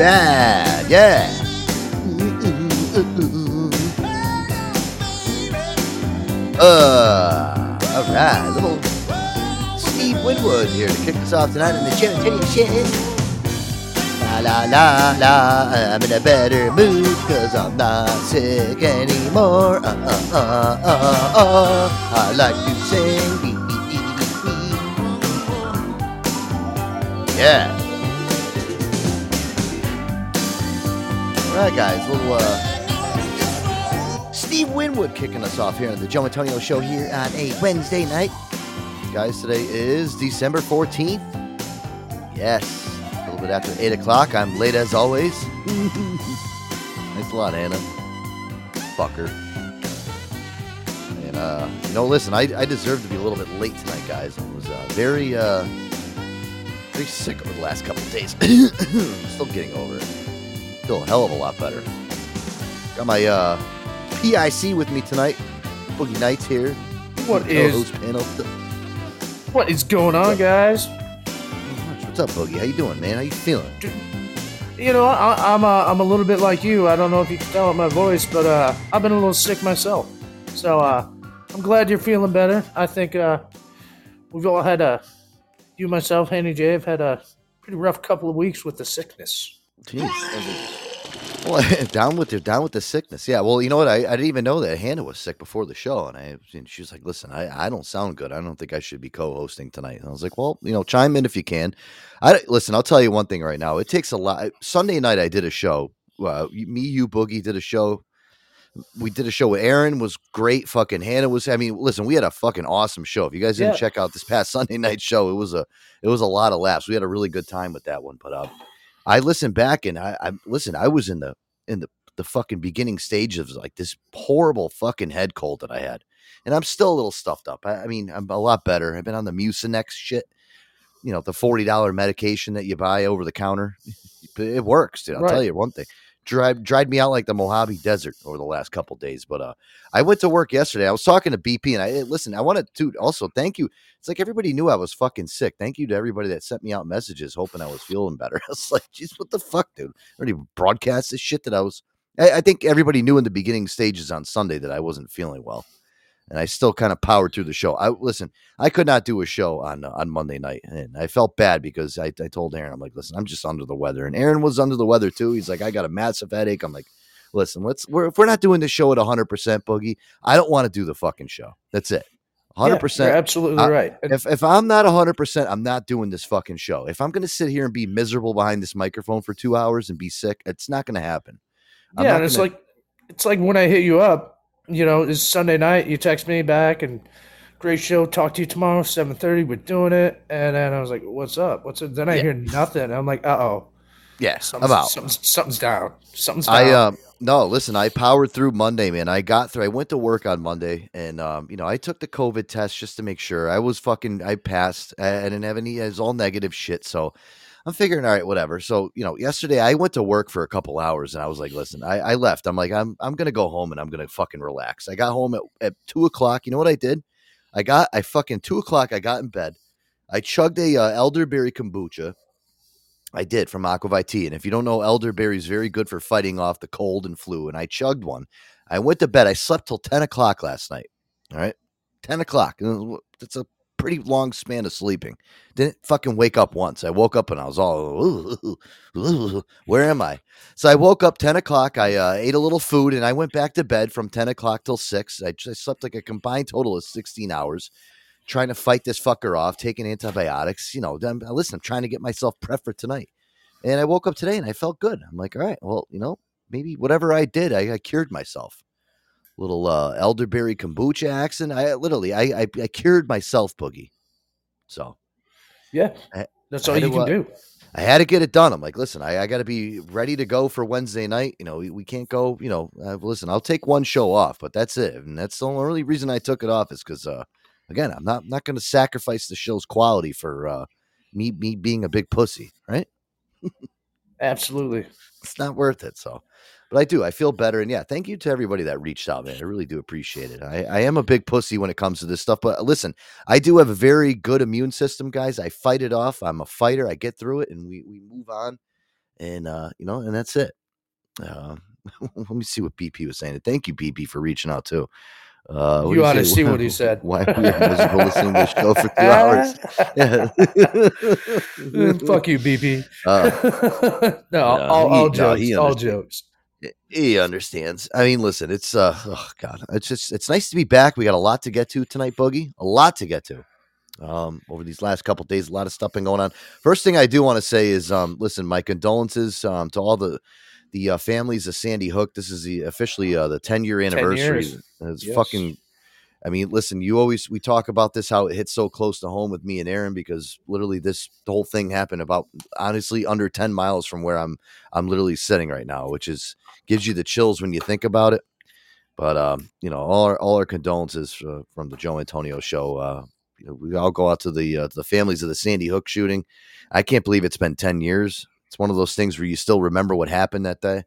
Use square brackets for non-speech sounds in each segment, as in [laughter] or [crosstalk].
Alright, yeah. Uh, all right, little Steve Winwood here to kick us off tonight on the and La la la la, I'm in a better mood cause I'm not sick anymore. Uh uh uh uh uh, I like to sing. Yeah. All right, guys, little uh, Steve Winwood kicking us off here on the Joe Antonio Show here on a Wednesday night. Guys, today is December 14th. Yes, a little bit after 8 o'clock. I'm late as always. [laughs] Thanks a lot, Hannah. Fucker. And, uh, you know, listen, I, I deserve to be a little bit late tonight, guys. I was uh, very, uh, very sick over the last couple of days. [coughs] Still getting over it. Feel a hell of a lot better. Got my, uh, PIC with me tonight. Boogie Nights here. What is panel. what is going on, guys? What's up, Boogie? How you doing, man? How you feeling? You know, I, I'm a, I'm a little bit like you. I don't know if you can tell it my voice, but uh, I've been a little sick myself. So uh, I'm glad you're feeling better. I think uh, we've all had a you, myself, Handy J, have had a pretty rough couple of weeks with the sickness. Jeez. Well, [laughs] down with the down with the sickness. Yeah. Well, you know what? I, I didn't even know that Hannah was sick before the show, and I and she was like, "Listen, I, I don't sound good. I don't think I should be co-hosting tonight." And I was like, "Well, you know, chime in if you can." I listen. I'll tell you one thing right now. It takes a lot. Sunday night, I did a show. Uh, me, you, Boogie did a show. We did a show with Aaron. Was great. Fucking Hannah was. I mean, listen, we had a fucking awesome show. If you guys didn't Yeah. check out this past [laughs] Sunday night show, it was a it was a lot of laughs. We had a really good time with that one. But uh, I listened back and I, I listen. I was in the in the the fucking beginning stage of like this horrible fucking head cold that I had, and I'm still a little stuffed up. I, I mean, I'm a lot better. I've been on the Mucinex shit. You know, the forty dollar medication that you buy over the counter. [laughs] It works, dude. I'll tell you one thing. Dried dried me out like the Mojave Desert over the last couple days. But uh, I went to work yesterday. I was talking to BP, and I listen. I wanted to also thank you. It's like everybody knew I was fucking sick. Thank you to everybody that sent me out messages hoping I was feeling better. [laughs] I was like, geez, what the fuck, dude? I already broadcast this shit that I was. I, I think everybody knew in the beginning stages on Sunday that I wasn't feeling well, and I still kind of powered through the show. I listen. I could not do a show on uh, on Monday night, and I felt bad because I, I told Aaron, I'm like, listen, I'm just under the weather, and Aaron was under the weather too. He's like, I got a massive headache. I'm like, listen, let's we're, if we're not doing the show at 100 percent, Boogie, I don't want to do the fucking show. That's it. 100 Yeah, percent. you're absolutely I- right. And If if I'm not 100, percent I'm not doing this fucking show. If I'm going to sit here and be miserable behind this microphone for two hours and be sick, it's not going to happen. I'm yeah, and it's gonna- like it's like when I hit you up. You know, it's Sunday night. You text me back and great show. Talk to you tomorrow, seven thirty. We're doing it, and then I was like, "What's up? What's it?" Then I Yeah. hear nothing. I'm like, "Uh oh, yeah, something's, out. something's, something's down. Something's down." I um no, listen, I powered through Monday, man. I got through. I went to work on Monday, and um, you know, I took the COVID test just to make sure I was fucking. I passed. I, I didn't have any. It was all negative shit. So I'm figuring, all right, whatever. So you know, yesterday I went to work for a couple hours, and I was like, listen, I, I left. I'm like, I'm I'm gonna go home and I'm gonna fucking relax. I got home at, at two o'clock. You know what I did? I got I fucking two o'clock. I got in bed. I chugged a uh, elderberry kombucha. I did from Aqua ViTea. And if you don't know, elderberry is very good for fighting off the cold and flu. And I chugged one. I went to bed. I slept till 10 o'clock last night. All right. 10 o'clock. That's a pretty long span of sleeping. Didn't fucking wake up once. I woke up and I was all, [laughs] where am I? So I woke up 10 o'clock. I uh, ate a little food and I went back to bed from 10 o'clock till 6. I slept like a combined total of 16 hours trying to fight this fucker off, taking antibiotics. You know, I'm, listen, I'm trying to get myself prepped for tonight. And I woke up today and I felt good. I'm like, all right, well, you know, maybe whatever I did, I, I cured myself. Little uh, elderberry kombucha accent. I literally, I, I, I cured myself, Boogie. So yeah, I- that's all you to, can uh, do. I had to get it done. I'm like, listen, I, I got to be ready to go for Wednesday night. You know, we, we can't go, you know, uh, listen, I'll take one show off, but that's it. And that's the only reason I took it off is because, uh, again, I'm not, not going to sacrifice the show's quality for, uh, me, me being a big pussy, right? [laughs] Absolutely. It's not worth it. So, but I do, I feel better. And yeah, thank you to everybody that reached out, man. I really do appreciate it. I, I am a big pussy when it comes to this stuff, but listen, I do have a very good immune system, guys. I fight it off. I'm a fighter. I get through it and we, we move on and, uh, you know, and that's it. Uh, [laughs] let me see what BP was saying. Thank you, BP, for reaching out too. Uh, You ought to see what he [laughs] said. Why we miserable listening to this show for two hours? [laughs] Fuck you, BP. Uh, no, no, all, he- all no, jokes. all jokes. He understands. I mean, listen, it's uh, oh god, it's just it's nice to be back. We got a lot to get to tonight, Boogie. A lot to get to. Um, over these last couple days, a lot of stuff been going on. First thing I do want to say is, um, listen, my condolences um to all the the uh, families of Sandy Hook. This is the officially uh, the 10 year anniversary. It's Yes. fucking. I mean, listen, you always we talk about this how it hits so close to home with me and Aaron because literally this whole thing happened about honestly under 10 miles from where I'm I'm literally sitting right now, which is gives you the chills when you think about it. But um, you know, all our all our condolences from the Joe Antonio show. Uh, you know, we all go out to the uh, the families of the Sandy Hook shooting. I can't believe it's been 10 years. It's one of those things where you still remember what happened that day.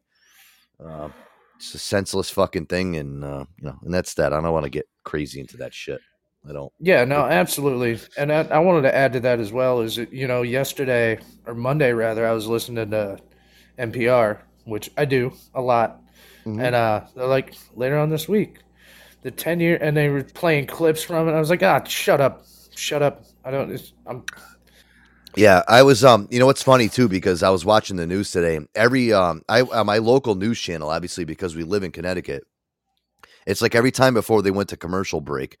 It's a senseless fucking thing, and uh, you know, and that's that. I don't want to get crazy into that shit. I don't. Yeah, no, absolutely. And I, I wanted to add to that as well is, that, you know, yesterday or Monday rather, I was listening to NPR, which I do a lot. Mhm. And uh, like, later on this week, the 10 year, and they were playing clips from it. I was like, ah, shut up. Shut up. I don't, it's, I'm, Yeah, I was. Um, you know what's funny too because I was watching the news today. Every um, I uh, my local news channel, obviously because we live in Connecticut, it's like every time before they went to commercial break,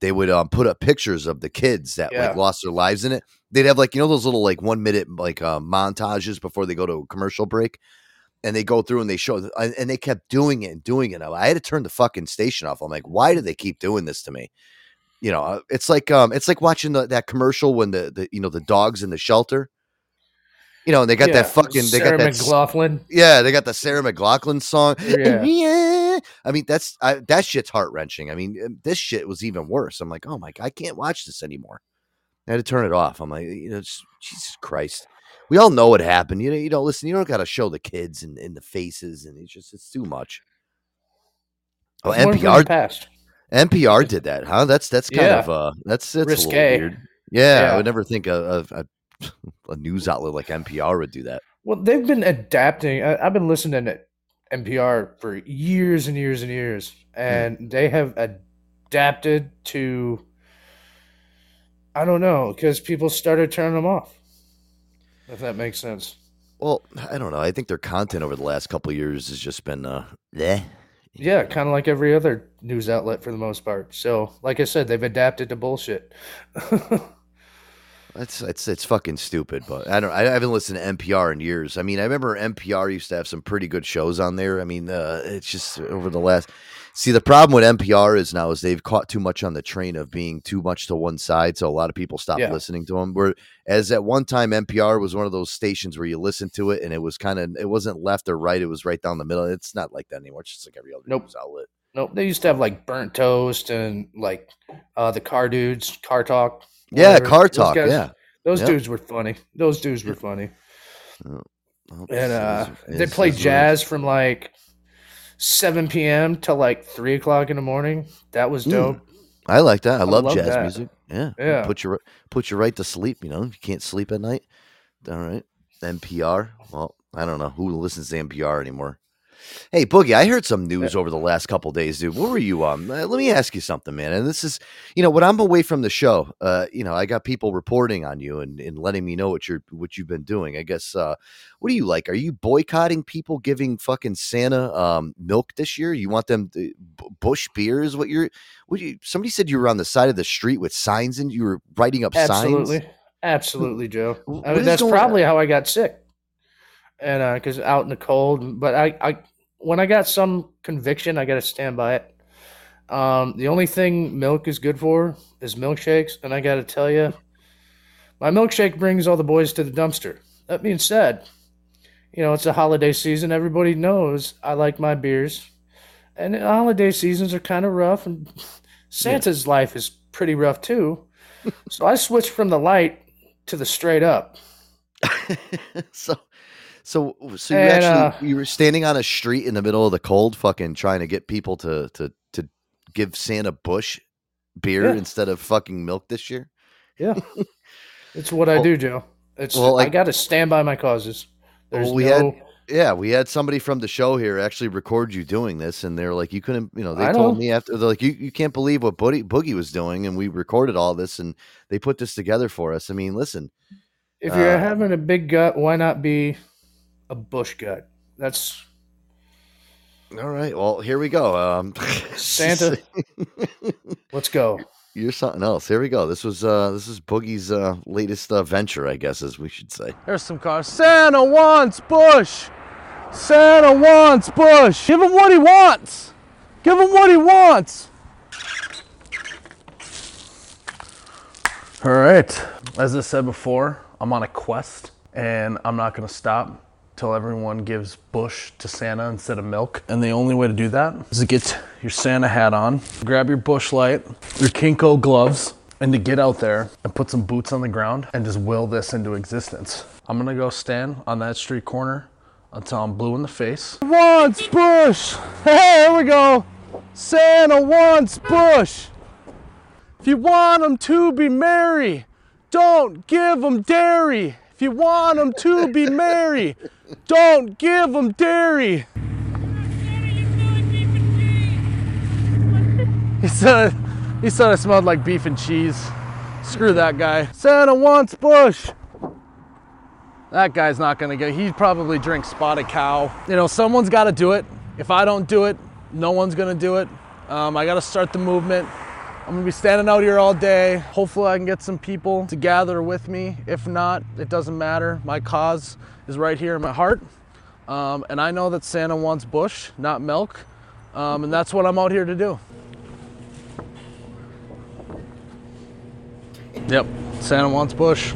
they would um put up pictures of the kids that Yeah. like lost their lives in it. They'd have like you know those little like one minute like uh, montages before they go to a commercial break, and they go through and they show and and they kept doing it and doing it. I had to turn the fucking station off. I'm like, why do they keep doing this to me? You know, uh, it's like um, it's like watching the, that commercial when the, the you know the dogs in the shelter. You know, and they got yeah, that fucking they Sarah got that McLachlan. yeah, they got the Sarah McLachlan song. Yeah. Yeah. I mean, that's I, that shit's heart wrenching. I mean, um, this shit was even worse. I'm like, oh my, god, I can't watch this anymore. I had to turn it off. I'm like, you know, Jesus Christ. We all know what happened. You know, you don't listen. You don't got to show the kids and, and the faces, and it's just it's too much. Oh, I've learned from the NPR past. NPR did that, huh? That's that's kind Yeah. of uh that's that's a Risque. little weird. Yeah, I would never think of, of a, [laughs] a news outlet like NPR would do that. Well, they've been adapting. I, I've been listening to NPR for years and years and years, Hmm. and they have adapted to. I don't know because people started turning them off. If that makes sense. Well, I don't know. I think their content over the last couple of years has just been uh bleh. Yeah, kind of like every other news outlet for the most part. So, like I said, they've adapted to bullshit. [laughs] That's it's it's fucking stupid, but I don't. I haven't listened to NPR in years. I mean, I remember NPR used to have some pretty good shows on there. I mean, uh, it's just over the last. See, the problem with NPR is now is they've caught too much on the train of being too much to one side, so a lot of people stop Yeah. listening to them. Where as at one time NPR was one of those stations where you listen to it and it was kind of it wasn't left or right; it was right down the middle. It's not like that anymore. It's just like every other Nope. news outlet. nope, they used to have like burnt toast and like uh, the car dudes, car talk. Yeah, whatever. car Those talk. guys- yeah, those dudes were funny. Those dudes were funny. Well, And uh, it's- they it's- play it's what it is. jazz from like 7 p.m. to like 3 o'clock in the morning. That was Mm. dope. I like that. I, love, love jazz that. music. Yeah, Yeah. Put you put you right to sleep. You know, if you can't sleep at night. All right. NPR. Well, I don't know who listens to NPR anymore. Hey, Boogie, I heard some news over the last couple days, dude. What were you on? Uh, let me ask you something, man. And this is, you know, when I'm away from the show, uh, you know, I got people reporting on you and, and letting me know what you're what you've been doing. I guess. Uh, what do you like? Are you boycotting people giving fucking Santa um, milk this year? You want them to Busch beer is what you're? What you? Somebody said you were on the side of the street with signs and you were writing up Absolutely. signs. Absolutely, Absolutely, Joe. I mean, that's probably how I got sick. And because out in the cold, but I, I, when I got some conviction, I got to stand by it. Um, the only thing milk is good for is milkshakes, and I got to tell you, my milkshake brings all the boys to the dumpster. That being said, you know it's a holiday season. Everybody knows I like my beers, and holiday seasons are kind of rough, and Santa's life is pretty rough too. [laughs] so I switched from the light to the straight up. [laughs] so, so, so you And, actually uh, you were standing on a street in the middle of the cold, fucking trying to get people to to to give Santa Busch beer Yeah. instead of fucking milk this year. Yeah, [laughs] it's what I do, Joe. It's well, I like- got to stand by my causes. There's Well, we no had- Yeah, we had somebody from the show here actually record you doing this, and they're like, you couldn't, you know, they I told know. me after, they're like, you, you can't believe what Boogie, Boogie was doing, and we recorded all this, and they put this together for us. I mean, listen, If you're Uh, having a big gut, why not be a Busch gut? That's all right, well, here we go. Um, [laughs] Santa. let's go. you're something else. Here we go. This was uh, this is Boogie's uh, latest uh, venture, I guess, as we should say. There's some cars. Santa wants Busch. Santa wants Busch. Give him what he wants. Give him what he wants. All right. As I said before, I'm on a quest and I'm not going to stop till everyone gives Busch to Santa instead of milk. And the only way to do that is to get your Santa hat on, grab your Busch light, your Kinco gloves, and to get out there and put some boots on the ground and just will this into existence. I'm gonna go stand on that street corner until I'm blue in the face. Wants Busch! Hey, here we go! Santa wants Busch! If you want him to be merry, don't give him dairy. If you want him to be [laughs] merry, don't give him dairy. He said, he said I smelled like beef and cheese. Screw that guy. Santa wants Busch. That guy's not gonna get. He probably drinks spotted cow. You know, someone's got to do it. If I don't do it, no one's gonna do it. Um, I got to start the movement. I'm gonna be standing out here all day. Hopefully, I can get some people to gather with me. If not, it doesn't matter. My cause is right here in my heart. Um, and I know that Santa wants Busch, not milk. Um, and that's what I'm out here to do. Yep, Santa wants Busch.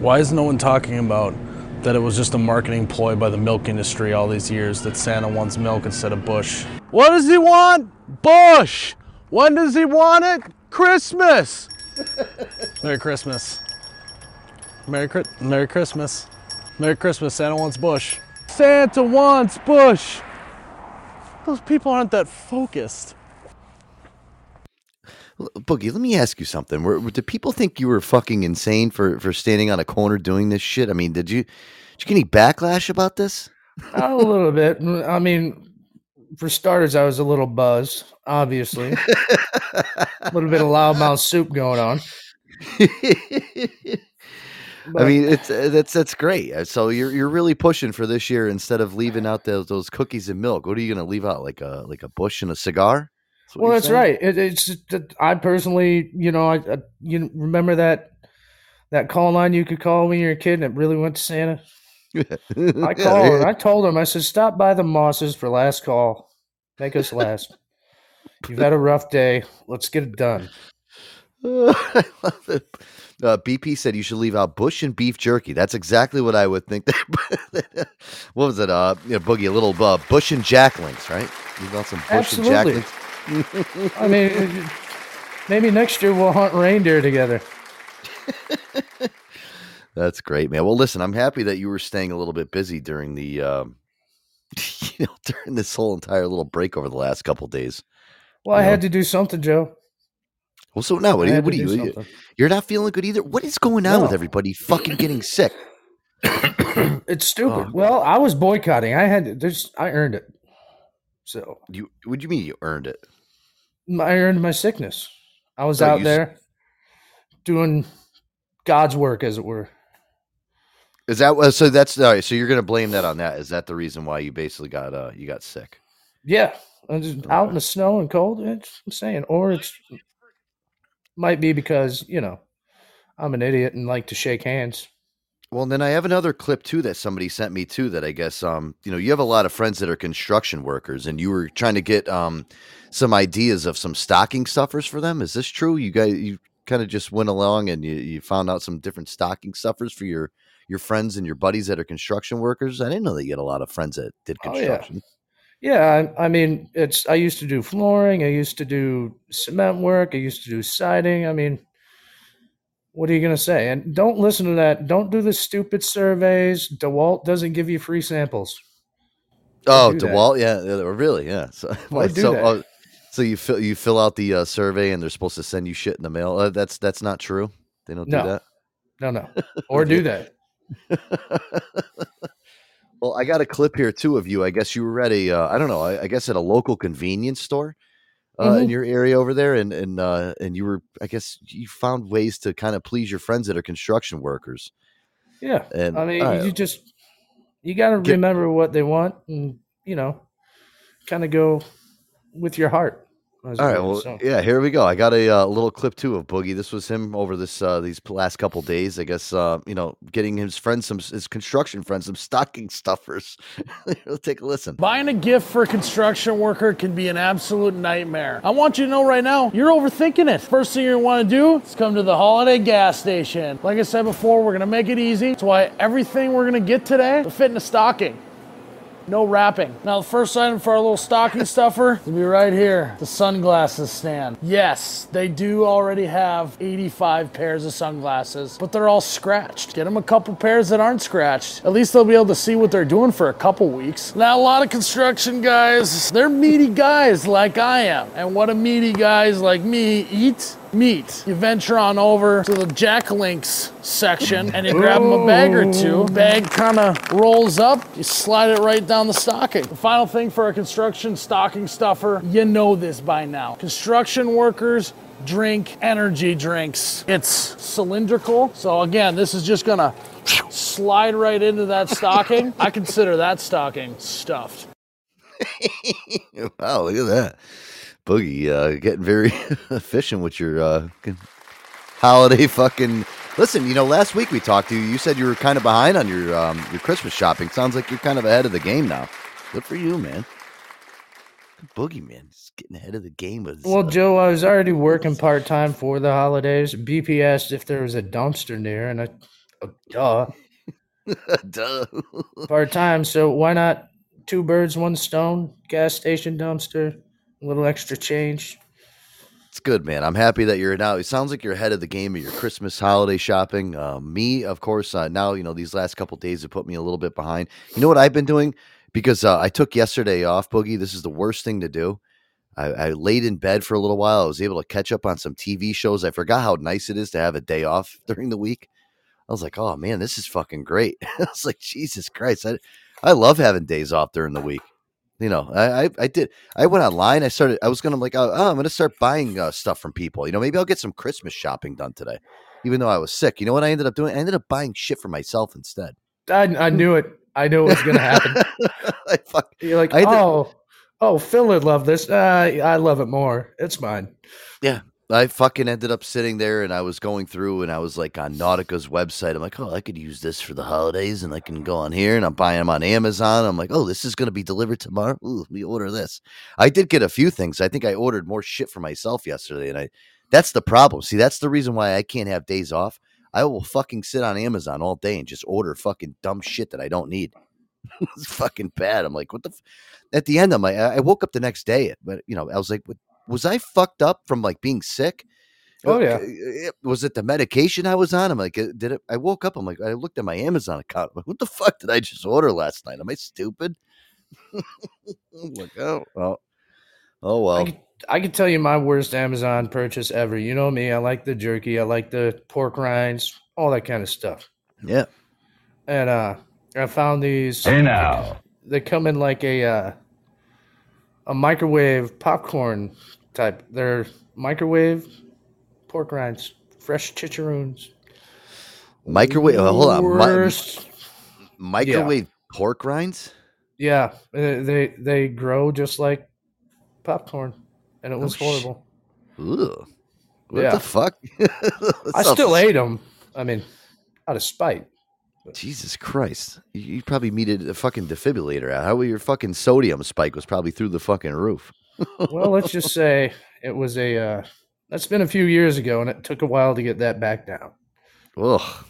Why is no one talking about that it was just a marketing ploy by the milk industry all these years that Santa wants milk instead of Busch? What does he want? Busch! When does he want it? Christmas! [laughs] Merry Christmas. Merry, Merry Christmas. Merry Christmas. Santa wants Busch. Santa wants Busch! Those people aren't that focused. Boogie, let me ask you something. Were, were- did people think you were fucking insane for for standing on a corner doing this shit? I mean, did you did you get any backlash about this? a little bit. I mean, for starters, I was a little buzzed, obviously. a [laughs] little bit of loudmouth soup going on. [laughs] I mean, it's uh, that's that's great. Uh, So you're you're really pushing for this year instead of leaving out those those cookies and milk. What are you going to leave out? Like a like a Busch and a cigar? That's Well, that's saying? right. It, it's just I personally, you know, I, I you remember that that call line you could call when you're a kid and it really went to Santa. [laughs] I called and I told him I said stop by the Mosses for last call, make us last. You've had a rough day. Let's get it done. [laughs] I love it. Uh, BP said you should leave out Busch and beef jerky. That's exactly what I would think. That, [laughs] what was it? Uh, you know, boogie a little uh, Busch and Jack Links, right? Leave out some Busch Absolutely. and Jack Links. I mean, [laughs] maybe next year we'll hunt reindeer together. That's great, man. Well, listen, I'm happy that you were staying a little bit busy during the, um, [laughs] you know, during this whole entire little break over the last couple days. Well, I Yeah. had to do something, Joe. Well, so now what are you? What are you? you- something. You're not feeling good either. What is going on with everybody fucking getting sick? [coughs] It's stupid. Oh. Well, I was boycotting. I had to, there's I earned it. So You? What do you mean you earned it? I earned my sickness. I was So out there doing God's work, as it were. Is that what- so? That's all right. So you're going to blame that on that? Is that the reason why you basically got uh you got sick? Yeah, I'm just out in the snow and cold. It's I'm saying, or it's might be because you know I'm an idiot and like to shake hands. Well, then I have another clip too that somebody sent me too that I guess um you know you have a lot of friends that are construction workers and you were trying to get um some ideas of some stocking stuffers for them. Is this true? You guys you kind of just went along and you, you found out some different stocking stuffers for your your friends and your buddies that are construction workers. I didn't know that you had a lot of friends that did Oh, yeah. Yeah, I, I mean, it's I used to do flooring. I used to do cement work. I used to do siding. I mean, what are you gonna say? And don't listen to that. Don't do the stupid surveys. DeWalt doesn't give you free samples. Oh, that. DeWalt, yeah, yeah, really, yeah. So, [laughs] Why do so, that? oh, so you fill you fill out the uh, survey and they're supposed to send you shit in the mail. Uh, that's that's not true. They don't No. do that. No, no, [laughs] or do that. [laughs] well, I got a clip here too of you. I guess you were at a, uh, I don't know, I, I guess at a local convenience store uh, in Mhm. your area over there, and and uh, and you were, I guess, you found ways to kind of please your friends that are construction workers. Yeah. And I mean, right, you just you got to remember what they want, and you know, kind of go with your heart. As All it right, were, well, so. yeah, here we go. I got a uh, little clip too of Boogie. This was him over this uh, these last couple days. I guess uh, you know, getting his friends some his construction friends some stocking stuffers. [laughs] Let's take a listen. Buying a gift for a construction worker can be an absolute nightmare. I want you to know right now, you're overthinking it. First thing you want to do is come to the holiday gas station. Like I said before, we're going to make it easy. That's why everything we're going to get today will fit in a stocking. No wrapping. Now, the first item for our little stocking [laughs] stuffer will be right here the sunglasses stand. Yes, they do already have 85 pairs of sunglasses, but they're all scratched. Get them a couple pairs that aren't scratched. At least they'll be able to see what they're doing for a couple weeks. Now, a lot of construction guys, they're meaty guys like I am. And what do meaty guys like me eat? Meat. You venture on over to the Jack Links section and you grab them a bag or two. Bag kind of rolls up, you slide it right down the stocking. The final thing for a construction stocking stuffer, you know this by now. Construction workers drink energy drinks. It's cylindrical. So again, this is just gonna slide right into that [laughs] stocking. I consider that stocking stuffed. [laughs] wow, look at that. Boogie uh, getting very [laughs] efficient with your uh, holiday fucking. Listen, you know, last week we talked to you. You said you were kind of behind on your um, your Christmas shopping. Sounds like you're kind of ahead of the game now. Good for you, man. Boogie man, just getting ahead of the game with. Well, Joe, I was already working part time for the holidays. BP asked if there was a dumpster near, and I, oh, duh, [laughs] Duh. part time. So why not two birds, one stone? Gas station dumpster, a little extra change. It's good, man. I'm happy that you're now. It sounds like you're ahead of the game of your Christmas holiday shopping. Uh, me, of course, uh, now you know these last couple days have put me a little bit behind. You know what I've been doing because uh, I took yesterday off, Boogie. This is the worst thing to do. I, I laid in bed for a little while. I was able to catch up on some TV shows. I forgot how nice it is to have a day off [laughs] during the week. I was like, oh man, this is fucking great. [laughs] I was like, Jesus Christ, I, I love having days off during the week. You know, I, I I did. I went online. I started. I was gonna like, oh, oh, I'm gonna start buying uh, stuff from people. You know, maybe I'll get some Christmas shopping done today, even though I was sick. You know what I ended up doing? I ended up buying shit for myself instead. I, I [laughs] knew it. I knew it was going to happen. I fuck. You're like, I to- oh, oh, Phil would love this. Uh, I love it more. It's mine. I fucking ended up sitting there and I was going through and I was like on Nautica's website. I'm like, oh, I could use this for the holidays and I can go on here and I'm buying them on Amazon. I'm like, oh, this is going to be delivered tomorrow. Ooh, let me order this. I did get a few things. I think I ordered more shit for myself yesterday and I, that's the problem. See, that's the reason why I can't have days off. I will fucking sit on Amazon all day and just order fucking dumb shit that I don't need. [laughs] it's fucking bad. I'm like, what the? F-? At the end, I'm like, I I woke up the next day, but you know, I was like, what, was I fucked up from like being sick? Oh, yeah. uh, Was it the medication I was on? I'm like, uh, did it? I woke up. I'm like, I looked at my Amazon account. I'm like, what the fuck did I just order last night? Am I stupid? [laughs] I'm like, oh, well, oh I well. could, I could tell you my worst Amazon purchase ever. You know me. I like the jerky. I like the pork rinds, all that kind of stuff. Yeah. And uh, I found these. Hey now. They come in like a uh, a microwave popcorn type. They're microwave pork rinds, fresh chicharroons. Microwave. uh, hold on. Mi- microwave pork rinds. Yeah, uh, they they grow just like popcorn, and it was sh- horrible. Ugh. What Yeah. the fuck? [laughs] I still ate them. I mean, out of spite. Jesus Christ. You, you probably needed a fucking defibrillator out. How your fucking sodium spike was probably through the fucking roof. Well, let's just say it was a. Uh, that's been a few years ago, and it took a while to get that back down. Ugh.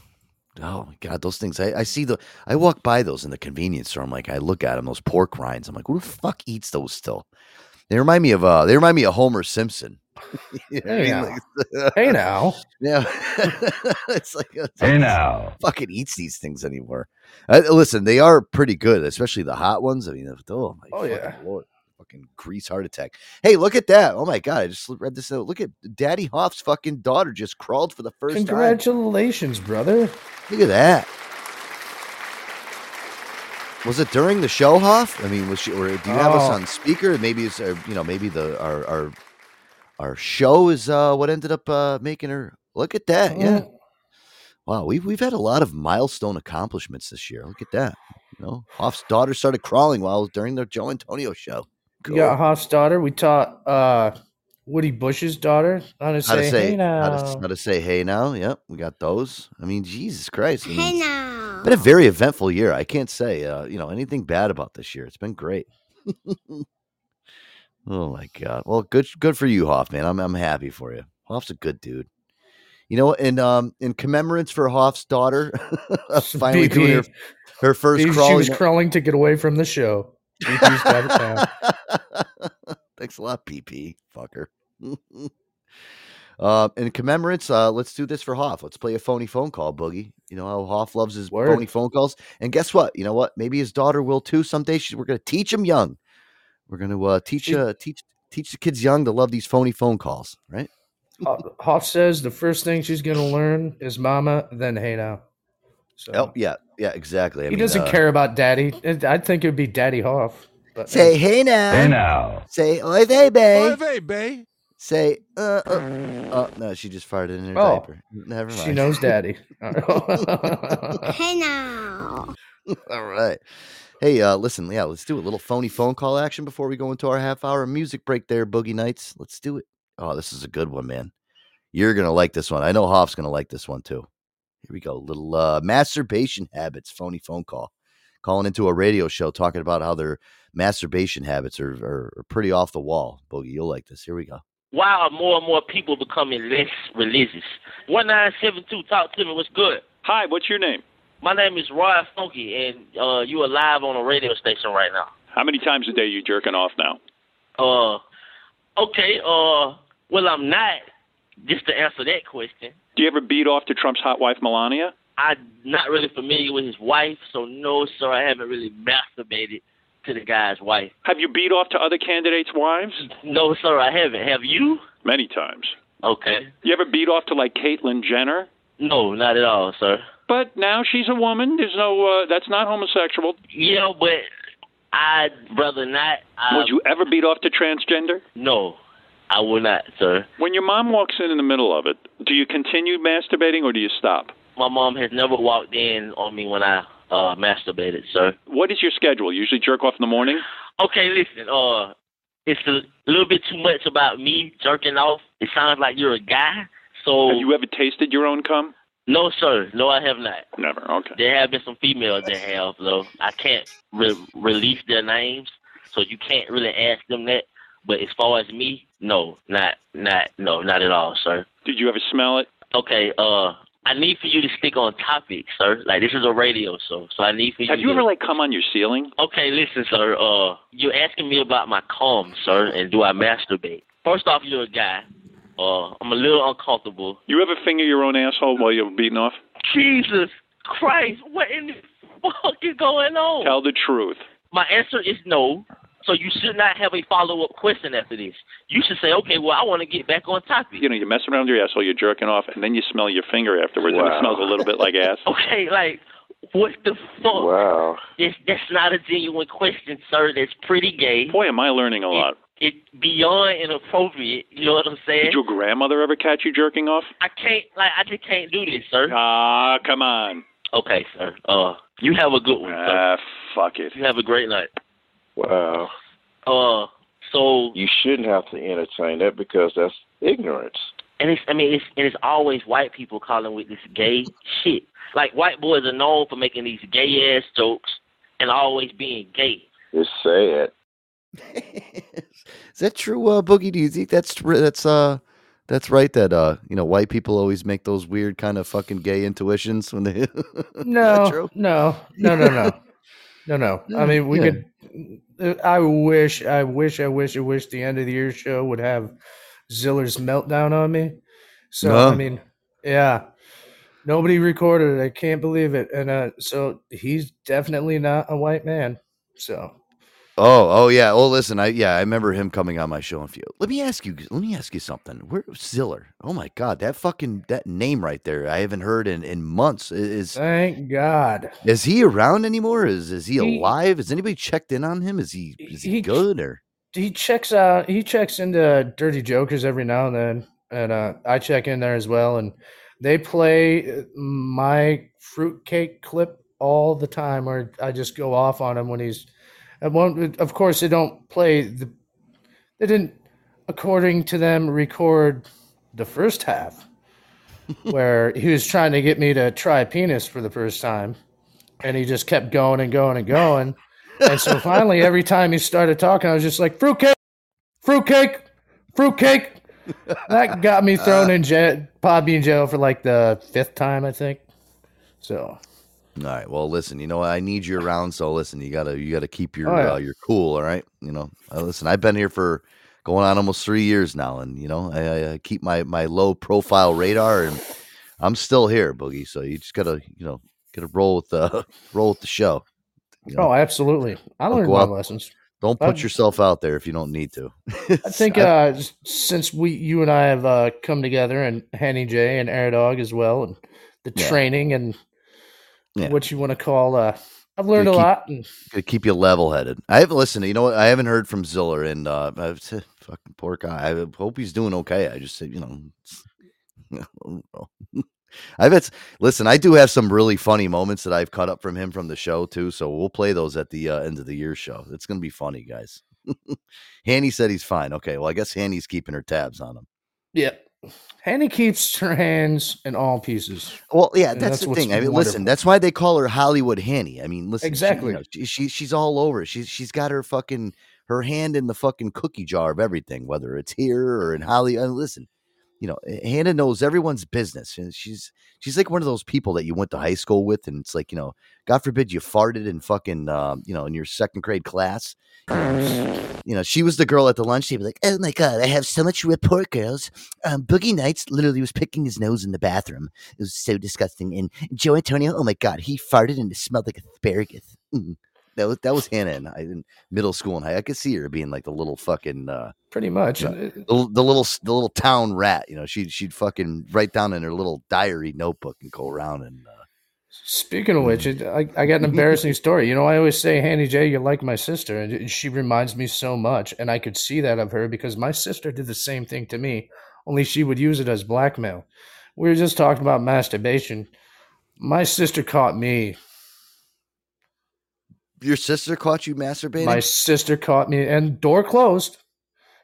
Oh my god, those things. I, I see the. I walk by those in the convenience store. I'm like, I look at them, those pork rinds. I'm like, who the fuck eats those still? They remind me of. uh They remind me of Homer Simpson. [laughs] You know what I Hey mean? now. [laughs] Like- Hey now, [laughs] yeah, it's like it's Hey like, now. fucking eats these things anymore. Uh, listen, they are pretty good, especially the hot ones. I mean, oh my Oh, fucking yeah. lord, fucking grease heart attack. Hey, look at that! Oh my god, I just read this out. Look at Daddy Hoff's fucking daughter just crawled for the first time. congratulations, brother. Look at that. Was it during the show, Hoff? I mean, was she, or do you have us Oh. on speaker? Maybe it's, uh, you know, maybe the our our our show is uh, what ended up uh, making her. Look at that, yeah. Oh, Wow, we've we've had a lot of milestone accomplishments this year. Look at that. You know, Hoff's daughter started crawling while during the Joe Antonio show. We got Hoff's daughter. We taught uh, Woody Bush's daughter how to how to say, say hey how, now. to, how to say hey now. Yep, we got those. I mean, Jesus Christ. I mean, Hey now. been a very eventful year. I can't say uh, you know anything bad about this year. It's been great. [laughs] oh my god. Well, good good for you, Hoff, man. I'm I'm happy for you. Hoff's a good dude. You know, and um, in commemorance for Hoff's daughter, [laughs] [laughs] finally doing her, her first She was crawling to get away from the show. BP's out of. Thanks a lot, PP, fucker. [laughs] uh, in commemorance, uh, let's do this for Hoff. Let's play a phony phone call, Boogie. You know how Hoff loves his Word. phony phone calls. And guess what? You know what? Maybe his daughter will too someday. She's, we're going to teach him young. We're going to uh, teach uh, teach teach the kids young to love these phony phone calls, right? Hoff says the first thing she's going to learn is mama, then hey now. So Oh, yeah, yeah, exactly. I he mean, doesn't uh, care about daddy. It- I think it would be Daddy Hoff. But Say hey now. Hey now. Say oy vey bay. Hey, babe. Say uh, uh. Oh no, she just farted in her Oh. diaper. Never mind. she knows daddy. [laughs] Hey now. [laughs] All right. Hey, uh, listen, yeah, let's do a little phony phone call action before we go into our half hour music break there, Boogie Nights. Let's do it. Oh, this is a good one, man. You're gonna like this one. I know Hoff's gonna like this one too. Here we go. Little uh masturbation habits, phony phone call. Calling into a radio show talking about how their masturbation habits are, are, are pretty off the wall. Boogie, you'll like this. Here we go. why are more and more people becoming less religious? 1972, talk to me, what's good? Hi, what's your name? My name is Roy Funky, and uh, you are live on a radio station right now. How many times a day you jerking off now? Uh, okay, uh, well, I'm not, just to answer that question. Do you ever beat off to Trump's hot wife Melania? I'm not really familiar with his wife, so no, sir, I haven't really masturbated to the guy's wife. Have you beat off to other candidates' wives? No, sir, I haven't. Have you? Many times. Okay. You ever beat off to like Caitlyn Jenner? No, not at all, sir. But now she's a woman. There's no. Uh, that's not homosexual. You know, but I'd rather not. Would you ever beat off to transgender? No, I will not, sir. When your mom walks in in the middle of it, do you continue masturbating or do you stop? My mom has never walked in on me when I uh masturbated, sir. What is your schedule? Usually jerk off in the morning. Okay, listen, uh it's a little bit too much about me jerking off. It sounds like you're a guy. So Have you ever tasted your own cum? no sir, no I have not. Never. Okay. There have been some females that have though. I can't re- release their names, so you can't really ask them that. But as far as me, no, not not no, not at all, sir. Did you ever smell it? Okay, uh I need for you to stick on topic, sir. Like this is a radio show, so I need for you Have you to ever like come on your ceiling? Okay, listen, sir. Uh, you're asking me about my calm, sir, and do I masturbate? First off, you're a guy. Uh, I'm a little uncomfortable. You ever finger your own asshole while you're beating off? Jesus Christ, what in the fuck is going on? Tell the truth. My answer is no. So you should not have a follow-up question after this. You should say, okay, well, I want to get back on topic. You know, you mess around with your asshole, you're jerking off, and then you smell your finger afterwards, and it smells a little bit like ass. [laughs] Okay, like, what the fuck? Wow. That's, that's not a genuine question, sir. That's pretty gay. Boy, am I learning a lot. It's beyond inappropriate. You know what I'm saying? Did your grandmother ever catch you jerking off? I can't, like, I just can't do this, sir. Ah, come on. Okay, sir. Uh, you have a good one, sir. Ah, fuck it. You have a great night. Wow. Uh, so You shouldn't have to entertain that because that's ignorance. and it's, I mean, it's and it's always white people calling with this gay shit. Like white boys are known for making these gay ass jokes and always being gay. It's sad. [laughs] Is that true, uh, Boogie? Do you think that's that's uh that's right? That uh you know white people always make those weird kind of fucking gay intuitions when they. [laughs] Is that No, no, no, no, no, [laughs] no, no. I mean, we Yeah. could. I wish, I wish, I wish, I wish the end of the year show would have Ziller's meltdown on me. So No. I mean, yeah, nobody recorded it. I can't believe it. And uh, so he's definitely not a white man. So Oh, oh yeah. Oh, listen, I yeah, I remember him coming on my show and few. Let me ask you. Let me ask you something. Where Ziller? Oh my God, that fucking that name right there. I haven't heard in in months. Is Thank God. is he around anymore? Is is he, He- alive? Has anybody checked in on him? Is he is he, He- good or? He checks out. He checks into Dirty Jokers every now and then, and uh, I check in there as well. And they play uh, my fruitcake clip all the time, or I just go off on him when he's. At one, of course, they don't play the. They didn't, according to them, record the first half, [laughs] where he was trying to get me to try penis for the first time, and he just kept going and going and going. And so [laughs] finally, every time he started talking, I was just like, fruitcake, fruitcake, fruitcake. That got me thrown in [laughs] jail, probably in jail for like the fifth time, I think. So, All right. Well, listen. You know. I need you around. So listen, you gotta you gotta keep your Oh, yeah. uh, your cool. All right. You know, uh, listen. I've been here for going on almost three years now, and you know, I, I, keep my my low profile radar, and I'm still here, Boogie. So you just gotta you know gotta roll with the [laughs] roll with the show. You know? oh, absolutely. I learned my out- lessons. Don't put I've- yourself out there if you don't need to. I think [laughs] uh, since we, you and I have uh, come together, and Hanny J and Air Dog as well, and the Yeah. training and Yeah. what you want to call, uh, I've learned a lot. And Gotta keep you level headed. I haven't listened. To, You know what? I haven't heard from Ziller, and uh, I've said, fucking poor guy. I hope he's doing okay. I just said, you know, [laughs] [laughs] I've had, listen. I do have some really funny moments that I've cut up from him from the show too. So we'll play those at the uh, end of the year show. It's gonna be funny, guys. [laughs] Hanny said he's fine. Okay, well, I guess Hanny's keeping her tabs on him. yeah, Hanny keeps her hands in all pieces. Well, yeah, that's, that's the thing. I mean, wonderful. listen, that's why they call her Hollywood Hanny. I mean, listen, she- you Exactly. know, She, she she's all over. She's she's got her fucking her hand in the fucking cookie jar of everything, whether it's here or in Hollywood. Uh, listen, you know, Hannah knows everyone's business, and she's she's like one of those people that you went to high school with, and it's like you know, God forbid you farted in fucking um, you know in your second grade class. [laughs] You know, she was the girl at the lunch table, like, oh my god, I have so much report, girls. Um, Boogie Nights literally was picking his nose in the bathroom. It was so disgusting. And Joe Antonio, oh my god, he farted and it smelled like asparagus. Mm. That was that was Hannah in, I- in middle school and high. I could see her being like the little fucking uh, Pretty much. And it- the, the little the little town rat. You know, she'd she'd fucking write down in her little diary notebook and go around and. Uh, Speaking of which, it, I, I got an [laughs] embarrassing story. You know, I always say, Hanny J, you're like my sister. And she reminds me so much. And I could see that of her because my sister did the same thing to me, only she would use it as blackmail. We were just talking about masturbation. My sister caught me. Your sister caught you masturbating. My sister caught me, and door closed.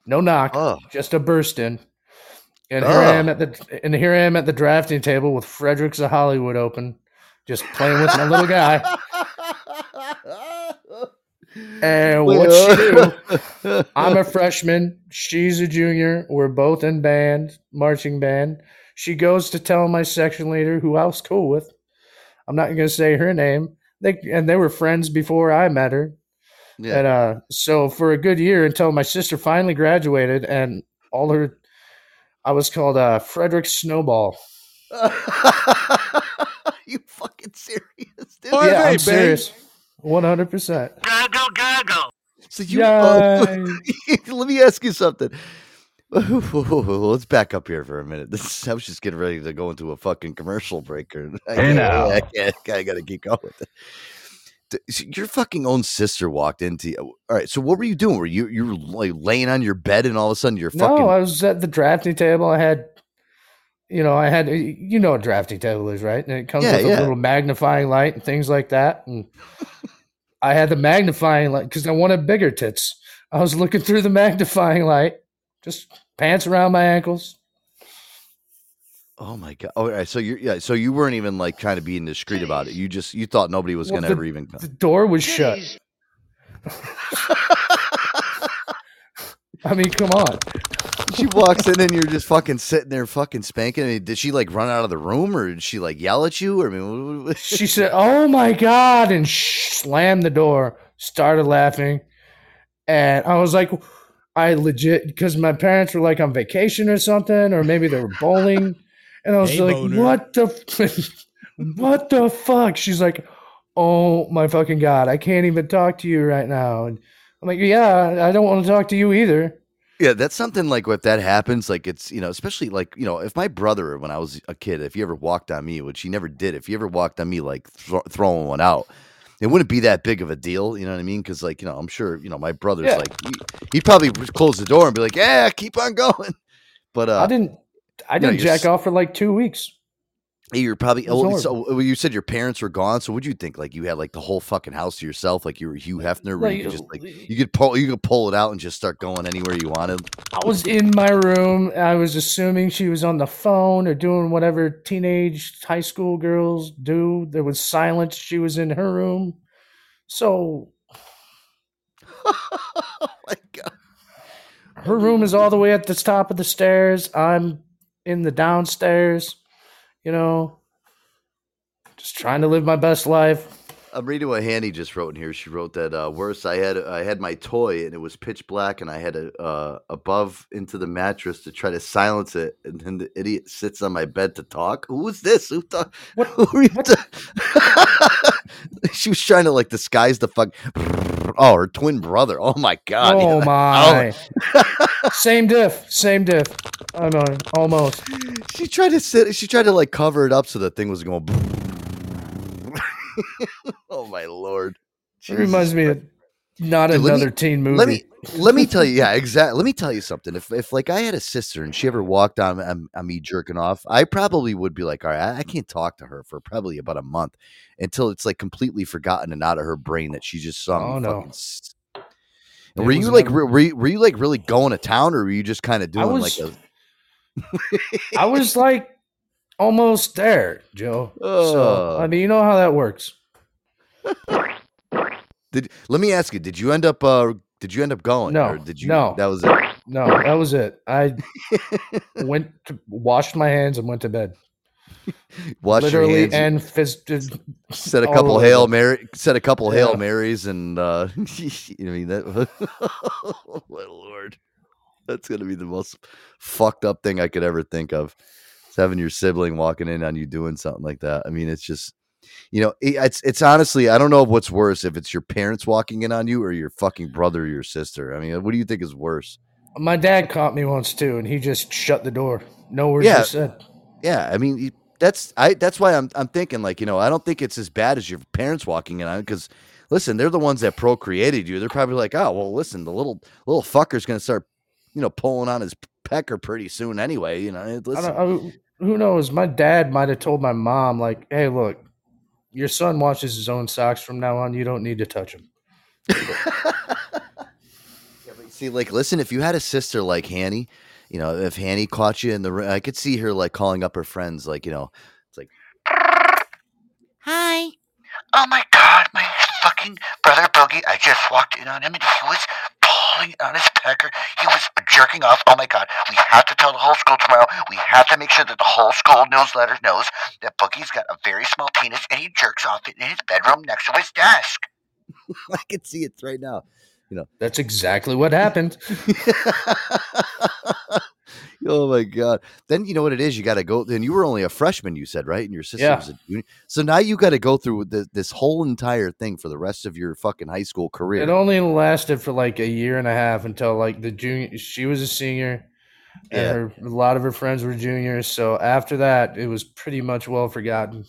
No knock, Oh. just a burst in. And here I oh. am at the and here I am at the drafting table with Fredericks of Hollywood open, just playing with my little guy. [laughs] And what she do? I'm a freshman. She's a junior. We're both in band, marching band. She goes to tell my section leader, who I was cool with. I'm not going to say her name. They and they were friends before I met her. Yeah. And uh, so for a good year until my sister finally graduated, and all her, I was called uh, Frederick Snowball. [laughs] you fucking serious, dude? yeah, I'm serious. One hundred percent. So you, uh, [laughs] [laughs] let me ask you something. Let's back up here for a minute. [laughs] This, I was just getting ready to go into a fucking commercial break. Or, [laughs] I, Hey, now. I, can't, I gotta keep going with it. So Your fucking own sister walked into. All right, so what were you doing? Were you you were like laying on your bed and all of a sudden you're fucking? No, I was at the drafting table. I had, you know, I had, you know, what a drafting table is, right? And it comes Yeah, with yeah. a little magnifying light and things like that. And I had the magnifying light because I wanted bigger tits. I was looking through the magnifying light, just pants around my ankles. oh my god! All right, so you yeah, so you weren't even like trying to be indiscreet about it. You just you thought nobody was Well, gonna the- ever even come. The door was shut. [laughs] I mean, come on. she walks in and you're just fucking sitting there fucking spanking. I mean, did she like run out of the room or did she like yell at you? Or I mean, what- what- She said, "Oh my god!" and sh- slammed the door. Started laughing, and I was like, "I legit," because my parents were like on vacation or something, or maybe they were bowling, and I was Hey, like, boner. "What the, f- [laughs] what the fuck?" She's like, "Oh my fucking god, I can't even talk to you right now." And I I'm like, yeah, I don't want to talk to you either. Yeah, that's something like if that happens, like it's you know, especially like you know, if my brother when I was a kid, if he ever walked on me, which he never did, if he ever walked on me like thro- throwing one out, it wouldn't be that big of a deal. You know what I mean? Because like you know, I'm sure you know my brother's Yeah. like he, he'd probably close the door and be like, "Yeah, keep on going." [laughs] But uh, I didn't. I didn't you're jack off for like two weeks. You're probably oh, so well, you said your parents were gone. So what'd you think? Like you had like the whole fucking house to yourself, like you were Hugh Hefner, where you could just uh, like you could pull you could pull it out and just start going anywhere you wanted. I was in my room. I was assuming she was on the phone or doing whatever teenage high school girls do. There was silence. She was in her room. So [laughs] oh my god. her room is all the way at the top of the stairs. I'm in the downstairs, you know, just trying to live my best life. I'm reading what Hanny just wrote in here. She wrote that uh, worse. I had I had my toy and it was pitch black, and I had a uh, above into the mattress to try to silence it, and then the idiot sits on my bed to talk. Who is this? Who thought? What? Who are you ta- [laughs] she was trying to like disguise the fuck. Oh, her twin brother. Oh my god. oh Yeah. my. Oh. [laughs] same diff. Same diff. Oh I know. Almost. She tried to sit. She tried to like cover it up so the thing was going. [laughs] oh my lord. It reminds me of not Dude, let me- another teen movie. Let me let me tell you, yeah, exactly. Let me tell you something. If if like I had a sister and she ever walked on, on, on me jerking off, I probably would be like, all right, I, I can't talk to her for probably about a month until it's like completely forgotten and out of her brain that she just saw Oh, no. fucking. s- It were you like re- were you, were you like really going to town or were you just kind of doing was- like a I was [laughs] like almost there, Joe. So Oh. I mean, you know how that works. [laughs] did let me ask you, did you end up uh did you end up going? No, or did you no. that was it. No, that was it. I went to washed my hands and went to bed. [laughs] Wash Literally hands. and fisted. said a couple hail. Mary, said a couple hail marys, and uh, [laughs] I mean that. oh [laughs] my lord, that's gonna be the most fucked up thing I could ever think of. Having your sibling walking in on you doing something like that. I mean, it's just, you know, it's it's honestly, I don't know what's worse if it's your parents walking in on you or your fucking brother or your sister. I mean, what do you think is worse? My dad caught me once too, and he just shut the door. No words Yeah. said. Yeah, I mean, that's I. That's why I'm I'm thinking like you know I don't think it's as bad as your parents walking in on because listen, they're the ones that procreated you. They're probably like, oh well, listen, the little little fucker's gonna start you know pulling on his pecker pretty soon anyway. You know, I listen, don't, I, who knows? My dad might have told my mom, like, "Hey, look, your son washes his own socks from now on. You don't need to touch him." see, like, listen, if you had a sister like Hanny, you know, if Hanny caught you in the, ri- I could see her like calling up her friends, like you know, it's like, Hi. Oh my god, my fucking brother Boogie. I just walked in on him and he was pulling on his pecker. He was jerking off. Oh my god. We have to tell the whole school tomorrow. We have to make sure that the whole school newsletter knows that Boogie's got a very small penis and he jerks off it in his bedroom next to his desk. [laughs] I can see it right now. You know, That's exactly what happened. [laughs] oh my god! Then you know what it is. You got to go. Then you were only a freshman, you said, right? And your sister Yeah. was a junior. So now you got to go through the, this whole entire thing for the rest of your fucking high school career. It only lasted for like a year and a half until like the junior. She was a senior, and Yeah. her, a lot of her friends were juniors. So after that, it was pretty much well forgotten.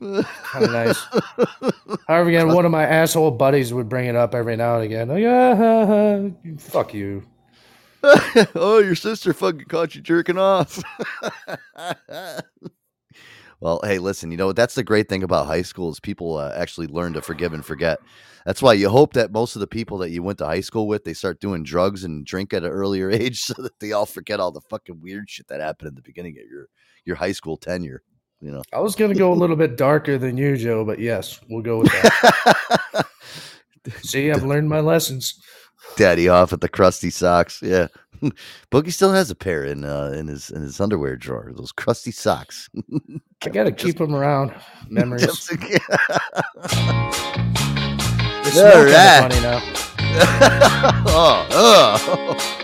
kind of nice. [laughs] However, again, one of my asshole buddies would bring it up every now and again. Like, ah, fuck you. [laughs] oh, your sister fucking caught you jerking off. [laughs] well, hey, listen, you know that's the great thing about high school is people uh, actually learn to forgive and forget. That's why you hope that most of the people that you went to high school with they start doing drugs and drink at an earlier [laughs] age, so that they all forget all the fucking weird shit that happened in the beginning of your your high school tenure. You know, I was gonna go a little bit darker than you, Joe, but yes, we'll go with that. See, I've learned my lessons. Daddy off at the crusty socks. Yeah, [laughs] Boogie still has a pair in uh, in his in his underwear drawer. Those crusty socks. I gotta keep them around. Memories. Just- [laughs] They All smell funny now. [laughs] oh, oh.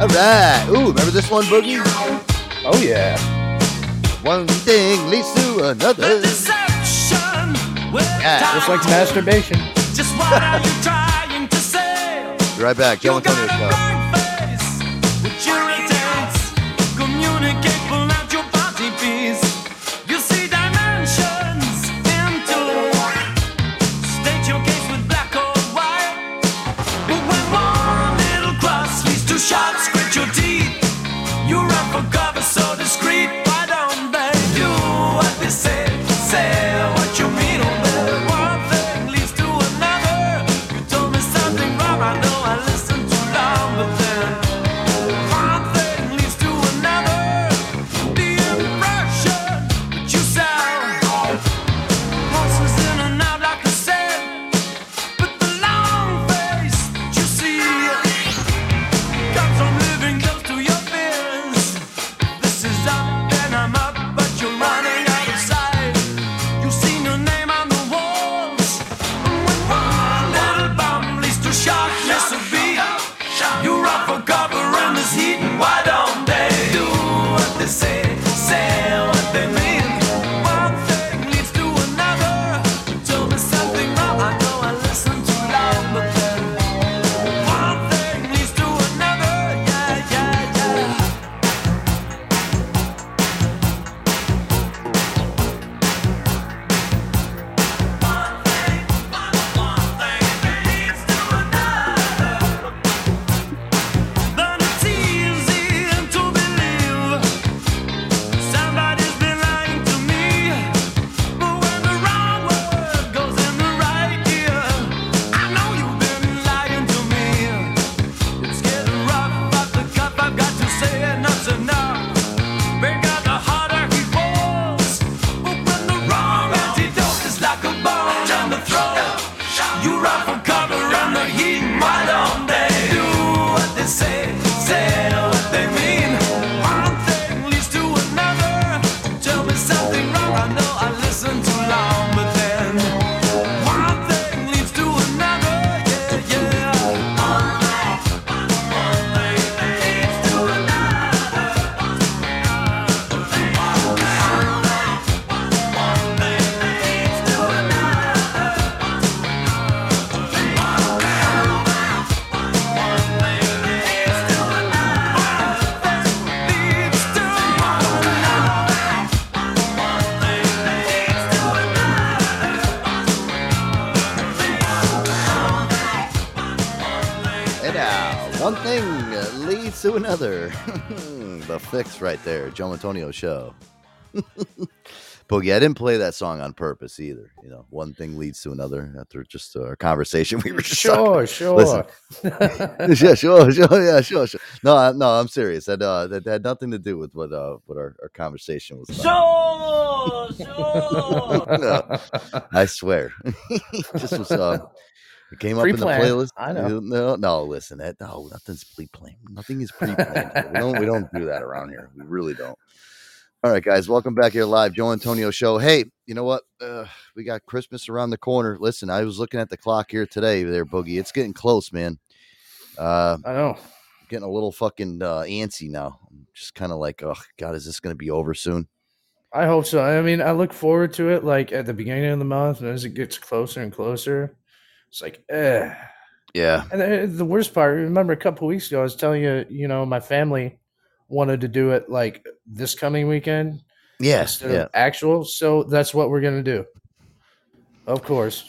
All right. Ooh, remember this one, Boogie? Oh yeah. One thing leads to another. Yeah. Just like masturbation. Just why are you trying Be right back. Joe Antonio Show. Leads to another. [laughs] the fix right there. Joe Antonio Show. [laughs] Boogie, I didn't play that song on purpose either. You know, one thing leads to another after just our conversation. We were just Sure, talking- sure. Listen. [laughs] yeah, sure, sure, yeah, sure, sure. No, I, no, I'm serious. That uh, that had nothing to do with what uh, what our, our conversation was. About. Sure, sure. no, I swear. just was uh, it came up in the playlist. I know. No, no, listen, that no, nothing's pre-planned. Nothing is pre-planned. we don't we don't do that around here. We really don't. All right, guys, welcome back here live, Joe Antonio Show. Hey, you know what? Uh, we got Christmas around the corner. Listen, I was looking at the clock here today, there, Boogie. It's getting close, man. Uh, I know. Getting a little fucking uh, antsy now. I'm just kind of like, oh God, is this going to be over soon? I hope so. I mean, I look forward to it like at the beginning of the month, and as it gets closer and closer, it's like, eh. Yeah. And the the worst part, remember a couple weeks ago, I was telling you, you know, my family wanted to do it like this coming weekend. Yeah, Instead yeah. actual. So that's what we're going to do. Of course.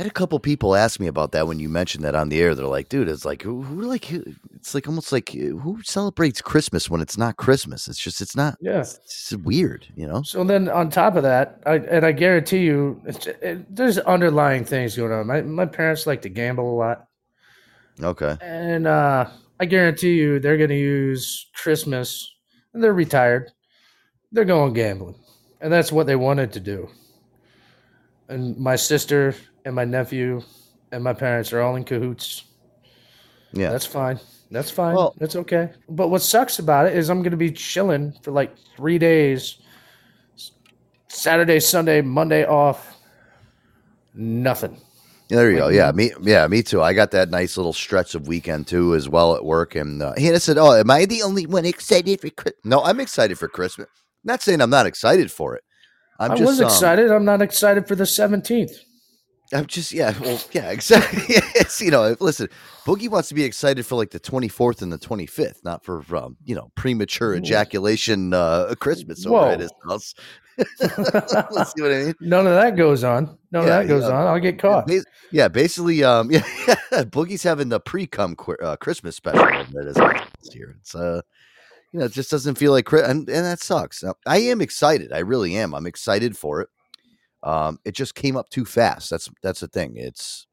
I had a couple people ask me about that when you mentioned that on the air. They're like, dude, it's like who, who like who- it's like almost like uh, who celebrates Christmas when it's not Christmas? It's just it's not. Yeah. It's just weird, you know. So then on top of that, I, and I guarantee you, it's, it, there's underlying things going on. My, my parents like to gamble a lot. Okay. And uh, I guarantee you, they're going to use Christmas. And they're retired. They're going gambling, and that's what they wanted to do. And my sister and my nephew and my parents are all in cahoots. Yeah, that's fine. That's fine. that's okay. But what sucks about it is I'm going to be chilling for like three days. Saturday, Sunday, Monday off. Nothing. There you go. Yeah, me. Yeah, me too. I got that nice little stretch of weekend too, as well at work. And uh, Hannah said, "Oh, am I the only one excited for Christmas?" No, I'm excited for Christmas. not saying I'm not excited for it. I'm i just was um, excited. I'm not excited for the 17th. I'm just yeah, well, yeah, [laughs] exactly. it's you know, listen, Boogie wants to be excited for like the 24th and the 25th, not for um, you know, premature ejaculation uh Christmas over at Whoa. his house. [laughs] Let's see what I mean. None of that goes on. None Yeah, of that goes yeah. on. I'll get caught. Bas- Yeah, basically, um, [laughs] yeah, Boogie's having the pre-cum qu- uh, Christmas special over at this year. It's uh, you know, it just doesn't feel like, and, and that sucks. I am excited. I really am. I'm excited for it. Um, it just came up too fast. That's that's the thing. It's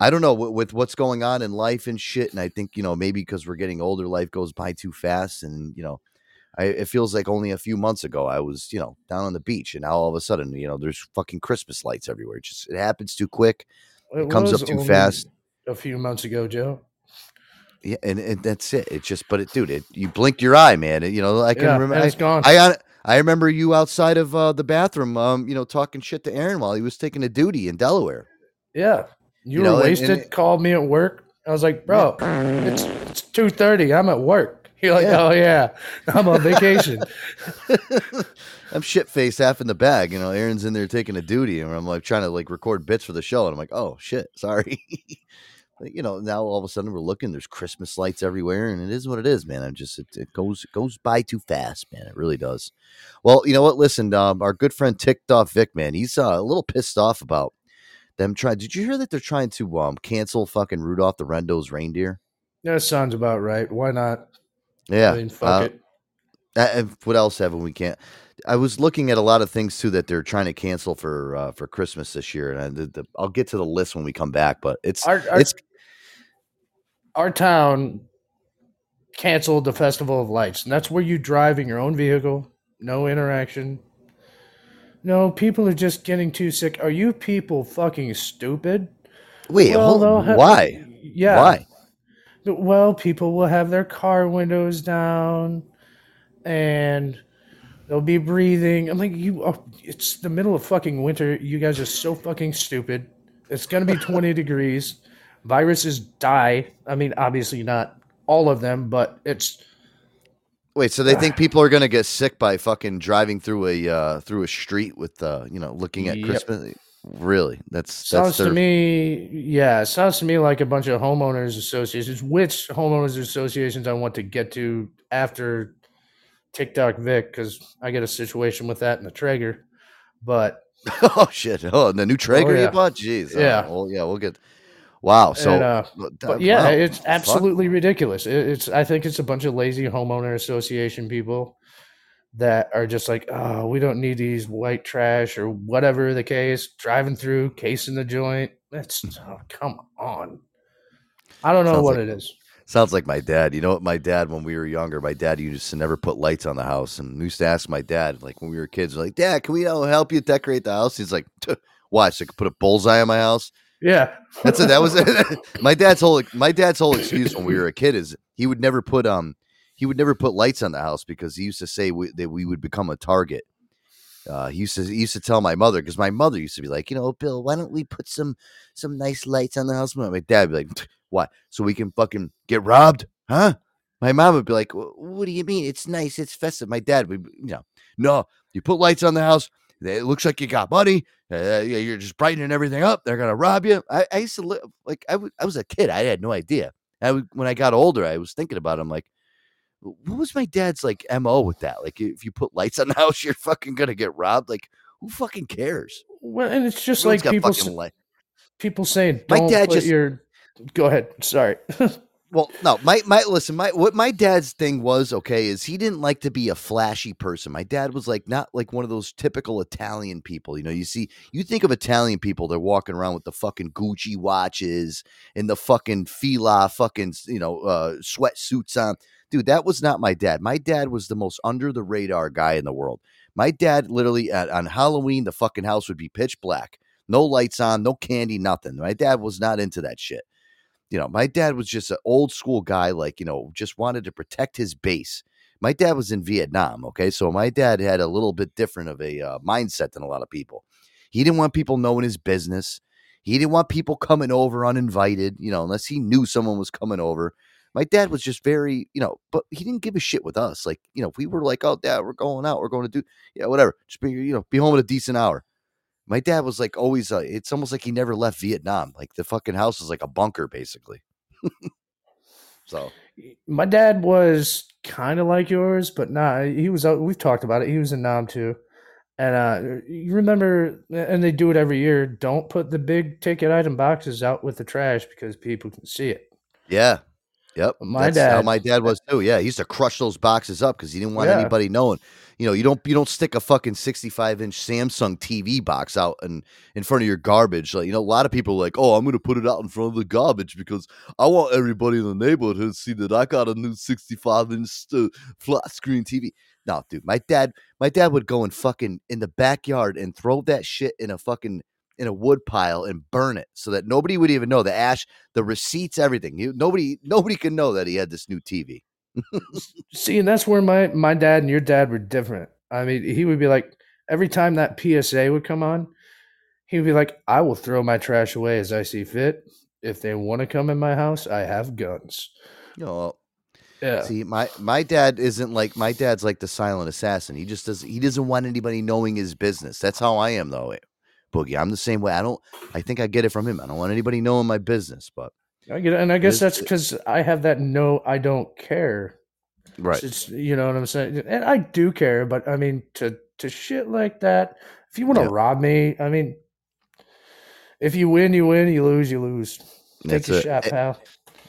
I don't know with, with what's going on in life and shit. And I think you know maybe because we're getting older, life goes by too fast, and you know. I, it feels like only a few months ago I was, you know, down on the beach, and now all of a sudden, you know, there's fucking Christmas lights everywhere. It just it happens too quick. It, comes up too fast. A few months ago, Joe. Yeah, and, and that's it. It just, but it, dude, it you blink your eye, man. It, you know, I can Yeah, remember. it's I, gone. I hon- I remember you outside of uh, the bathroom, um, you know, talking shit to Aaron while he was taking a duty in Delaware. Yeah, you, You were know, wasted. and- called me at work. I was like, bro, it's it's two thirty. I'm at work. [laughs] You're like, Yeah. oh yeah, I'm on vacation. [laughs] [laughs] I'm shit faced half in the bag. You know, Aaron's in there taking a duty, and I'm like trying to like record bits for the show, and I'm like, oh shit, sorry. But, you know, now all of a sudden we're looking. There's Christmas lights everywhere, and it is what it is, man. I'm just it, it goes it goes by too fast, man. It really does. Well, you know what? Listen, um, our good friend Ticked Off Vic, man, he's uh, a little pissed off about them trying. Did you hear that they're trying to um cancel fucking Rudolph the Red-Nosed Reindeer? that sounds about right. Why not? Yeah. I mean, fuck uh, it. Uh, what else haven't we can't? I was looking at a lot of things too that they're trying to cancel for uh, for Christmas this year, and I, the, the, I'll get to the list when we come back. But it's Our, our, it's our town canceled the Festival of Lights, and that's where you drive in your own vehicle, no interaction. No, people are just getting too sick. Are you people fucking stupid? wait, Well, hold- they'll why? Yeah. Why? Well, people will have their car windows down and they'll be breathing. I'm like, you are, it's the middle of fucking winter. You guys are so fucking stupid. It's going to be 20 degrees. Viruses die. I mean, obviously not all of them, but it's Wait, so they think people are gonna get sick by fucking driving through a uh, through a street with uh, you know looking at Yep. Christmas? Really? That's sounds that's to me, yeah, it sounds to me like a bunch of homeowners associations, which homeowners associations I want to get to after Ticked Off Vic, because I get a situation with that in the Traeger. But [laughs] oh shit! Oh, and the new Traeger yeah. you bought? Jeez. Oh, Yeah. well, yeah, we'll get. Wow. So, And, uh, but- yeah, wow, it's fuck. absolutely ridiculous. It, it's I think it's a bunch of lazy homeowner association people that are just like, oh, we don't need these white trash or whatever the case. Driving through, casing the joint. That's oh, come on. I don't know Sounds what like- it is. Sounds like my dad. You know what? My dad, when we were younger, my dad used to never put lights on the house, and we used to ask my dad, like when we were kids, like, "Dad, can we help you decorate the house?" He's like? So I could put a bullseye on my house?" Yeah, [laughs] That's it. That was [laughs] [laughs] my dad's whole. My dad's whole excuse when we were a kid is he would never put um he would never put lights on the house because he used to say we, that we would become a target. Uh, he used to he used to tell my mother because my mother used to be like, you know, Bill, why don't we put some some nice lights on the house? My dad would be like, why? So we can fucking get robbed, huh? My mom would be like, what do you mean? It's nice, it's festive. My dad would, you know, no, you put lights on the house. It looks like you got money. Uh, yeah, you're just brightening everything up. They're gonna rob you. I, I used to live like I was- I was a kid. I had no idea. I would, when I got older, I was thinking about. It. I'm like, what was my dad's like mo with that? Like, if you put lights on the [laughs] house, you're fucking gonna get robbed. Like, who fucking cares? Well, and it's just Everyone's like people s- people saying, My "Don't dad put just- your." Go ahead. Sorry. [laughs] Well, no, my my listen, my what my dad's thing was okay is he didn't like to be a flashy person. My dad was like not like one of those typical Italian people. You know, you see, you think of Italian people, they're walking around with the fucking Gucci watches and the fucking Fila fucking you know uh, sweatsuits on. Dude, that was not my dad. My dad was the most under the radar guy in the world. My dad literally at, on Halloween, the fucking house would be pitch black, no lights on, no candy, nothing. My dad was not into that shit you know, my dad was just an old school guy, like, you know, just wanted to protect his base. My dad was in Vietnam. Okay. So my dad had a little bit different of a uh, mindset than a lot of people. He didn't want people knowing his business. He didn't want people coming over uninvited, you know, unless he knew someone was coming over. My dad was just very, you know, but he didn't give a shit with us. Like, you know, if we were like, oh, dad, we're going out, we're going to do, yeah, whatever. Just be, you know, be home at a decent hour. My dad was like always. Uh, it's almost like he never left Vietnam. Like the fucking house is like a bunker, basically. [laughs] so My dad was kind of like yours, but nah, he was. out We've talked about it. He was in Nam too, and uh, you remember, and they do it every year. Don't put the big ticket item boxes out with the trash because people can see it. yeah, yep. My That's how dad- my dad was too. Yeah, he used to crush those boxes up because he didn't want Yeah. anybody knowing. You know, you don't you don't stick a fucking sixty five inch Samsung TV box out and in front of your garbage. Like you know, a lot of people are like, oh, I'm gonna put it out in front of the garbage because I want everybody in the neighborhood to see that I got a new sixty five inch flat screen TV. No, dude, my dad, my dad would go and fucking in the backyard and throw that shit in a fucking in a wood pile and burn it so that nobody would even know the ash, the receipts, everything. Nobody, nobody can know that he had this new TV. See, and that's where my my dad and your dad were different. I mean, he would be like every time that PSA would come on, he would be like, "I will throw my trash away as I see fit. If they want to come in my house, I have guns." No. Yeah. See, my my dad isn't like my dad's like the silent assassin. He just does he doesn't want anybody knowing his business. That's how I am though. Eh, Boogie. I'm the same way. I don't I think I get it from him. I don't want anybody knowing my business, but I get it, and I guess that's because I have that no, I don't care. Right. It's, you know what I'm saying, and I do care, but I mean to to shit like that. If you want to Yeah. rob me, I mean, if you win, you win. You lose, you lose. Take That's your it. shot, Eh, pal.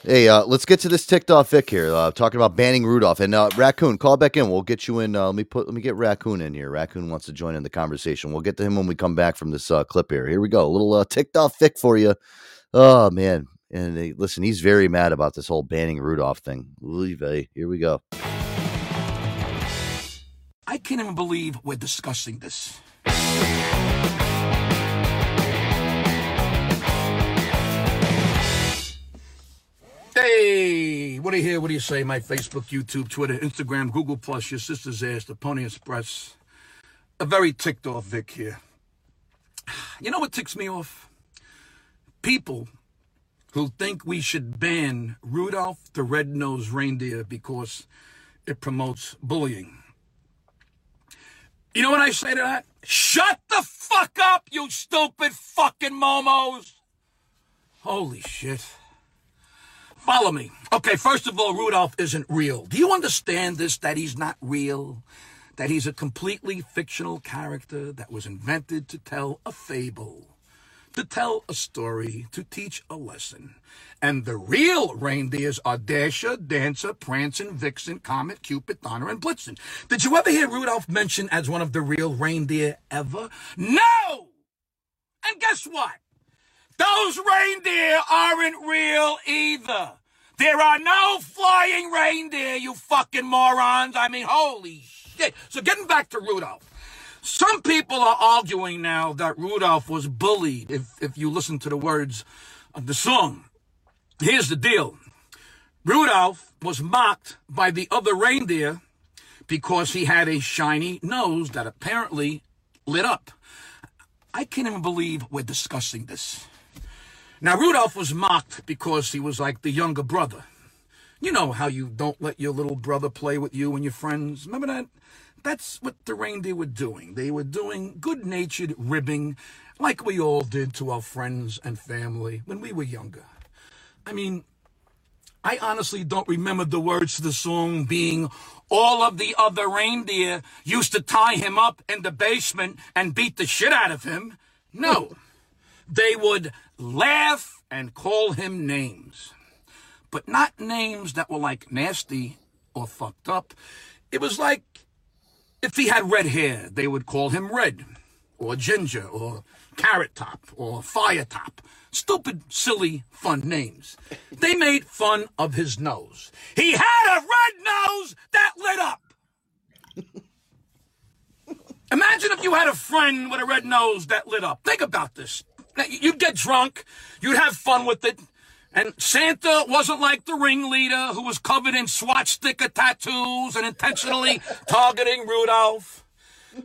Hey, uh, let's get to this ticked off Vic here. Uh, talking about banning Rudolph and uh, Raccoon. Call back in. We'll get you in. Uh, let me put. Let me get Raccoon in here. Raccoon wants to join in the conversation. We'll get to him when we come back from this uh, clip here. Here we go. A little uh, ticked off Vic for you. Oh man. And uh, listen, he's very mad about this whole banning Rudolph thing. Oy vey. Here we go. I can't even believe we're discussing this. Hey, what do you hear? What do you say? My Facebook, YouTube, Twitter, Instagram, Google Plus, your sister's ass, the Pony Express. A very ticked off Vic here. [sighs] You know what ticks me off? People who think we should ban Rudolph the Red-Nosed Reindeer because it promotes bullying. You know what I say to that? Shut the fuck up, you stupid fucking momos! Holy shit. Follow me. Okay, first of all, Rudolph isn't real. Do you understand this? That he's not real? That he's a completely fictional character that was invented to tell a fable, to tell a story, to teach a lesson. And the real reindeers are Dasher, Dancer, Prancer, Vixen, Comet, Cupid, Donner, and Blitzen. Did you ever hear Rudolph mentioned as one of the real reindeer ever? No! And guess what? Those reindeer aren't real either. There are no flying reindeer, you fucking morons. I mean, holy shit. So getting back to Rudolph. Some people are arguing now that Rudolph was bullied if, if you listen to the words of the song. Here's the deal. Rudolph was mocked by the other reindeer because he had a shiny nose that apparently lit up. I can't even believe we're discussing this. Now, Rudolph was mocked because he was like the younger brother. You know how you don't let your little brother play with you and your friends. Remember that? That's what the reindeer were doing. They were doing good natured ribbing like we all did to our friends and family when we were younger. I mean, I honestly don't remember the words to the song being all of the other reindeer used to tie him up in the basement and beat the shit out of him. No. [laughs] they would laugh and call him names. But not names that were like nasty or fucked up. It was like if he had red hair, they would call him Red, or Ginger, or Carrot Top, or Fire Top. Stupid, silly, fun names. They made fun of his nose. He had a red nose that lit up. Imagine if you had a friend with a red nose that lit up. Think about this. You'd get drunk, you'd have fun with it, and Santa wasn't like the ringleader who was covered in swastika tattoos and intentionally [laughs] targeting Rudolph.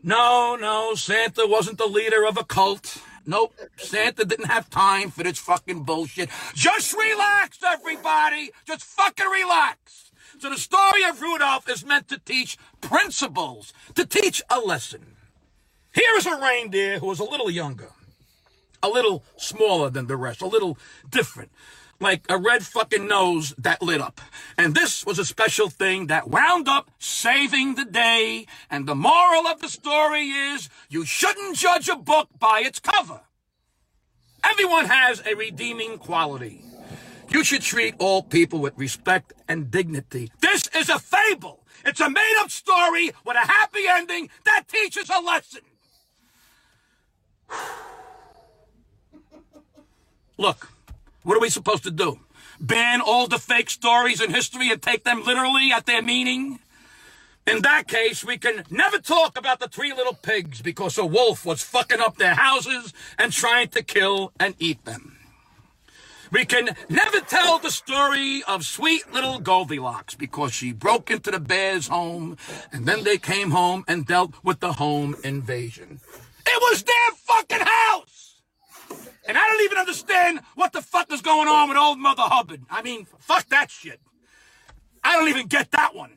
No, no, Santa wasn't the leader of a cult. Nope, Santa didn't have time for this fucking bullshit. Just relax, everybody. Just fucking relax. So the story of Rudolph is meant to teach principles, to teach a lesson. Here is a reindeer who was a little younger, a little smaller than the rest, a little different, like a red fucking nose that lit up. And this was a special thing that wound up saving the day. And the moral of the story is you shouldn't judge a book by its cover. Everyone has a redeeming quality. You should treat all people with respect and dignity. This is a fable. It's a made up story with a happy ending that teaches a lesson. Look, what are we supposed to do? Ban all the fake stories in history and take them literally at their meaning? In that case, we can never talk about the three little pigs because a wolf was fucking up their houses and trying to kill and eat them. We can never tell the story of sweet little Goldilocks because she broke into the bear's home and then they came home and dealt with the home invasion. It was their fucking house! And I don't even understand what the fuck is going on with old Mother Hubbard. I mean, fuck that shit. I don't even get that one.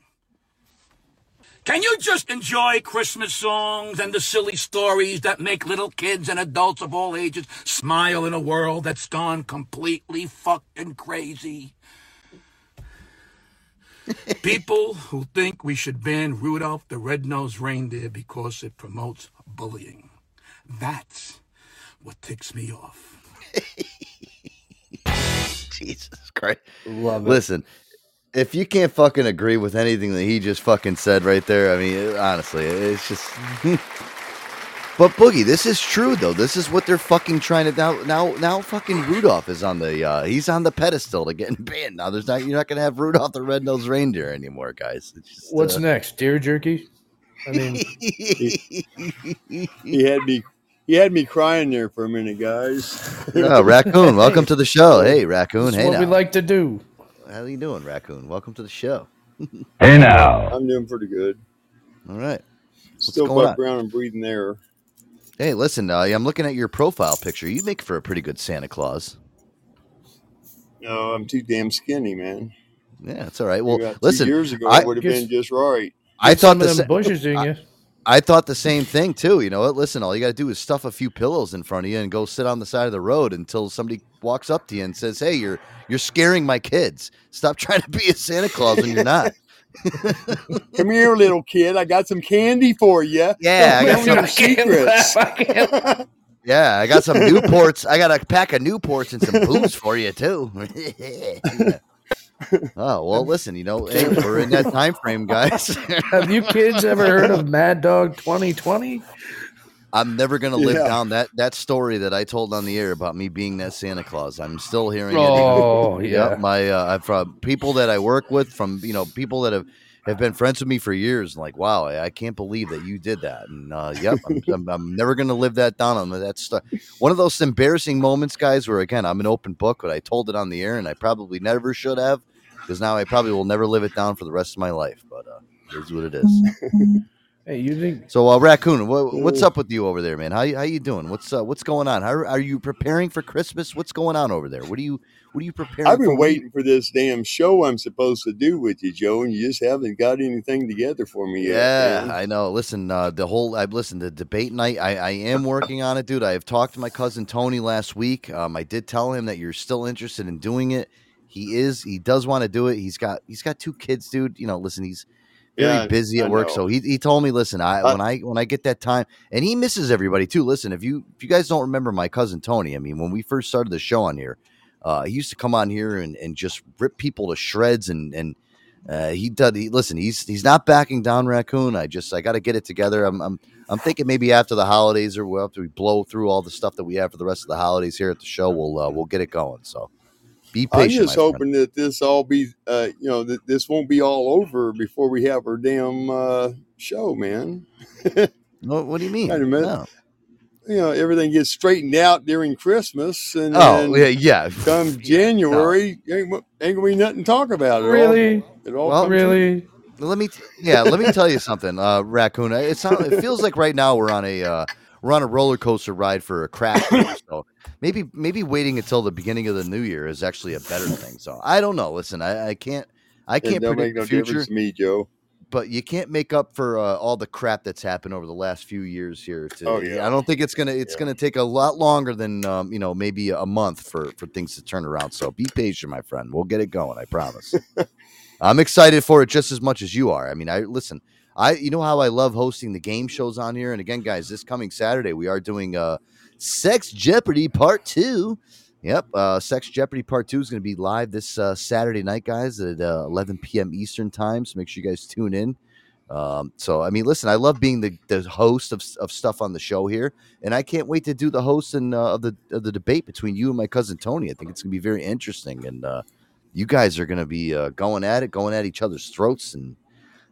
Can you just enjoy Christmas songs and the silly stories that make little kids and adults of all ages smile in a world that's gone completely fucking crazy? [laughs] People who think we should ban Rudolph the Red-Nosed Reindeer because it promotes bullying. That's what ticks me off. [laughs] Jesus Christ. Love it. Listen, if you can't fucking agree with anything that he just fucking said right there, I mean, it- honestly, it's just. [laughs] but Boogie, this is true though. This is what they're fucking trying to now. Now, now, fucking Rudolph is on the. uh He's on the pedestal to getting banned. Now, there's not. You're not gonna have Rudolph the Red-Nosed Reindeer anymore, guys. It's just, What's uh, next? Deer jerky? I mean, [laughs] He had me. He had me crying there for a minute, guys. [laughs] Oh, Raccoon, welcome to the show. [laughs] Hey, Raccoon. that's Hey, what we like to do. How are you doing, Raccoon? Welcome to the show. [laughs] Hey now. I'm doing pretty good. All right. Still going above on? ground and breathing air. Hey, listen, uh, I'm looking at your profile picture. You make for a pretty good Santa Claus. No, I'm too damn skinny, man. Yeah, it's all right. Well, listen, years ago, I, would have been just right. I thought some the of them sa- bushes in you. I thought the same thing too. You know what? Listen, all you got to do is stuff a few pillows in front of you and go sit on the side of the road until somebody walks up to you and says, "Hey, you're you're scaring my kids. Stop [laughs] trying to be a Santa Claus when you're not." [laughs] Come here, little kid. I got some candy for you. Yeah, I got some [laughs] secrets. Yeah, I got some Newports. I got a pack of Newports and some booze for you too. Oh well, listen, you know, [laughs] hey, we're in that time frame, guys. [laughs] Have you kids ever heard of Mad Dog 2020? I'm never gonna live Yeah. down that that story that I told on the air about me being that Santa Claus. I'm still hearing Oh, it. Oh [laughs] yeah. Yep, my uh, I've from people that I work with, from you know people that have have been friends with me for years. Like, wow, I, I can't believe that you did that. And uh, yep, I'm, I'm, I'm never gonna live that down. On that's st- one of those embarrassing moments, guys. Where again, I'm an open book, but I told it on the air, and I probably never should have, because now I probably will never live it down for the rest of my life. But uh, it is what it is. [laughs] Hey, you think So, uh, raccoon, what, what's up with you over there, man? How you- how you doing? What's uh, what's going on? How are you preparing for Christmas? What's going on over there? What are you what are you preparing? I've for? been waiting for this damn show I'm supposed to do with you, Joe, and you just haven't got anything together for me yet. Yeah, man. I know. Listen, uh, the whole I've listened to debate night. I, I am working on it, dude. I have talked to my cousin Tony last week. Um, I did tell him that you're still interested in doing it. He is. He does want to do it. He's got he's got two kids, dude. You know, listen, he's very Yeah, busy at I work. know. So he, he told me, listen, I Uh, when I when I get that time, and he misses everybody too. Listen, if you if you guys don't remember my cousin Tony, I mean, when we first started the show on here, uh, he used to come on here and, and just rip people to shreds and and uh, he does. He, listen, he's he's not backing down, raccoon. I just I got to get it together. I'm I'm I'm thinking maybe after the holidays or well, after we blow through all the stuff that we have for the rest of the holidays here at the show, we'll uh, we'll get it going. So be I'm just my friend. hoping that this all be, uh, you know, that this won't be all over before we have our damn uh, show, man. [laughs] What, what do you mean? Wait a minute. No. You know, everything gets straightened out during Christmas, and Oh, then yeah, yeah. come [laughs] January, ain't, ain't gonna be nothing to talk about. It all- Really? it all Well, comes- Really? Let me, t- yeah, let me tell you something, uh, raccoon. It sounds, it feels like right now we're on a, uh, we're on a roller coaster ride for a crash. [laughs] so maybe, maybe waiting until the beginning of the new year is actually a better thing. So I don't know. Listen, I, I can't, I can't predict make no the future. to me, Joe. but you can't make up for uh, all the crap that's happened over the last few years here. To, Oh, yeah. I don't think it's gonna it's gonna take a lot longer than um, you know maybe a month for for things to turn around. So be patient, my friend. We'll get it going. I promise. [laughs] I'm excited for it just as much as you are. I mean, I listen. I you know how I love hosting the game shows on here. And again, guys, this coming Saturday we are doing uh, Sex Jeopardy Part Two. Yep, uh, Sex Jeopardy Part Two is going to be live this uh, Saturday night, guys, at uh, 11 p.m. Eastern time. So make sure you guys tune in. Um, so I mean, listen, I love being the, the host of, of stuff on the show here, and I can't wait to do the host and uh, of the of the debate between you and my cousin Tony. I think it's gonna be very interesting, and uh, you guys are gonna be uh, going at it, going at each other's throats, and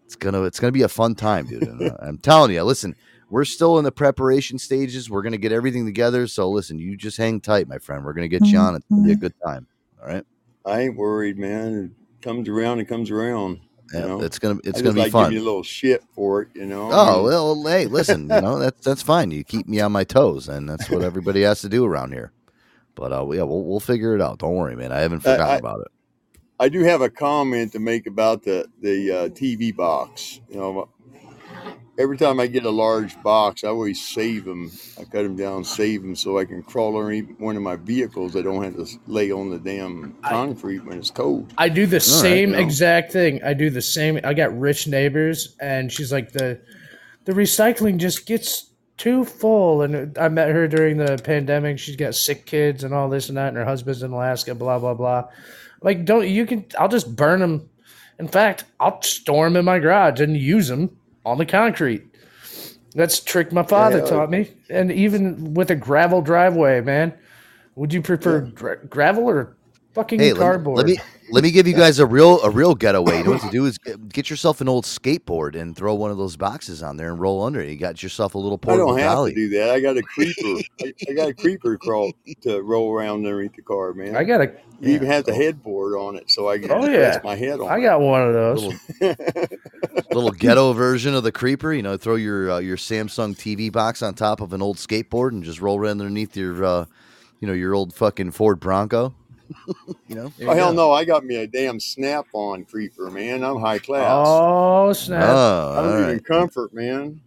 it's gonna it's gonna be a fun time, dude. And, uh, I'm telling you, listen, we're still in the preparation stages. We're gonna get everything together. So listen, you just hang tight, my friend. We're gonna get you on. It's gonna be a good time. All right. I ain't worried, man. It comes around and comes around. You know? it's gonna it's I gonna just be like fun. Give you a little shit for it, you know. Oh well, hey, listen, you know [laughs] that's that's fine. You keep me on my toes, and that's what everybody has to do around here. But uh, yeah, we'll we'll figure it out. Don't worry, man. I haven't I- forgotten I- about it. I do have a comment to make about the the uh, TV box. You know, every time I get a large box, I always save them. I cut them down, save them, so I can crawl underneath one of my vehicles. I don't have to lay on the damn concrete when it's cold. I do the right, same know. exact thing. I do the same. I got rich neighbors, and she's like the the recycling just gets too full. And I met her during the pandemic. She's got sick kids and all this and that, and her husband's in Alaska. Blah blah blah. Like, don't you can? I'll just burn them. In fact, I'll store them in my garage and use them on the concrete. That's trick my father Yeah. taught me. And even with a gravel driveway, man, would you prefer gra- gravel or fucking Hey, let me, let me let me give you [laughs] guys a real a real getaway. You know what to do is get, get yourself an old skateboard and throw one of those boxes on there and roll under it. You got yourself a little I portable don't have valley. to do that. I got a creeper. [laughs] I, I got a creeper crawl to roll around underneath the car, man. I got a You even have the headboard on it, so I can Oh, yeah. my head on. I got one of those. little ghetto version of the creeper. You know, throw your uh, your Samsung TV box on top of an old skateboard and just roll right underneath your uh, you know your old fucking Ford Bronco. You know, Oh hell no! I got me a damn snap-on creeper, man. I'm high class. Oh snap! Oh, I all live in right. comfort, man.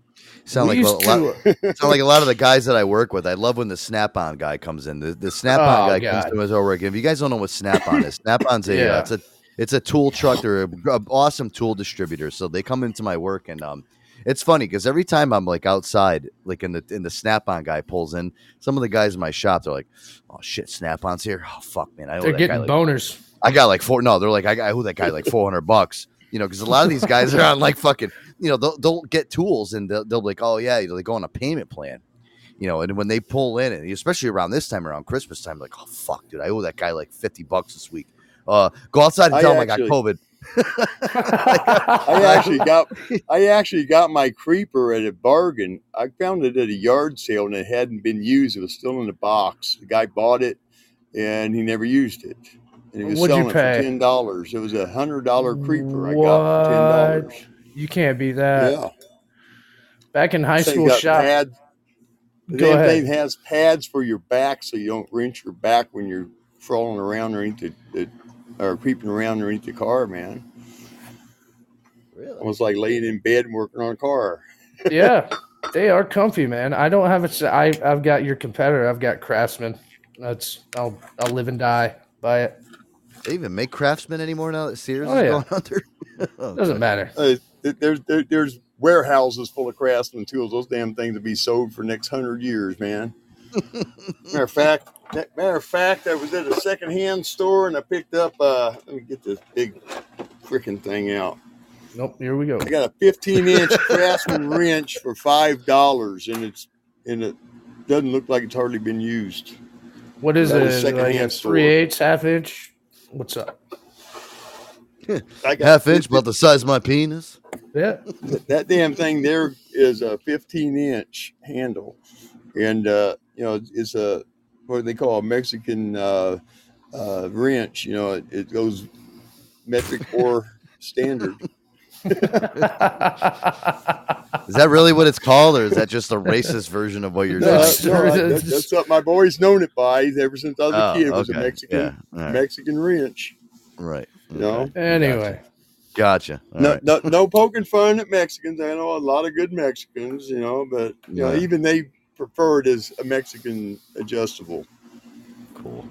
Sound We like a lot, [laughs] sound like a lot of the guys that I work with. I love when the Snap-on guy comes in. The, the Snap-on Oh, guy God. comes to us over work. If you guys don't know what Snap-on is, Snap-on's a uh, it's a it's a tool truck. They're an awesome tool distributor. So they come into my work and um, it's funny because every time I'm like outside, like in the in the Snap-on guy pulls in, some of the guys in my shop they're like, "Oh shit, Snap-on's here! Oh fuck, man, I owe They're that getting guy like boners. I got like four. No, they're like I, I owe that guy like [laughs] four hundred bucks. You know, because a lot of these guys are on like fucking. You know, they'll, they'll get tools and they'll, they'll be like, oh yeah, you know, they go on a payment plan. You know, and when they pull in, and especially around this time, around Christmas time, like, oh fuck, dude, I owe that guy like fifty bucks this week. Uh, go outside and I tell him I got COVID. I [laughs] actually got I actually got my creeper at a bargain. I found it at a yard sale and it hadn't been used. It was still in the box. The guy bought it and he never used it. And he was What'd you selling it for ten dollars. It was a hundred dollar creeper I got for ten dollars. You can't be that. Yeah. Back in high school shop. Pad, the Go ahead. has pads for your back so you don't wrench your back when you're crawling around underneath the, the or creeping around underneath the car, man. Really? was like laying in bed and working on a car. [laughs] yeah, they are comfy, man. I don't have it. I I've got your competitor. I've got Craftsman. That's I'll I'll live and die by it. They even make Craftsman anymore now that Sears Oh, is yeah. going [laughs] under. Oh, Doesn't God. matter. Uh, there's there, there's warehouses full of craftsman tools. Those damn things will be sold for next hundred years, man. [laughs] matter of fact, matter of fact, I was at a secondhand store and I picked up. Uh, let me get this big freaking thing out. Nope. Here we go. I got a 15 inch craftsman wrench for five dollars, and it's and it doesn't look like it's hardly been used. What is At a it? Like secondhand store. three eighths, half inch. What's up? [laughs] I got Half inch, about the size of my penis. Yeah. that, [laughs] that damn thing there is a 15 inch handle, and uh, you know it's a what they call a Mexican uh, uh, wrench. You know, it, it goes metric or [laughs] standard. Is that really what it's called, or is that just a racist version of what you're [laughs] No, doing? no, I- that- that's what my boy's known it by ever since I was Oh, a kid. It was okay. a Mexican Yeah, all right. Mexican wrench. Right. You know, Anyway, Gotcha. All No, right. no, no poking fun at Mexicans. I know a lot of good Mexicans, you know, but you know, even they prefer it as a Mexican adjustable. Cool.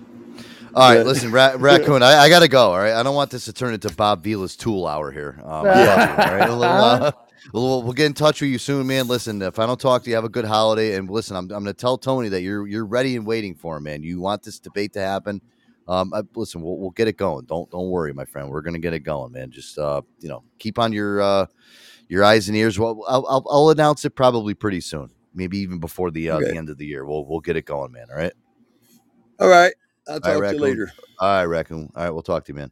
All right, But- listen, Ra- [laughs] Raccoon, I, I got to go. All right. I don't want this to turn into Bob Vila's tool hour here. Um, I love all right. A little, uh, [laughs] we'll, we'll get in touch with you soon, man. Listen, if I don't talk to you, have a good holiday. And listen, I'm, I'm going to tell Tony that you're you're ready and waiting for him, man. You want this debate to happen. Um, I, listen, we'll, we'll get it going. Don't don't worry, my friend. We're going to get it going, man. Just uh, you know, keep on your uh, your eyes and ears. Well, I'll, I'll, I'll announce it probably pretty soon. Maybe even before the uh, Okay. the end of the year. We'll we'll get it going, man. All right. All right. I'll talk right, to you later. All right, Raccoon. All right, we'll talk to you, man.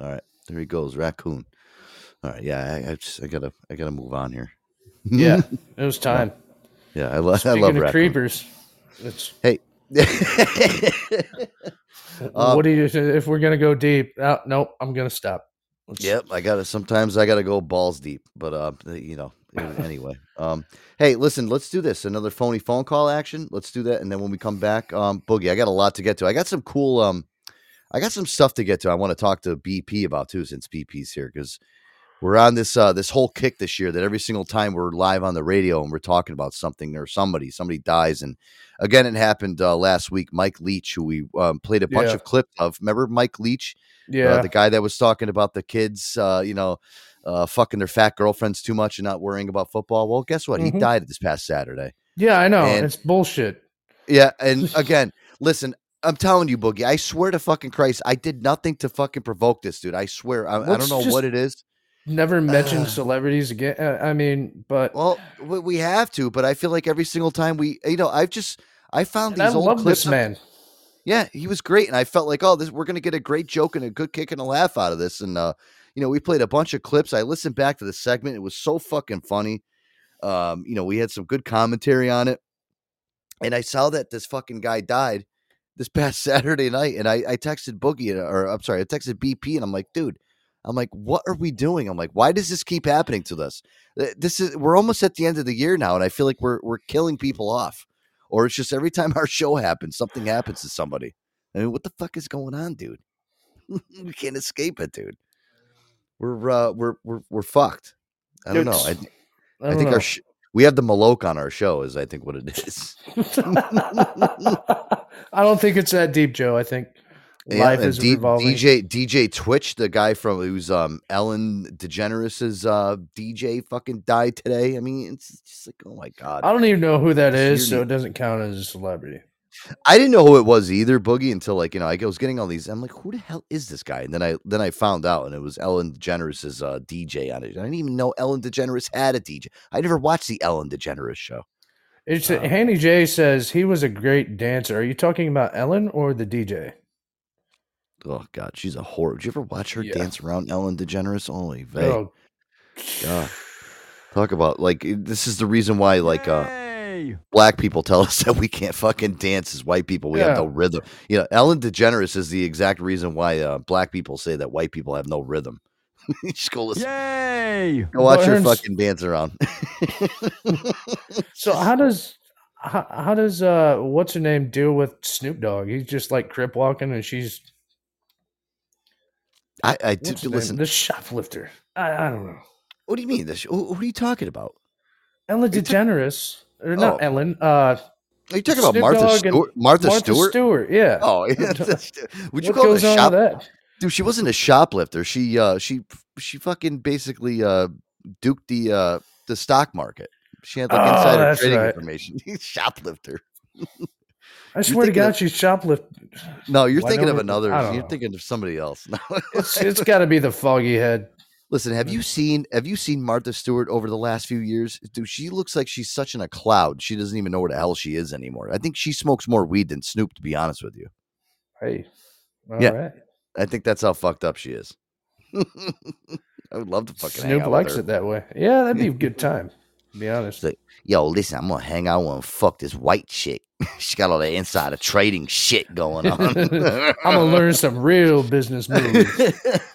All right, there he goes, Raccoon. All right, yeah, I, I just I gotta I gotta move on here. Yeah, [laughs] it was time. Yeah, I, lo- I love of Raccoon. creepers, it's Hey, [laughs] Um, what do you if we're gonna go deep? Uh, nope, I'm gonna stop. Let's- Yep, I gotta. Sometimes I gotta go balls deep, but uh, you know. Anyway, um, hey, listen, let's do this. Another phony phone call action. Let's do that, and then when we come back, um, Boogie, I got a lot to get to. I got some cool, um, I got some stuff to get to. I want to talk to BP about too, since BP's here, because we're on this uh this whole kick this year that every single time we're live on the radio and we're talking about something or somebody, somebody dies, and again, it happened uh, last week. Mike Leach, who we um, played a bunch Yeah. of clips of. Remember Mike Leach? Yeah. uh, the guy that was talking about the kids, uh, you know, uh, fucking their fat girlfriends too much and not worrying about football. Well, guess what? He Mhm. died this past Saturday. Yeah, I know. And- it's bullshit. Yeah, and [laughs] again, listen, I'm telling you, Boogie, I swear to fucking Christ, I did nothing to fucking provoke this dude. I swear, I, I don't know what it is. Never mention [sighs] celebrities again. Uh, I mean, but Well, we, we have to, but I feel like every single time we, you know, I've just, I found and these I old love clips. this of- man. Yeah, he was great, and I felt like, oh, this we're gonna get a great joke and a good kick and a laugh out of this. And uh, you know, we played a bunch of clips. I listened back to the segment; it was so fucking funny. Um, you know, we had some good commentary on it, and I saw that this fucking guy died this past [laughs] Saturday night, and I, I texted Boogie, or I'm sorry, I texted BP, and I'm like, dude, I'm like, what are we doing? I'm like, why does this keep happening to us? This is we're almost at the end of the year now, and I feel like we're we're killing people off, or it's just every time our show happens, something happens to somebody. I mean, what the fuck is going on, dude? [laughs] we can't escape it, dude. We're uh, we're we're we're fucked. I don't know. I, I I, think know. our sh- we have the Maloke on our show, is I think what it is. [laughs] I don't think it's that deep, Joe. I think Yeah, life is D- revolving. DJ DJ Twitch, the guy from who's um Ellen DeGeneres's uh DJ, fucking died today. I mean, it's just like, oh my god. I don't even know who that is, so it doesn't count as a celebrity. I didn't know who it was either, Boogie, until like you know I was getting all these. I'm like, who the hell is this guy? And then I then I found out, and it was Ellen DeGeneres's uh, DJ on it. I didn't even know Ellen DeGeneres had a DJ. I never watched the Ellen DeGeneres show. It's Handy J says he was a great dancer. Are you talking about Ellen or the DJ? Oh God, she's a whore. Did you ever watch her Yeah. dance around Ellen DeGeneres? Holy vey. Oh, God. [sighs] Talk about like this is the reason why like uh black people [laughs] tell us that we can't fucking dance as white people. We have no rhythm. You know, Ellen DeGeneres is the exact reason why uh, black people say that white people have no rhythm. [laughs] Just go listen. Yay! Go watch her fucking dance around. so [laughs] how does how, how does uh what's her name deal with Snoop Dogg? He's just like crip walking, and she's I, I did her name? listen. the shoplifter. I, I don't know. What do you mean? This, who, who are you talking about? Ellen DeGeneres or not Oh. Ellen? Uh, Are you talking about Martha Stewart? Martha, Stewart? Stewart, yeah. Oh, yeah. Would you What call it a shop? that? Dude, she wasn't a shoplifter. She uh she she fucking basically uh duked the uh the stock market. She had like Oh, insider trading right. information. [laughs] shoplifter. [laughs] I swear to God, of- she's shoplift. No, you're Why thinking of another. You're know. thinking of somebody else. [laughs] No. It's it's got to be the foggy head. Listen, have you seen have you seen Martha Stewart over the last few years? Dude, she looks like she's such in a cloud. She doesn't even know where the hell she is anymore. I think she smokes more weed than Snoop, to be honest with you. Hey, all Yeah. right. I think that's how fucked up she is. [laughs] I would love to fucking Snoop likes it that way. Yeah, that'd be a good [laughs] time. Be honest. Like, yo, listen, I'm gonna hang out and fuck this white chick. [laughs] She's got all that insider trading shit going on. [laughs] I'm gonna learn some real business moves. [laughs]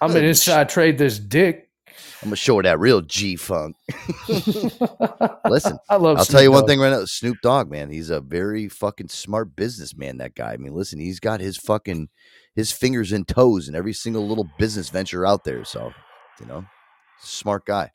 I'm gonna inside trade this dick. I'm gonna show her that real G funk. Listen, I love I'll tell Snoop you one Dogg. thing right now. Snoop Dogg, man, he's a very fucking smart businessman. That guy. I mean, listen, he's got his fucking his fingers and toes in every single little business venture out there. So You know, smart guy.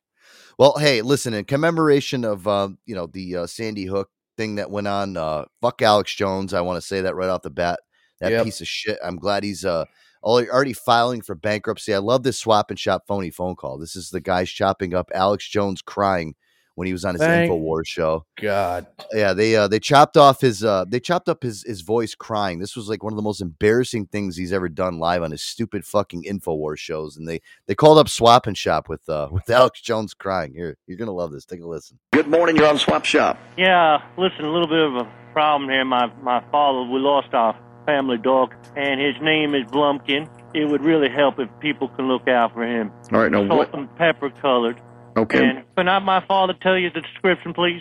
Well, hey, listen, in commemoration of uh, you know the uh, Sandy Hook thing that went on, uh, fuck Alex Jones. I want to say that right off the bat. That Yep. piece of shit. I'm glad he's uh already already filing for bankruptcy. I love this swap and shop phony phone call. This is the guys chopping up Alex Jones crying when he was on his Thank Infowars show. God. Yeah, they uh they chopped off his uh they chopped up his his voice crying. This was like one of the most embarrassing things he's ever done live on his stupid fucking Infowars shows. And they they called up Swap and Shop with uh [laughs] with Alex Jones crying. Here, you're gonna love this. Take a listen. Good morning, you're on Swap Shop. Yeah, listen, a little bit of a problem here. My my father, we lost our family dog, and his name is Blumpkin. It would really help if people can look out for him. All right, now Salt what? and pepper colored. Okay. And can I, my father tell you the description, please?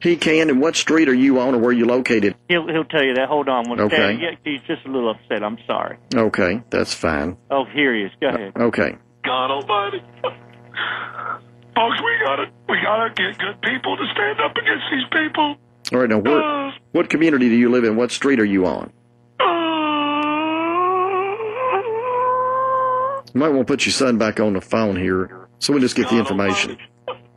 He can. And what street are you on or where you located? He'll he'll tell you that. Hold on one Okay. second. Yeah, he's just a little upset. I'm sorry. Okay, that's fine. Oh, here he is. Go uh, ahead. Okay. God Almighty. Folks, we gotta, we gotta get good people to stand up against these people. All right, now where, uh, what community do you live in? What street are you on? You might want to put your son back on the phone here so we just get the information.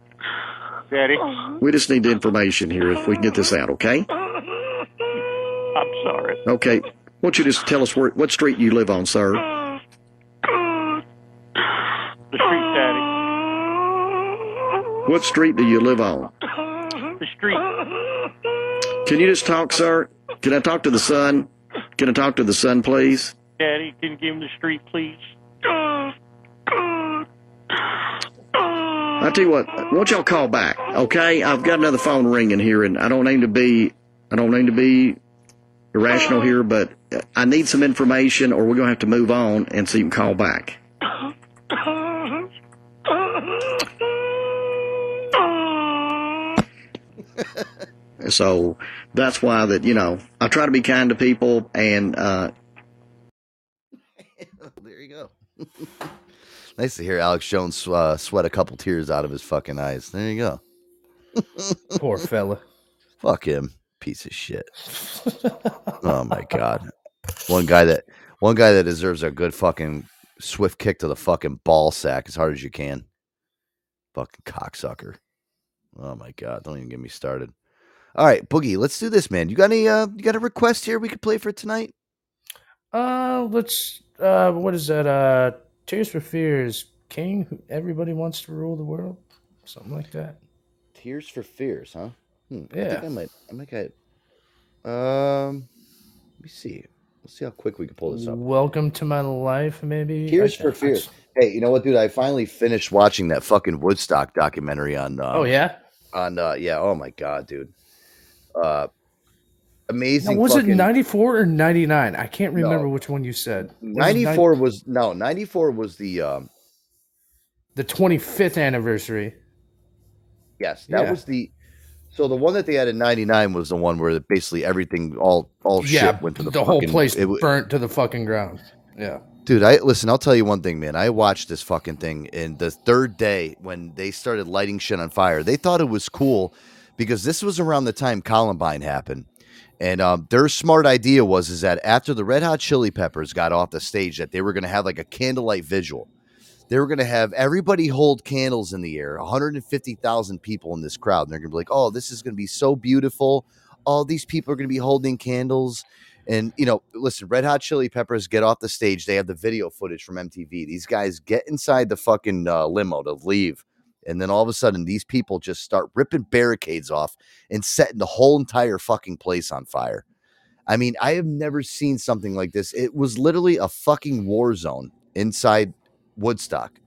[laughs] Daddy, We just need the information here if we can get this out, okay? I'm sorry. Okay. Why don't you just tell us where, what street you live on, sir? The street, Daddy. What street do you live on? The street. Can you just talk, sir? Can I talk to the son? Can I talk to the son, please? Daddy, can you give him the street, please? I tell you what, why don't y'all call back, okay? I've got another phone ringing here, and I don't aim to be, I don't aim to be irrational here, but I need some information, or we're gonna have to move on and so you call back. [laughs] So that's why that you know I try to be kind to people, and uh, [laughs] there you go. [laughs] nice to hear Alex Jones uh, sweat a couple tears out of his fucking eyes. There you go. [laughs] Poor fella. Fuck him, piece of shit. oh my god, one guy that one guy that deserves a good fucking swift kick to the fucking ball sack as hard as you can. Fucking cocksucker. Oh my god, don't even get me started. All right, Boogie, let's do this, man. You got any? Uh, you got a request here we could play for tonight? Uh, let's. Uh, what is that? Uh, Tears for Fears. King. Who Everybody wants to rule the world. Something like that. Tears for Fears, huh? Hmm, I Yeah. think I might. I might get. Um, let me see. Let's see how quick we can pull this up. Welcome to my life, maybe. Tears I- for I- Fears. Hey, you know what, dude? I finally finished watching that fucking Woodstock documentary on. Um, Oh yeah. On uh, yeah. Oh my god, dude. Uh, Now, amazing. was it ninety four or ninety nine? I can't remember No. which one you said. Was it 94 was no 94 was the um the twenty fifth anniversary. yes that Yeah. was the so the one that they had in 99 was the one where basically everything all all yeah, shit went to the, the whole place it burnt to the fucking ground. Yeah. Dude, I listen. I'll tell you one thing, man. I watched this fucking thing, and the third day when they started lighting shit on fire, they thought it was cool because this was around the time Columbine happened, and um, their smart idea was is that after the Red Hot Chili Peppers got off the stage, that they were going to have like a candlelight vigil. They were going to have everybody hold candles in the air, 150,000 people in this crowd, and they're going to be like, "Oh, this is going to be so beautiful. All these people are going to be holding candles." And you know, listen, Red Hot Chili Peppers get off the stage. They have the video footage from MTV. These guys get inside the fucking uh, limo to leave, and then all of a sudden, these people just start ripping barricades off and setting the whole entire fucking place on fire. I mean, I have never seen something like this. It was literally a fucking war zone inside Woodstock.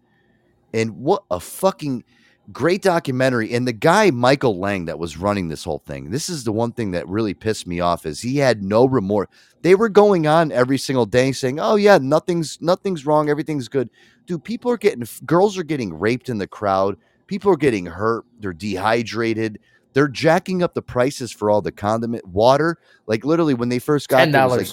And what a fucking great documentary. And the guy, Michael Lang, that was running this whole thing, this is the one thing that really pissed me off is he had no remorse. They were going on every single day saying, Oh yeah, nothing's nothing's wrong, everything's good. Dude, people are getting girls are getting raped in the crowd, people are getting hurt, they're dehydrated. They're jacking up the prices for all the condiment water. Like literally when they first got was $10. like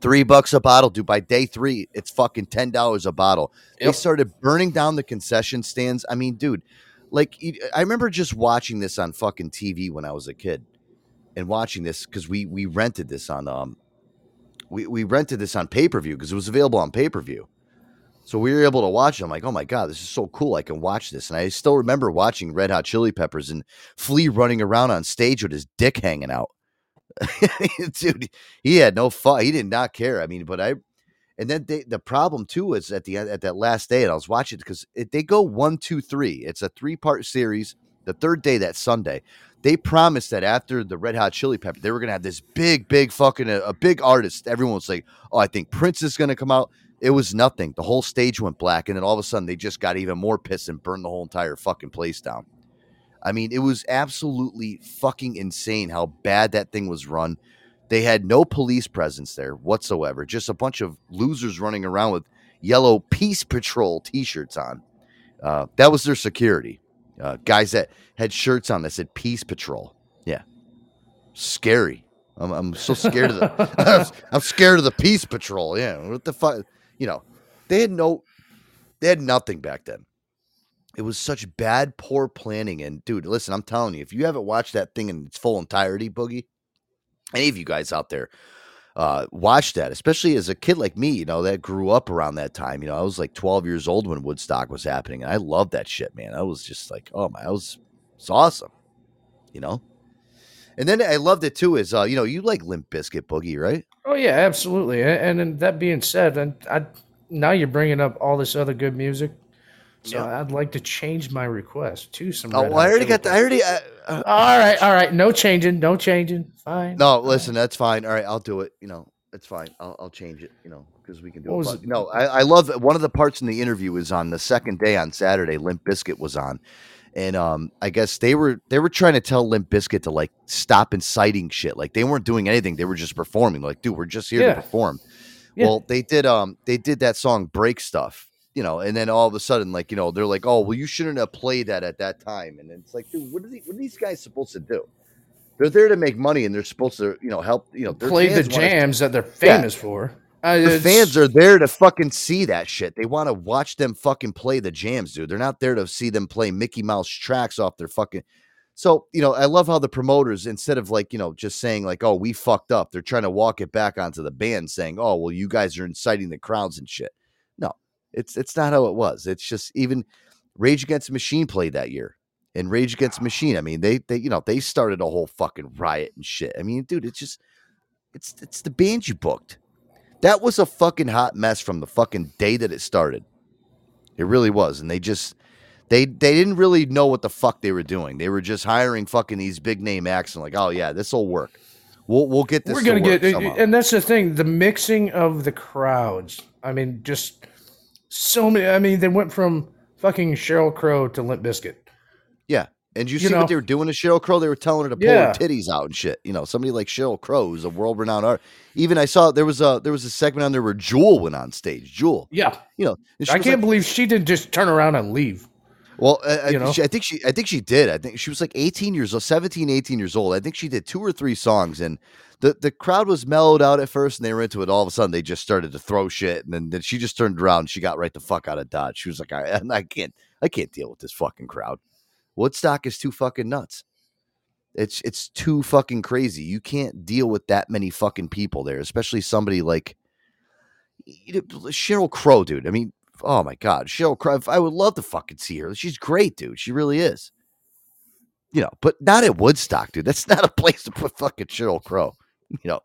three bucks a bottle, dude. By day three, it's fucking ten dollars a bottle. They started burning down the concession stands. I mean, dude, like I remember just watching this on fucking TV when I was a kid, and watching this because we we rented this on um we we rented this on pay per view because it was available on pay per view. So we were able to watch it. I'm like, oh my god, this is so cool! I can watch this, and I still remember watching Red Hot Chili Peppers and Flea running around on stage with his dick hanging out. [laughs] Dude, he had no fun. He did not care. I mean, but I, and then they, the problem too is at the end at that last day, and I was watching because they go one, two, three. It's a three part series. The third day, that Sunday, they promised that after the Red Hot Chili Pepper, they were gonna have this big, big fucking a, a big artist. Everyone was like, "Oh, I think Prince is gonna come out." It was nothing. The whole stage went black, and then all of a sudden, they just got even more pissed and burned the whole entire fucking place down. I mean, it was absolutely fucking insane how bad that thing was run. They had no police presence there whatsoever. Just a bunch of losers running around with yellow Peace Patrol T-shirts on. Uh, that was their security. Uh, guys that had shirts on that said Peace Patrol. Yeah, scary. I'm, I'm so scared of the. [laughs] I'm scared of the Peace Patrol. Yeah, what the fuck? You know, they had no, they had nothing back then. It was such bad, poor planning. And dude, listen, I'm telling you, if you haven't watched that thing in its full entirety, Boogie, any of you guys out there, uh, watch that, especially as a kid like me, you know, that grew up around that time. You know, I was like 12 years old when Woodstock was happening, and I loved that shit, man. I was just like, oh my, I was, it's awesome, you know. And then I loved it too. Is uh, you know, you like Limp Bizkit Boogie, right? Oh yeah, absolutely. A- And, that being said, and I now you're bringing up all this other good music, so I'd like to change my request to some. Oh, well, I already got the, I already. Uh, uh, all right, all right. No changing, no changing. Fine. No, listen, that's fine. All right, I'll do it. You know, it's fine. I'll, I'll change it. You know, because we can do What it. it? no, I, I love one of the parts in the interview is on the second day on Saturday. Limp Bizkit was on, and um, I guess they were they were trying to tell Limp Bizkit to like stop inciting shit. Like they weren't doing anything. They were just performing. Like, dude, we're just here Yeah. to perform. Yeah. Well, they did um they did that song Break Stuff. You know, and then all of a sudden, like you know, they're like, "Oh, well, you shouldn't have played that at that time." And it's like, dude, what are, the, what are these guys supposed to do? They're there to make money, and they're supposed to, you know, help. You know, Play the jams that they're Yeah. famous for. Uh, the fans are there to fucking see that shit. They want to watch them fucking play the jams, dude. They're not there to see them play Mickey Mouse tracks off their fucking. So you know, I love how the promoters, instead of like you know just saying like, "Oh, we fucked up," they're trying to walk it back onto the band, saying, "Oh, well, you guys are inciting the crowds and shit." No, it's it's not how it was. It's just even Rage Against the Machine played that year, and Rage Against Machine. I mean, they they you know they started a whole fucking riot and shit. I mean, dude, it's just it's it's the band you booked. That was a fucking hot mess from the fucking day that it started. It really was, and they just they they didn't really know what the fuck they were doing. They were just hiring fucking these big name acts and like, oh yeah, this will work. We'll we'll get this. we're gonna get, somehow." and that's the thing. The mixing of the crowds. I mean, just so many. I mean, they went from fucking Sheryl Crow to Limp Bizkit. Yeah. And you, You see know- what they were doing to Sheryl Crow? They were telling her to pull Yeah. her titties out and shit. You know, somebody like Sheryl Crow, is a world renowned art. Even I saw there was a there was a segment on there where Jewel went on stage. Jewel. Yeah. You know, I can't like- believe she didn't just turn around and leave. Well, uh, You know? she, I think she, I think she did. I think she was like 18 years old, 17, 18 years old. I think she did two or three songs, and the the crowd was mellowed out at first, and they were into it. All of a sudden, they just started to throw shit, and then, then she just turned around. and She got right the fuck out of Dodge. She was like, I, [laughs] I can't, I can't deal with this fucking crowd. Woodstock is too fucking nuts. It's it's too fucking crazy. You can't deal with that many fucking people there, especially somebody like Sheryl Crow, dude. I mean, oh my god, Sheryl Crow. I would love to fucking see her. She's great, dude. She really is. You know, but not at Woodstock, dude. That's [laughs] not a place to put fucking Sheryl Crow. You know,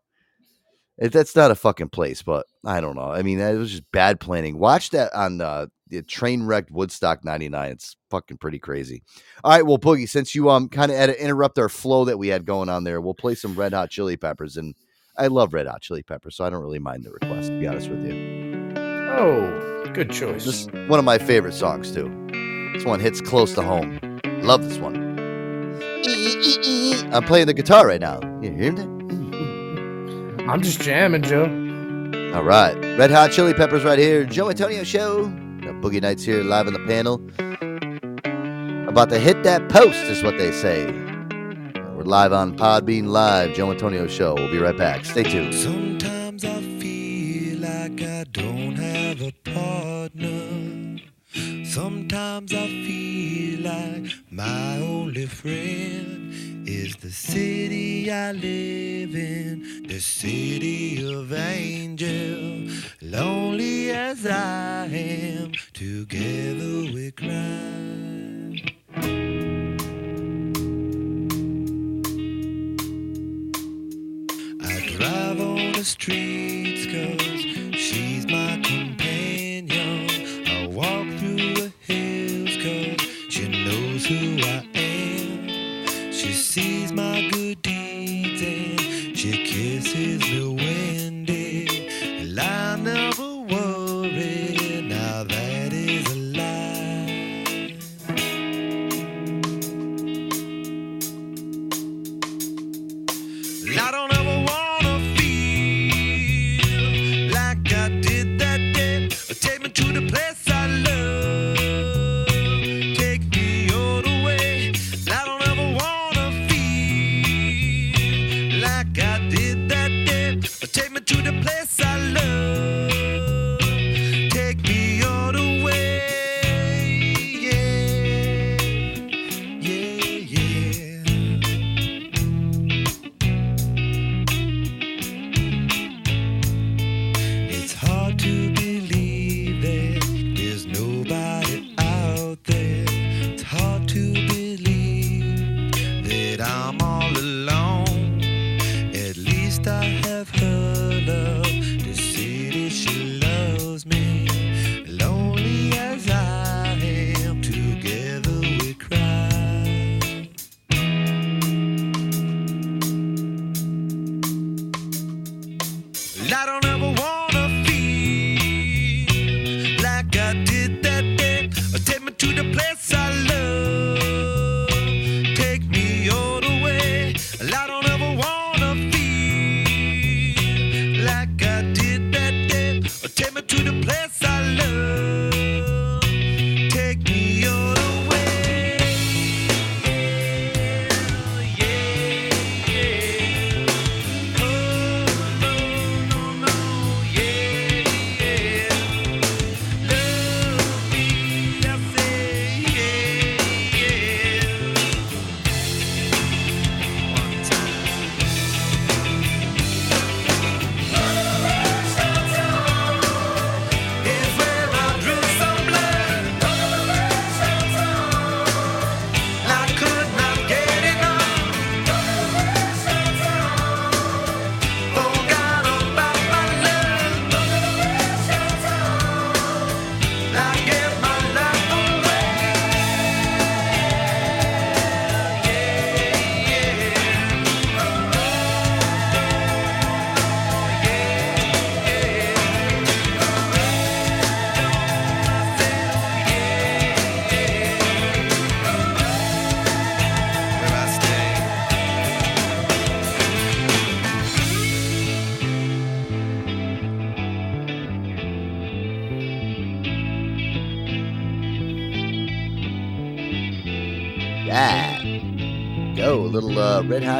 that's not a fucking place. But I don't know. I mean, it was just bad planning. Watch that on uh, the train wrecked Woodstock '99. It's fucking pretty crazy. All right, well, Boogie, since you um kind of had to interrupt our flow that we had going on there, we'll play some Red Hot Chili Peppers, and I love Red Hot Chili Peppers, so I don't really mind the request. To be honest with you. Oh, good choice. This is one of my favorite songs too. This one hits close to home. Love this one. I'm playing the guitar right now. You hear that? I'm just jamming, Joe. All right, Red Hot Chili Peppers right here. Joe Antonio Show. Boogie Nights here live on the panel. About to hit that post is what they say. We're live on Podbean Live. Joe Antonio Show. We'll be right back. Stay tuned. Sometimes I feel like I don't have a partner. Sometimes I feel like my only friend is the city I live in, the city of angel. Lonely as I am, together we cry. I drive on the streets cause she's my companion. Who I am. She sees my good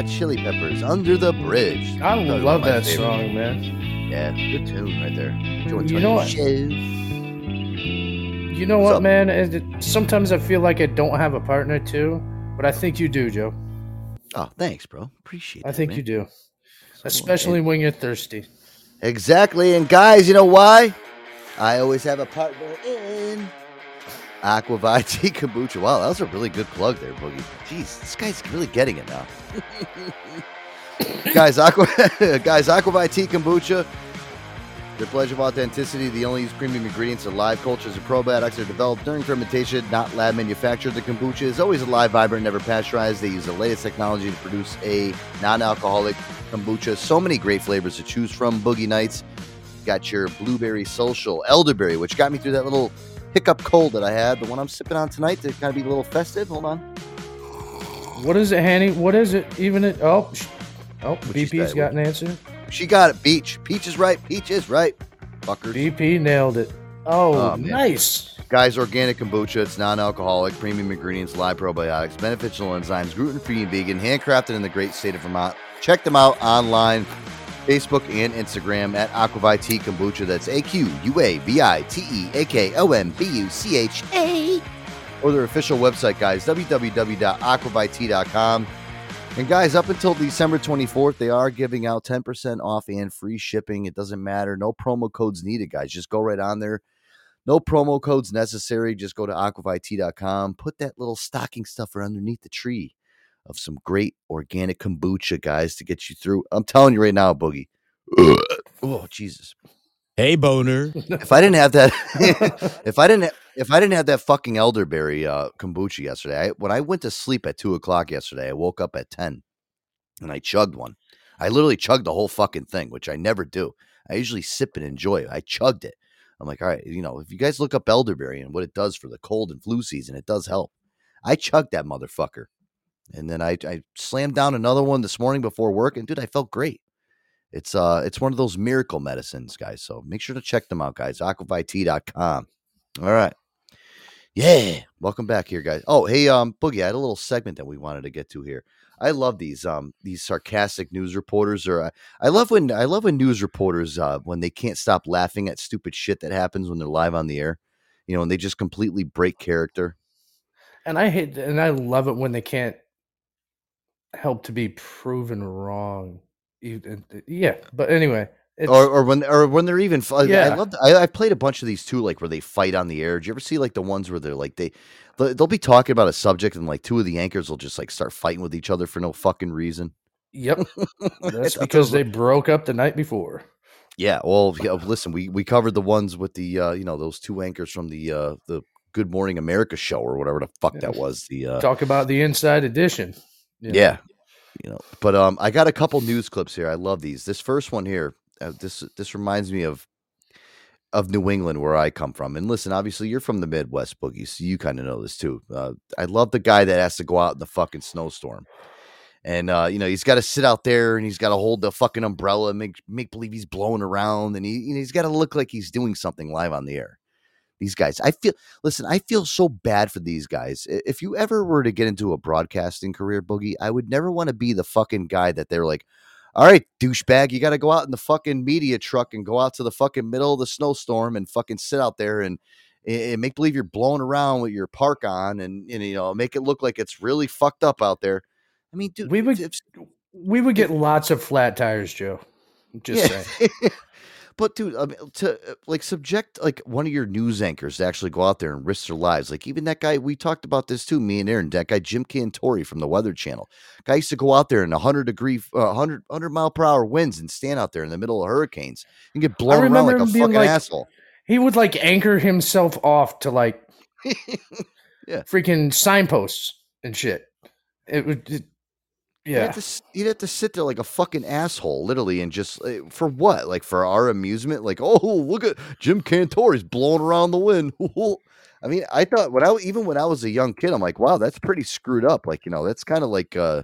hot chili peppers under the bridge. I Probably love that favorite. song, man. Yeah, good tune right there. You know what? You know what, man? It, sometimes I feel like I don't have a partner too, but I think you do, Joe. Oh, thanks, bro. Appreciate it. I think man. you do, especially when you're thirsty. Exactly. And guys, you know why? I always have a partner in Aquavite [laughs] Tea Kombucha. Wow, that was a really good plug there, Boogie. Jeez, this guy's really getting it now. [coughs] guys, Aqua, [laughs] guys, Aqua ViTea Kombucha. The pledge of authenticity, the only use premium ingredients of live cultures and probiotics are developed during fermentation, not lab manufactured. The kombucha is always alive, vibrant, never pasteurized. They use the latest technology to produce a non-alcoholic kombucha. So many great flavors to choose from. Boogie Nights, got your blueberry social, elderberry, which got me through that little hiccup cold that I had. The one I'm sipping on tonight to kind of be a little festive. Hold on. What is it, Hanny? What is it? Even it? Oh, sh- oh, she BP's got an answer. She got it. Beach. Peach is right. Peach is right. Fuckers. BP nailed it. Oh, Oh, nice. Guys, organic kombucha. It's non-alcoholic, premium ingredients, live probiotics, beneficial enzymes, gluten-free and vegan, handcrafted in the great state of Vermont. Check them out online, Facebook and Instagram at Aqua ViTea Kombucha. That's A Q U A V I T E A K O M B U C H A. Or their official website, guys, www.aquavitea.com. And guys, up until December 24th, they are giving out 10% off and free shipping. It doesn't matter. No promo codes needed, guys. Just go right on there. No promo codes necessary. Just go to aquavitea.com. Put that little stocking stuffer underneath the tree of some great organic kombucha, guys, to get you through. I'm telling you right now, Boogie. oh, Jesus. Hey, boner. [laughs] If I didn't have that, [laughs] if I didn't, if I didn't have that fucking elderberry uh, kombucha yesterday, I, when I went to sleep at two o'clock yesterday, I woke up at ten, and I chugged one. I literally chugged the whole fucking thing, which I never do. I usually sip and enjoy it. I chugged it. I'm like, all right, you know, if you guys look up elderberry and what it does for the cold and flu season, it does help. I chugged that motherfucker, and then I, I slammed down another one this morning before work, and dude, I felt great. It's uh it's one of those miracle medicines, guys. So make sure to check them out, guys. Aquavitea.com. All right. Yeah. Welcome back here, guys. Oh, hey, um, Boogie, I had a little segment that we wanted to get to here. I love these um these sarcastic news reporters or uh, I love when I love when news reporters uh when they can't stop laughing at stupid shit that happens when they're live on the air. You know, and they just completely break character. And I hate and I love it when they can't help to be proven wrong. Uh, Yeah, but anyway, it's, or, or when or when they're even fu- I- love I, I played a bunch of these too like where they fight on the air did you ever see like the ones where they're like they they'll they'll be talking about a subject and like two of the anchors will just like start fighting with each other for no fucking reason yep, [laughs] that's because they broke up the night before. yeah well yeah, listen we we covered the ones with the uh you know those two anchors from the uh the good morning america show or whatever the fuck that was the uh Talk about the inside edition. You know. yeah. You know but um i got a couple news clips here. I love these. This first one here uh, this this reminds me of of new england where i come from. And listen obviously you're from the midwest boogie so you kind of know this too. Uh, i love the guy that has to go out in the fucking snowstorm. And uh, you know he's got to sit out there and he's got to hold the fucking umbrella and make make believe he's blowing around and he you know, he's got to look like he's doing something live on the air these guys i feel listen i feel so bad for these guys if you ever were to get into a broadcasting career boogie i would never want to be the fucking guy that they're like all right douchebag you got to go out in the fucking media truck and go out to the fucking middle of the snowstorm and fucking sit out there and and make believe you're blowing around with your park on and, and you know make it look like it's really fucked up out there i mean dude we would we would get lots of flat tires, Joe. Just Yeah. saying. [laughs] But dude, I mean, to uh, like subject like one of your news anchors to actually go out there and risk their lives, like even that guy we talked about this too, me and Aaron, that guy Jim Cantore from the Weather Channel, guy used to go out there in 100 degree, uh, 100 100 mile per hour winds and stand out there in the middle of hurricanes and get blown around like a fucking like- asshole. He would like anchor himself off to like [laughs] Yeah. freaking signposts and shit. It would it- You'd yeah. have, to, you'd have to sit there like a fucking asshole, literally, and just uh, for what? Like for our amusement? Like, oh, look at Jim Cantore's blowing around the wind. [laughs] I mean, I thought when I even when I was a young kid, I'm like, wow, that's pretty screwed up. Like, you know, that's kind of like, uh,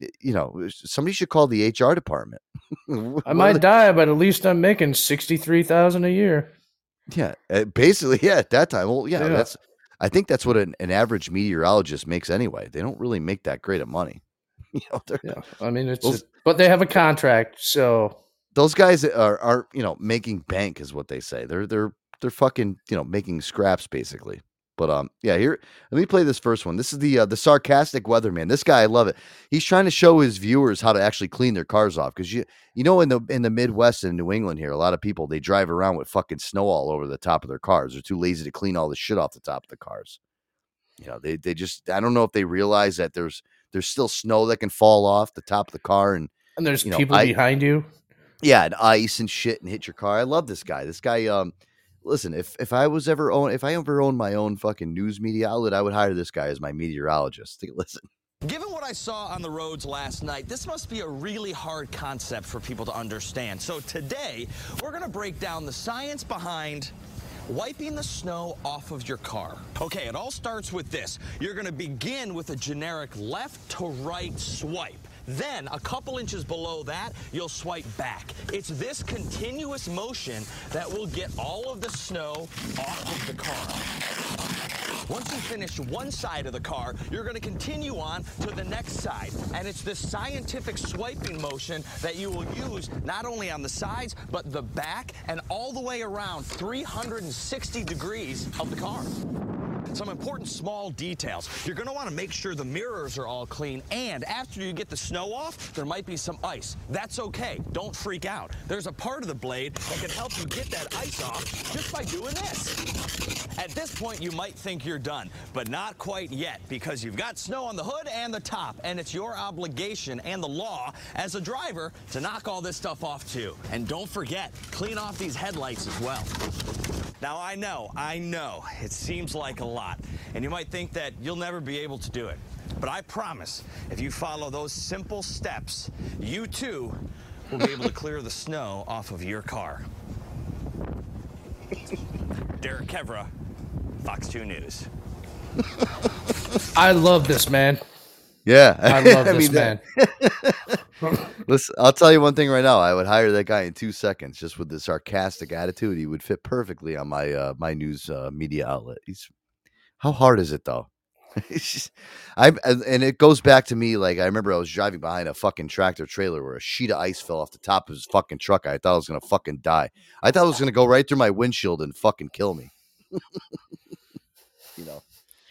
y- you know, somebody should call the HR department. [laughs] I are might die, but at least I'm making sixty three thousand a year. Yeah, uh, basically, [laughs] yeah. At that time, well, yeah, Yeah. that's. I think that's what an, an average meteorologist makes anyway. They don't really make that great of money. [laughs] You know, Yeah. I mean it's Those- but they have a contract, so those guys are are you know making bank is what they say. They're they're they're fucking you know making scraps basically. But um yeah here let me play this first one. This is the uh, the sarcastic weatherman. This guy I love it. He's trying to show his viewers how to actually clean their cars off because you you know in the in the Midwest and New England here a lot of people they drive around with fucking snow all over the top of their cars. They're too lazy to clean all the shit off the top of the cars. You know they they just I don't know if they realize that there's there's still snow that can fall off the top of the car and and there's you know, people I- behind you. yeah, and ice and shit and hit your car. I love this guy. This guy, um, listen, if if I was ever own if I ever owned my own fucking news media outlet, I would hire this guy as my meteorologist. Take [laughs] a Listen. Given what I saw on the roads last night, this must be a really hard concept for people to understand. So today, we're going to break down the science behind wiping the snow off of your car. Okay, it all starts with this. You're to begin with a generic left to right swipe. Then, a couple inches below that, you'll swipe back. It's this continuous motion that will get all of the snow off of the car. Once you finish one side of the car, you're going to continue on to the next side. And it's this scientific swiping motion that you will use not only on the sides, but the back and all the way around 360 degrees of the car. Some important small details. You're going to want to make sure the mirrors are all clean, and after you get the snow off, there might be some ice. That's okay. Don't freak out. There's a part of the blade that can help you get that ice off just by doing this. At this point, you might think you're done, but not quite yet because you've got snow on the hood and the top, and it's your obligation and the law as a driver to knock all this stuff off too. And don't forget, clean off these headlights as well. Now, I know, I know, it seems like a lot, and you might think that you'll never be able to do it. But I promise, if you follow those simple steps, you too will be able to clear the snow off of your car. Derek Kevra, Fox 2 News. I love this man. Yeah, I love [laughs] I this mean, man. [laughs] Listen, I'll tell you one thing right now. I would hire that guy in two seconds, just with the sarcastic attitude. He would fit perfectly on my uh, my news uh, media outlet. He's how hard is it though? [laughs] I and and it goes back to me. Like I remember I was driving behind a fucking tractor trailer where a sheet of ice fell off the top of his fucking truck. I thought I was gonna fucking die. I thought it was gonna go right through my windshield and fucking kill me. [laughs] you know,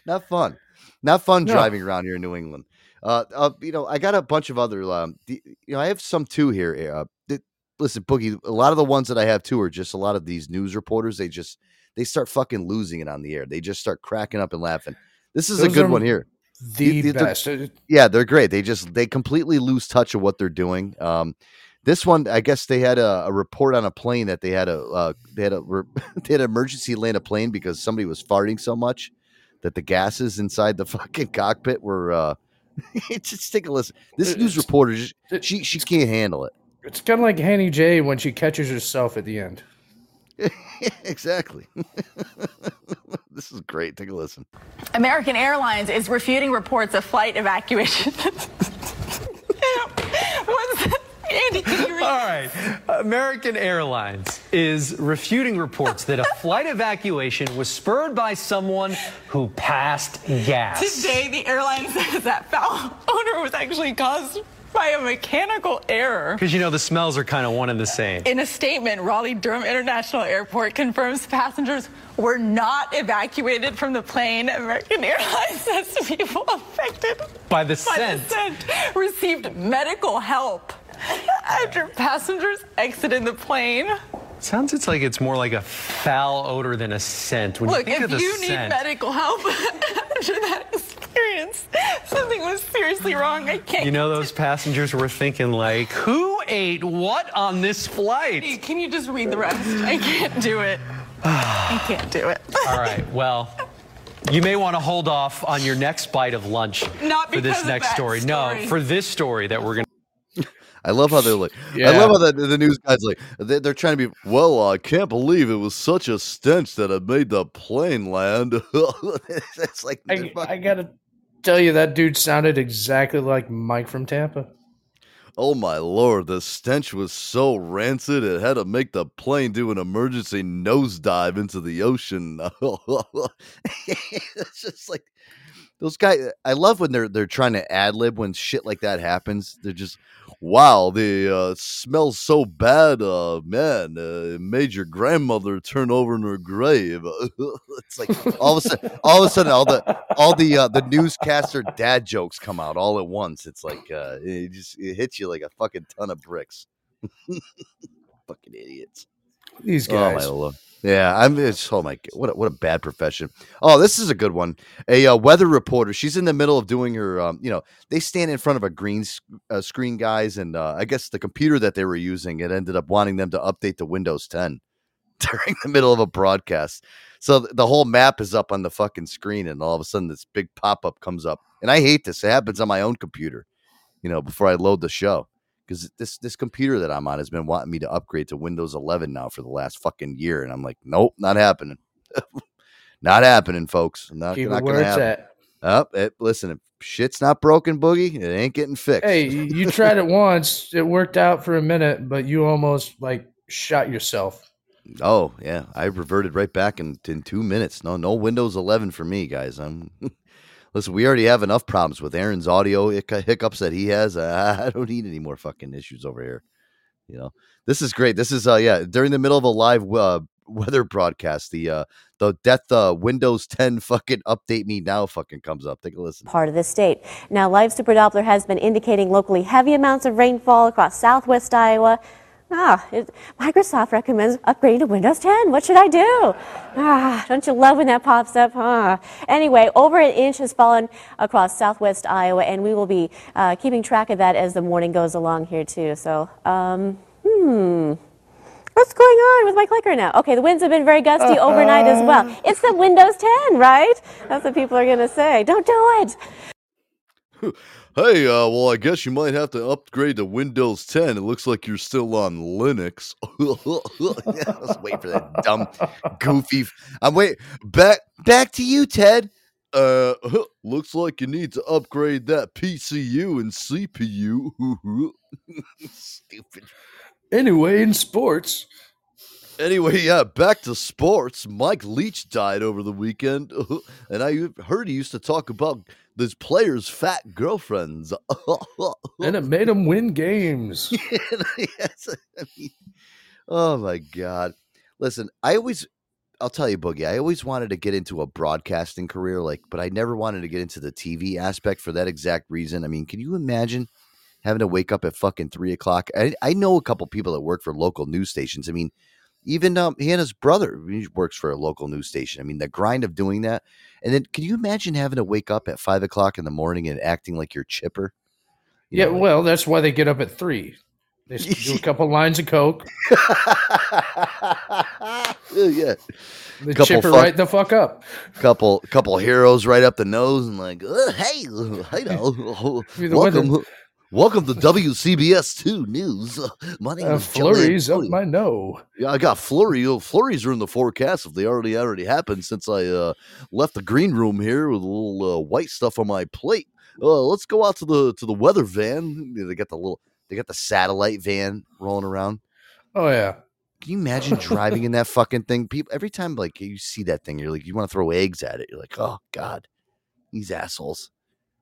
not fun. Not fun No. driving around here in New England. Uh, uh, you know, I got a bunch of other. Um, the, you know, I have some too here. Uh, that, listen, Boogie. A lot of the ones that I have too are just a lot of these news reporters. They just they start fucking losing it on the air. They just start cracking up and laughing. This is a good one here. The they're- best. Uh, yeah, they're great. They just they completely lose touch of what they're doing. Um, this one, I guess they had a, a report on a plane that they had a uh, they had a [laughs] they had an emergency land a plane because somebody was farting so much that the gases inside the [laughs] fucking cockpit were. Uh, [laughs] just take a listen. This news reporter, she she can't handle it. It's kind of like Hanny J when she catches herself at the end. [laughs] exactly. [laughs] this is great. Take a listen. American Airlines is refuting reports of flight evacuation. [laughs] What's that? Andy, can you read? All right. American Airlines is refuting reports that a flight evacuation was spurred by someone who passed gas. Today, the airline says that foul odor was actually caused by a mechanical error. Because you know the smells are kind of one and the same. In a statement, Raleigh Durham International Airport confirms passengers were not evacuated from the plane. American Airlines [laughs] says people affected By the by scent. the scent received medical help [laughs] after passengers exited the plane. Sounds it's like it's more like a foul odor than a scent. When Look, you think if of the you need medical help [laughs] after that experience, something was seriously wrong. I can't. you know those passengers were thinking like, who ate what on this flight? Can you just read the rest? I can't do it. I can't do it. All right, well, you may want to hold off on your next bite of lunch Not for this next that story. No, for this story that we're going to. I love how they're like. I love how the, the news guys like they, they're trying to be. Well, I can't believe it was such a stench that it made the plane land. [laughs] it's like I, I gotta tell you, that dude sounded exactly like Mike from Tampa. Oh my lord, the stench was so rancid it had to make the plane do an emergency nosedive into the ocean. [laughs] it's just like those guys I love when they're they're trying to ad lib when shit like that happens. They're just wow, the uh smells so bad, uh man, uh, it made your grandmother turn over in her grave. [laughs] it's like all of a sudden all of a sudden all the all the uh, the newscaster dad jokes come out all at once. It's like uh it just it hits you like a fucking ton of bricks. [laughs] fucking idiots. These Oh my guys. lord. Yeah, I'm. It's oh my god, what a, what a bad profession. Oh, this is a good one. A uh, weather reporter. She's in the middle of doing her. Um, you know, they stand in front of a green uh, screen, guys, and uh, I guess the computer that they were using it ended up wanting them to update to Windows 10 [laughs] during the middle of a broadcast. So th- the whole map is up on the fucking screen, and all of a sudden this big pop up comes up, and I hate this. It happens on my own computer. You know, before I load the show because this this computer that I'm on has been wanting me to upgrade to Windows 11 now for the last fucking year, and I'm like, nope, not happening, [laughs] not happening, folks. Not, Keep it not where gonna it's happen. at. Up, it, listen, if shit's not broken, boogie, it ain't getting fixed. Hey, you you tried it once. It worked out for a minute, but you almost like shot yourself. Oh yeah, I reverted right back in in two minutes. No, no Windows 11 for me, guys. I'm [laughs] listen. We already have enough problems with Aaron's audio hic- hiccups that he has. [laughs] I don't need any more fucking issues over here. You know, this is great. This is uh yeah during the middle of a live uh, weather broadcast. The uh the death uh Windows 10 fucking update me now fucking comes up. Take a listen. part of the state. Now, Live Super Doppler has been indicating locally heavy amounts of rainfall across southwest Iowa. Ah, it, Microsoft recommends upgrading to Windows 10. What should I do? Ah, don't you love when that pops up? Huh? Anyway, over an inch has fallen across southwest Iowa, and we will be uh, keeping track of that as the morning goes along here, too. So, um, hmm. What's going on with my clicker now? Okay, the winds have been very gusty overnight as well. It's the Windows 10, right? That's what people are going to say. Don't do it. Hey, uh, well, I guess you might have to upgrade to Windows 10. It looks like you're still on Linux. [laughs] was waiting for that dumb, goofy. f- I'm wait back back to you, Ted. Uh, [laughs] looks like you need to upgrade that PCU and CPU. [laughs] Stupid. Anyway, in sports. Anyway, yeah, back to sports. Mike Leach died over the weekend, [laughs] and I heard he used to talk about this player's fat girlfriends. [laughs] And it made him win games. [laughs] Yes, I mean, oh my god! Listen, I always, I'll tell you, Boogie. I always wanted to get into a broadcasting career, like, but I never wanted to get into the TV aspect for that exact reason. I mean, can you imagine having to wake up at fucking three o'clock? I, I know a couple people that work for local news stations. I mean, even um, he and his brother he works for a local news station. I mean, the grind of doing that, and then can you imagine having to wake up at five o'clock in the morning and acting like you're chipper? Yeah, well, that's why they get up at three. They do a [laughs] couple lines of coke. yeah, They Couple chip her fuck- right the fuck up. couple couple heroes right up the nose and like, "Uh, hey, [laughs] hey, now, You're [laughs] the one welcome, welcome to WCBS two News. [laughs] My name Uh, is flurries up my no. Yeah, I got flurry. Oh, flurries are in the forecast if they already already happened since I uh, left the green room here with a little uh, white stuff on my plate. Uh, let's go out to the to the weather van. They got the little they got the satellite van rolling around. Oh yeah. Can you imagine driving in that [laughs] fucking thing? People every time like you see that thing, you're like you want to throw eggs at it. You're like, oh god, these assholes.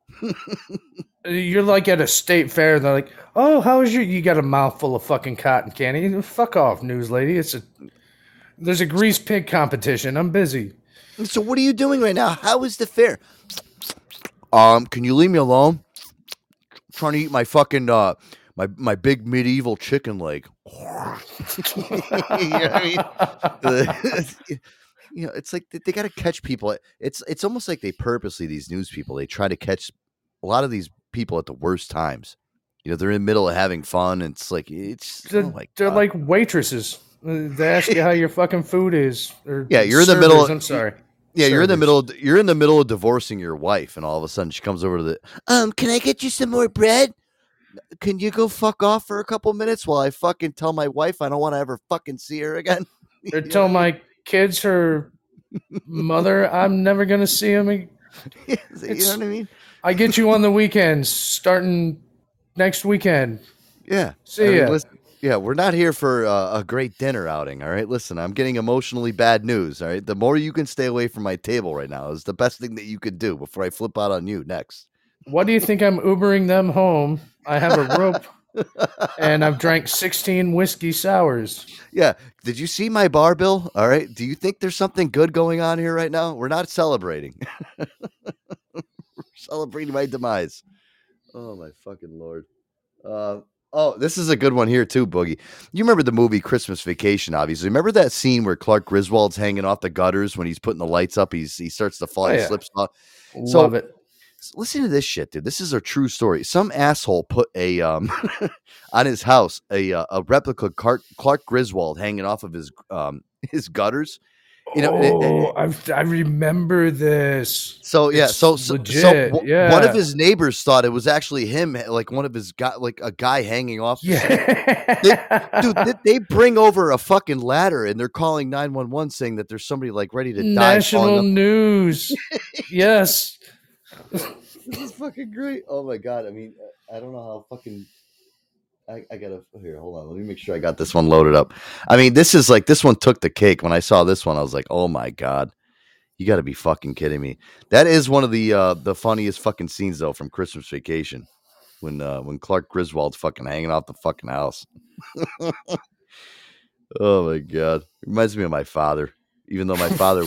[laughs] You're like at a state fair. They're like, "Oh, how is your? You got a mouthful of fucking cotton candy? Fuck off, news lady. It's a there's a grease pig competition. I'm busy. So what are you doing right now? How is the fair? Um, can you leave me alone? trying to eat my fucking uh my my big medieval chicken leg. [laughs] you know I mean? [laughs] you know, it's like they, they got to catch people. It's it's almost like they purposely these news people they try to catch a lot of these people at the worst times. You know, they're in the middle of having fun. And it's like it's They're, oh they're like waitresses. Uh, They ask you [laughs] how your fucking food is. Or Yeah, you're in the middle. servers, I'm sorry. Yeah, you're in the middle. Of, you're in the middle of divorcing your wife, and all of a sudden she comes over to the. Um, can I get you some more bread? Can you go fuck off for a couple minutes while I fucking tell my wife I don't want to ever fucking see her again? [laughs] Or tell my kids her mother I'm never gonna see him. ag- [laughs] you know what I mean? I get you on the weekends, starting next weekend. Yeah. See I mean, ya. listen- yeah, we're not here for uh, a great dinner outing. All right, listen, I'm getting emotionally bad news. All right, the more you can stay away from my table right now is the best thing that you could do before I flip out on you next. What do you think I'm Ubering them home? I have a rope [laughs] and I've drank 16 whiskey sours. Yeah. Did you see my bar bill? All right. Do you think there's something good going on here right now? We're not celebrating. [laughs] We're celebrating my demise. Oh my fucking lord. Uh, oh, this is a good one here too, Boogie. You remember the movie Christmas Vacation? Obviously, remember that scene where Clark Griswold's hanging off the gutters when he's putting the lights up. He's he starts to fall. Oh, he yeah. slips off. Love it. Listen to this shit, dude. This is a true story. Some asshole put a um [laughs] on his house a uh, a replica Clark, Clark Griswold hanging off of his um [laughs] his gutters. You know, it- it- oh, I, I remember this. so yeah, It's so so, legit. so w- yeah. one of his neighbors thought it was actually him, like one of his guy, like a guy hanging off. Yeah. they, dude, they, they bring over a fucking ladder and they're calling nine one one saying that there's somebody like ready to die. National news. [laughs] yes. [laughs] It's fucking great. Oh my god! I mean, I don't know how fucking. I, I gotta here. Hold on. Let me make sure I got this one loaded up. I mean, this is like this one took the cake. When I saw this one, I was like, oh my god, you got to be fucking kidding me. That is one of the uh the funniest fucking scenes though from Christmas Vacation, when uh when Clark Griswold's fucking hanging off the fucking house. [laughs] Oh my god, reminds me of my father. Even though my father,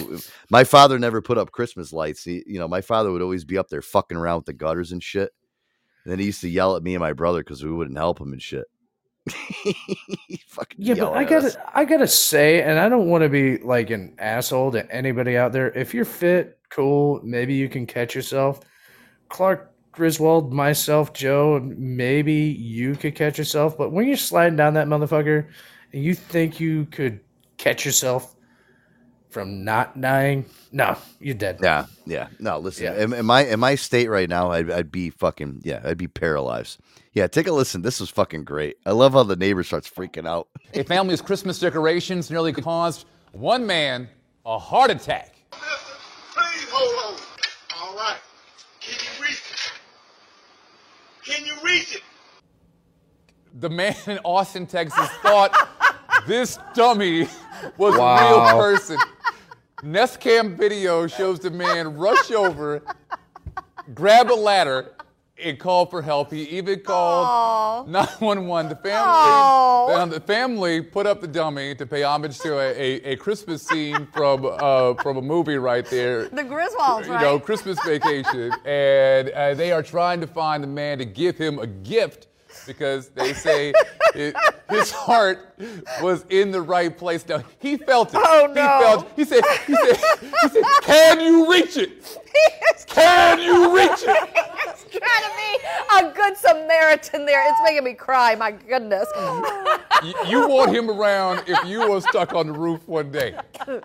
my father never put up Christmas lights. He, you know, my father would always be up there fucking around with the gutters and shit. And then he used to yell at me and my brother because we wouldn't help him and shit. [laughs] fucking Yeah, but I gotta, I gotta say, and I don't want to be like an asshole to anybody out there. If you're fit, cool, maybe you can catch yourself. Clark Griswold, myself, Joe, maybe you could catch yourself. But when you're sliding down that motherfucker, and you think you could catch yourself from not dying, no, you're dead. Yeah, yeah. No, listen. Yeah. In, in my in my state right now, I'd, I'd be fucking yeah, I'd be paralyzed. Yeah, take a listen. This was fucking great. I love how the neighbor starts freaking out. A family's Christmas decorations nearly caused one man a heart attack. Please hold on. All right. Can you reach it? Can you reach it? The man in Austin, Texas thought this dummy was a real person. Nest cam video shows the man rush over, grab a ladder, and call for help. He even called 911. The family, the, family put up the dummy to pay homage to a, a, a Christmas scene from uh, from a movie right there. The Griswolds, you right? know, Christmas vacation, and uh, they are trying to find the man to give him a gift because they say it, his heart was in the right place. Now he felt it. Oh, no! He felt. He said. He said. He said. Can you reach it? Can you reach it? It's trying to be a good Samaritan there. It's making me cry. My goodness. You, you want him around if you were stuck on the roof one day.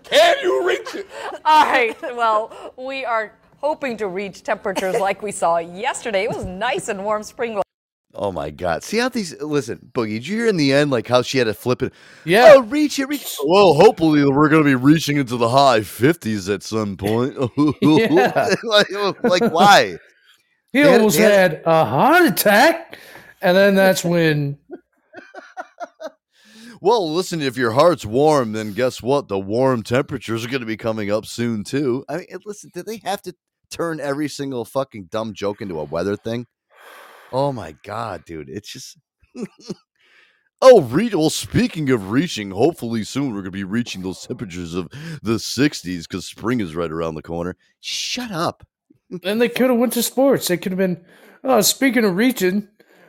Can you reach it? All right. Well, we are hoping to reach temperatures like we saw yesterday. It was nice and warm spring. Oh my god! See how these listen, Boogie. Did you hear in the end like how she had to flip it? Yeah. Oh, reach it, reach. Well, hopefully we're gonna be reaching into the high fifties at some point. [laughs] Yeah. [laughs] like, oh, like why? He They had- almost had- had a heart attack, and then that's when [laughs] Well, listen, if your heart's warm, then guess what? The warm temperatures are going to be coming up soon too. I mean, listen, did they have to turn every single fucking dumb joke into a weather thing? Oh my god, dude, it's just. [laughs] oh, re- well, speaking of reaching, hopefully soon we're going to be reaching those temperatures of the 60s because spring is right around the corner. Shut up. then they could have went to sports. They could have been. Oh, speaking of reaching,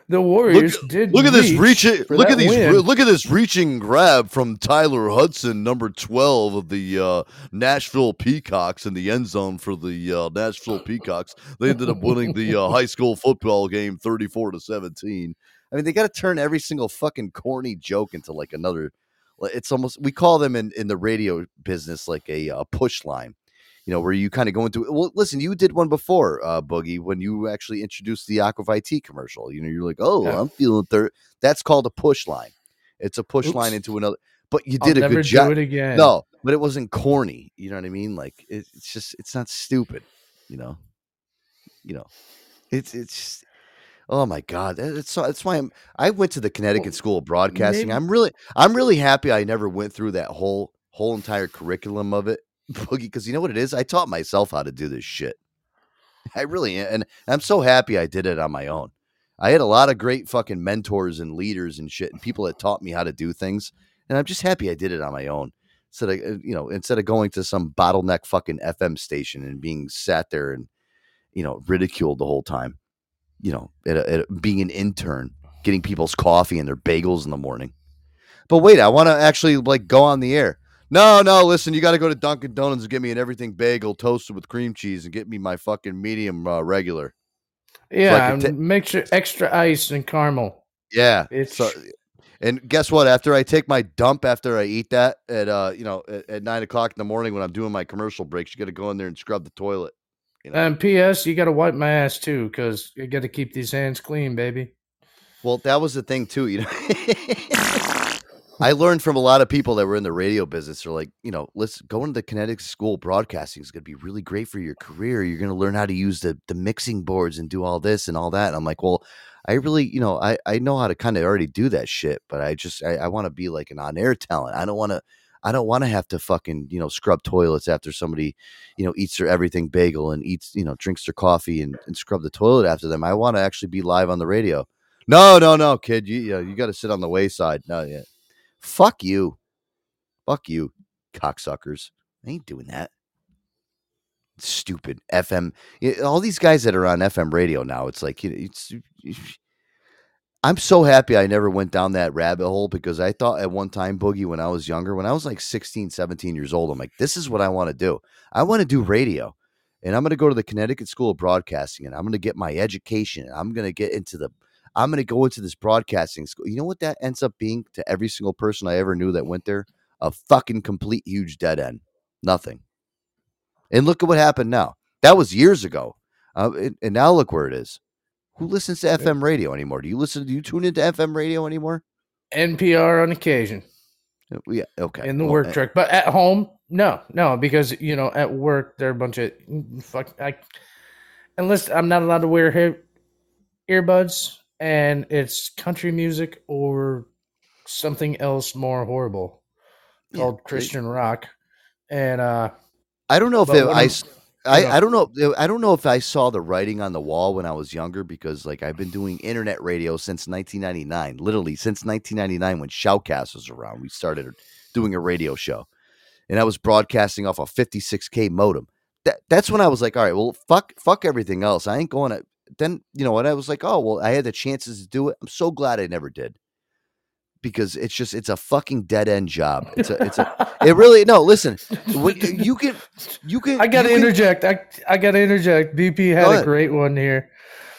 the Warriors did. Look at this reach reach! for Look at these! win. Look at this reaching grab from Tyler Hudson, number twelve of the uh, Nashville Peacocks, in the end zone for the uh, Nashville Peacocks. They ended up winning the uh, high school football game, thirty-four to seventeen. I mean, they got to turn every single fucking corny joke into like another. It's almost we call them in in the radio business like a uh, push line. You know, where you kind of go into well, listen, you did one before, uh, Boogie, when you actually introduced the Aqua ViTea commercial. You know, you're like, oh, Yeah. I'm feeling third. That's called a push line. It's a push line into another. But you I'll did a never good do job. it again. No, but it wasn't corny. You know what I mean? Like it, it's just it's not stupid. You know, you know, it's it's. Oh my god, that- it's so that's why I'm. I went to the Connecticut School of Broadcasting. maybe- I'm really I'm really happy I never went through that whole whole entire curriculum of it, Boogie. Because you know what it is? I taught myself how to do this shit. I really and I'm so happy I did it on my own. I had a lot of great fucking mentors and leaders and shit, and people that taught me how to do things, and I'm just happy I did it on my own. Instead of uh, you know, instead of going to some bottleneck fucking FM station and being sat there and you know ridiculed the whole time, you know, at, a, at a- being an intern, getting people's coffee and their bagels in the morning. But wait, I want to actually like go on the air. No, no, listen, you got to go to Dunkin' Donuts and get me an everything bagel toasted with cream cheese and get me my fucking medium uh, regular. Yeah, ta- and make sure extra ice and caramel. Yeah. It's- so, and guess what? After I take my dump, after I eat that at uh, you know, at, at nine o'clock in the morning when I'm doing my commercial breaks, you got to go in there and scrub the toilet. And P.S. You got to wipe my ass too, because you got to keep these hands clean, baby. Well, that was the thing too. You know, [laughs] I learned from a lot of people that were in the radio business. They're like, you know, let's go into the Connecticut School Broadcasting is going to be really great for your career. You're going to learn how to use the the mixing boards and do all this and all that. And I'm like, well, I really, you know, I I know how to kind of already do that shit, but I just I, I want to be like an on air talent. I don't want to. I don't want to have to fucking, you know, scrub toilets after somebody, you know, eats their everything bagel and eats, you know, drinks their coffee and, and scrub the toilet after them. I want to actually be live on the radio. No, no, no, kid. You you, know, you got to sit on the wayside. No, yeah. Fuck you. Fuck you, cocksuckers. I ain't doing that. Stupid FM. All these guys that are on FM radio now, it's like know, it's. [sighs] I'm so happy I never went down that rabbit hole because I thought at one time, Boogie, when I was younger, when I was like 16, 17 years old, I'm like, this is what I want to do. I want to do radio. And I'm going to go to the Connecticut School of Broadcasting and I'm going to get my education. And I'm going to get into the, I'm going to go into this broadcasting school. You know what that ends up being to every single person I ever knew that went there? A fucking complete huge dead end. Nothing. And look at what happened now. That was years ago. Uh, and, and now look where it is. Who listens to FM radio anymore? Do you listen? Do you tune into FM radio anymore? NPR on occasion Uh, Yeah. Okay. in the Well, work eh, truck, but at home, no, no, because you know at work they're a bunch of mm, fuck. I unless I'm not allowed to wear hair, earbuds, and it's country music or something else more horrible called Christian rock, and uh, I don't know if it, I, I'm- I, I don't know I don't know if I saw the writing on the wall when I was younger because like I've been doing internet radio since 1999, literally since 1999 when Shoutcast was around. We started doing a radio show, and I was broadcasting off a 56k modem. That that's when I was like, all right, well, fuck fuck everything else. I ain't going to. Then you know what I was like, oh well, I had the chances to do it. I'm so glad I never did because it's just it's a fucking dead end job. It's a it's a it really no. Listen, you can you can. I got to you can- interject. I I got to interject. BP had a great one here.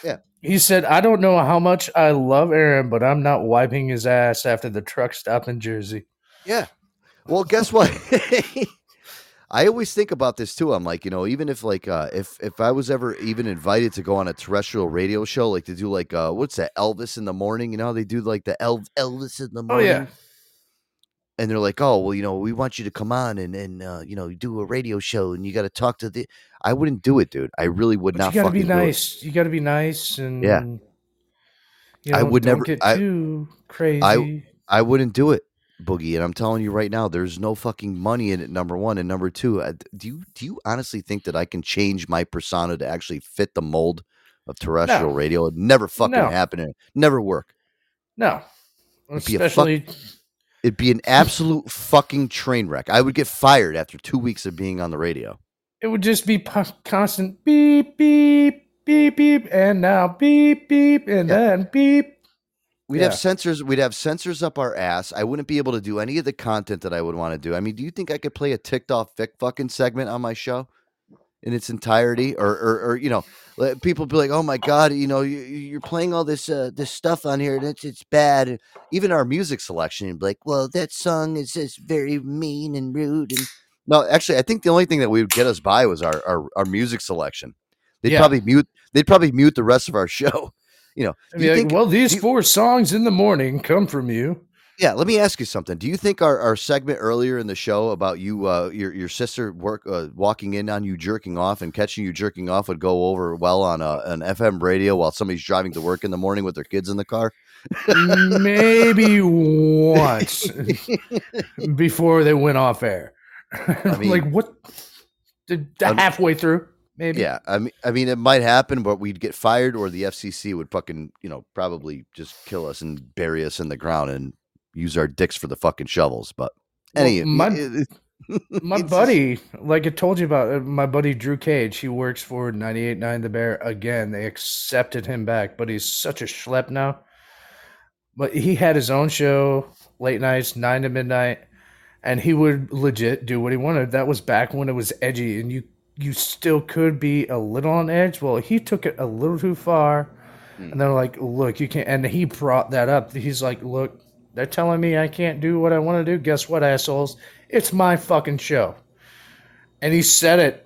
Yeah. He said, "I don't know how much I love Aaron, but I'm not wiping his ass after the truck stop in Jersey." Yeah. Well, guess what? [laughs] I always think about this too. I'm like, you know, even if like uh if if I was ever even invited to go on a terrestrial radio show, like to do like uh what's that Elvis in the morning, you know, they do like the El- Elvis in the morning. Oh yeah. And they're like, "Oh, well, you know, we want you to come on and and uh, you know, do a radio show and you got to talk to the I wouldn't do it, dude. I really would But not you got to be nice. You got to be nice and Yeah. You I would never get I, too crazy. I I wouldn't do it, Boogie. And I'm telling you right now, there's no fucking money in it. Number one and number two. Do you do you honestly think that I can change my persona to actually fit the mold of terrestrial radio? It'd never fucking No. happen. It'd never work. no, It'd be a fuck- especially It'd be an absolute fucking train wreck. I would get fired after two weeks of being on the radio. it would just be constant beep beep beep beep, and now beep beep, and then beep. We'd Yeah. have sensors. We'd have sensors up our ass. I wouldn't be able to do any of the content that I would want to do. I mean, do you think I could play a Ticked Off Vic fucking segment on my show in its entirety, or, or, or you know, let people be like, "Oh my god, you know, you, you're playing all this uh, this stuff on here, and it's it's bad." And even our music selection, you'd be like, "Well, that song is just very mean and rude." And no, actually, I think the only thing that we would get us by was our our, our music selection. They'd Yeah. probably mute. They'd probably mute the rest of our [laughs] show. You know, I'd do you like, think- well, these you- four songs in the morning come from you. Yeah, let me ask you something. Do you think our, our segment earlier in the show about you uh your your sister work uh, walking in on you jerking off and catching you jerking off would go over well on a, an FM radio while somebody's driving to work in the morning with their kids in the car? Maybe [laughs] once before they went off air. [laughs] mean- like what? Halfway through, maybe. Yeah, I mean, I mean, it might happen, but we'd get fired, or the FCC would fucking, you know, probably just kill us and bury us in the ground and use our dicks for the fucking shovels. But Well, any, my- it- [laughs] My it's just- buddy, like I told you about, uh, my buddy Drew Cage, he works for 98.9 The Bear again. They accepted him back, but he's such a schlep now. But he had his own show, late nights, 9 to midnight, and he would legit do what he wanted. That was back when it was edgy, and you you still could be a little on edge. Well, he took it a little too far, and they're like, "Look, you can't." And he brought that up. He's like, "Look, they're telling me I can't do what I want to do. Guess what, assholes? It's my fucking show." And he said it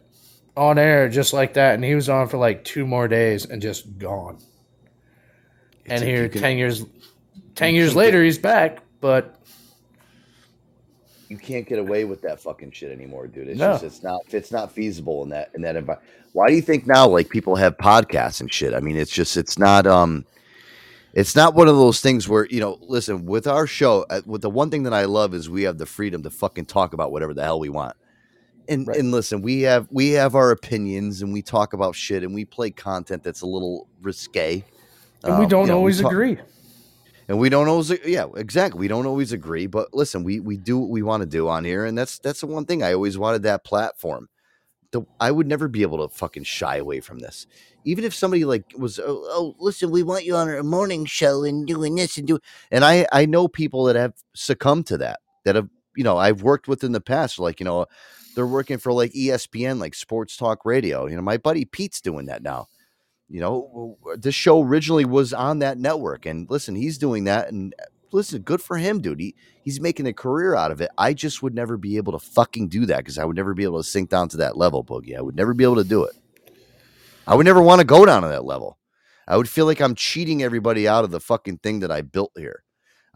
on air just like that, and he was on for like two more days and just gone. and here, can- ten years, ten years can't later, he's back. But you can't get away with that fucking shit anymore, dude. It's No. just it's not it's not feasible in that in that environment. Why do you think now like people have podcasts and shit? I mean, it's just it's not um it's not one of those things where you know listen with our show uh, with the one thing that i love is we have the freedom to fucking talk about whatever the hell we want and and listen we have we have our opinions and we talk about shit and we play content that's a little risque and we Um, don't you know, always talk- agree. And we don't always yeah exactly we don't always agree but listen we we do what we want to do on here and that's that's the one thing i always wanted that platform. The, i would never be able to fucking shy away from this. Even if somebody like was oh, oh listen we want you on our morning show and doing this and do and i i know people that have succumbed to that that have you know i've worked with in the past like you know they're working for like espn like sports talk radio you know my buddy pete's doing that now you know this show originally was on that network and listen he's doing that and uh, listen good for him dude. He, he's making a career out of it. I just would never be able to fucking do that because i would never be able to sink down to that level boogie. I would never be able to do it. I would never want to go down to that level. I would feel like i'm cheating everybody out of the fucking thing that i built here.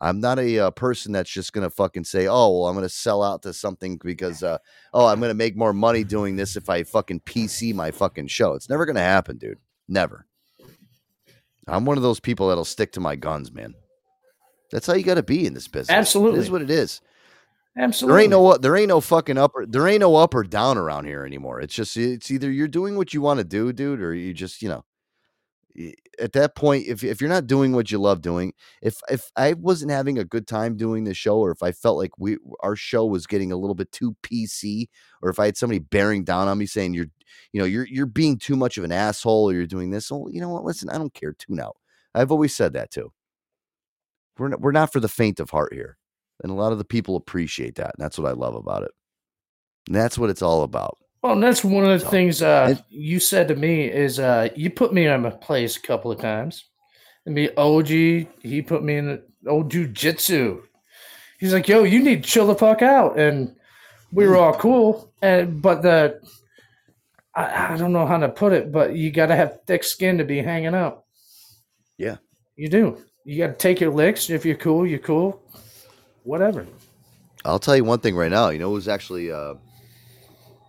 I'm not a uh, person that's just gonna fucking say oh well i'm gonna sell out to something because uh, oh i'm gonna make more money doing this if i fucking pc my fucking show. It's never gonna happen dude Never. I'm one of those people that'll stick to my guns, man. That's how you got to be in this business. Absolutely. It is what it is. Absolutely. There ain't no there ain't no fucking up or there ain't no up or down around here anymore. It's just it's either you're doing what you want to do, dude, or you just you know. At that point, if if you're not doing what you love doing, if if I wasn't having a good time doing the show, or if I felt like we our show was getting a little bit too PC, or if I had somebody bearing down on me saying you're you know you're you're being too much of an asshole or you're doing this, well, you know what? Listen, I don't care. Tune out. I've always said that too. We're not, we're not for the faint of heart here. And a lot of the people appreciate that. And that's what I love about it. And that's what it's all about. Well, and that's one of the So, things uh, you said to me is uh, you put me on my place a couple of times. And me, OG, he put me in the old jujitsu. He's like, yo, you need to chill the fuck out. And we were all cool. And but the I, I don't know how to put it, but you gotta have thick skin to be hanging out. Yeah. You do. You gotta take your licks. If you're cool, you're cool. Whatever. I'll tell you one thing right now. You know, it was actually, uh,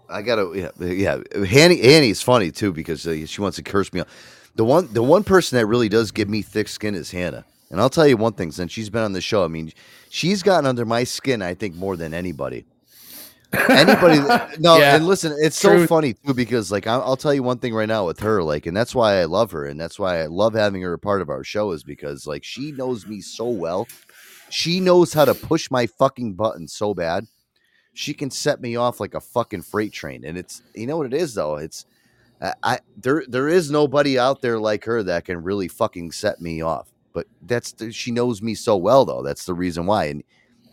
I gotta, yeah, yeah. Hanny, Annie's funny too because uh, she wants to curse me out. The one, the one person that really does give me thick skin is Hannah. And I'll tell you one thing, since she's been on the show, I mean, she's gotten under my skin, I think, more than anybody. Anybody, [laughs] no, Yeah. and listen, it's so funny too because, like, I'll, I'll tell you one thing right now with her, like, and that's why I love her, and that's why I love having her a part of our show, is because, like, she knows me so well. She knows how to push my fucking button so bad. She can set me off like a fucking freight train, and it's you know what it is though. It's I, I there there is nobody out there like her that can really fucking set me off. But that's the, she knows me so well though. That's the reason why. And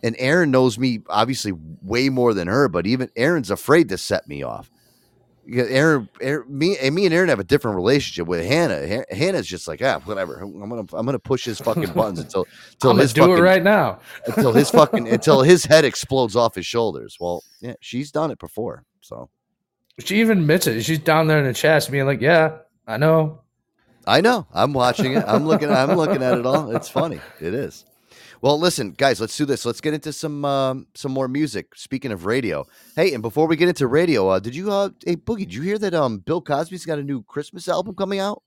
and Aaron knows me obviously way more than her, but even Aaron's afraid to set me off. Yeah, Aaron, Aaron, me, and me and Aaron have a different relationship with Hannah. Ha- Hannah's just like, ah, whatever. I'm gonna, I'm gonna push his fucking buttons until, [laughs] until his do it fucking, right now. [laughs] until his fucking, until his head explodes off his shoulders. Well, yeah, she's done it before, so She even admits it. She's down there in the chest being like, Yeah, I know. I know. I'm watching it. I'm looking. I'm looking at it all. It's funny. It is. Well, listen, guys. Let's do this. Let's get into some um, some more music. Speaking of radio, hey, and before we get into radio, uh, did you, uh, hey Boogie, did you hear that um Bill Cosby's got a new Christmas album coming out?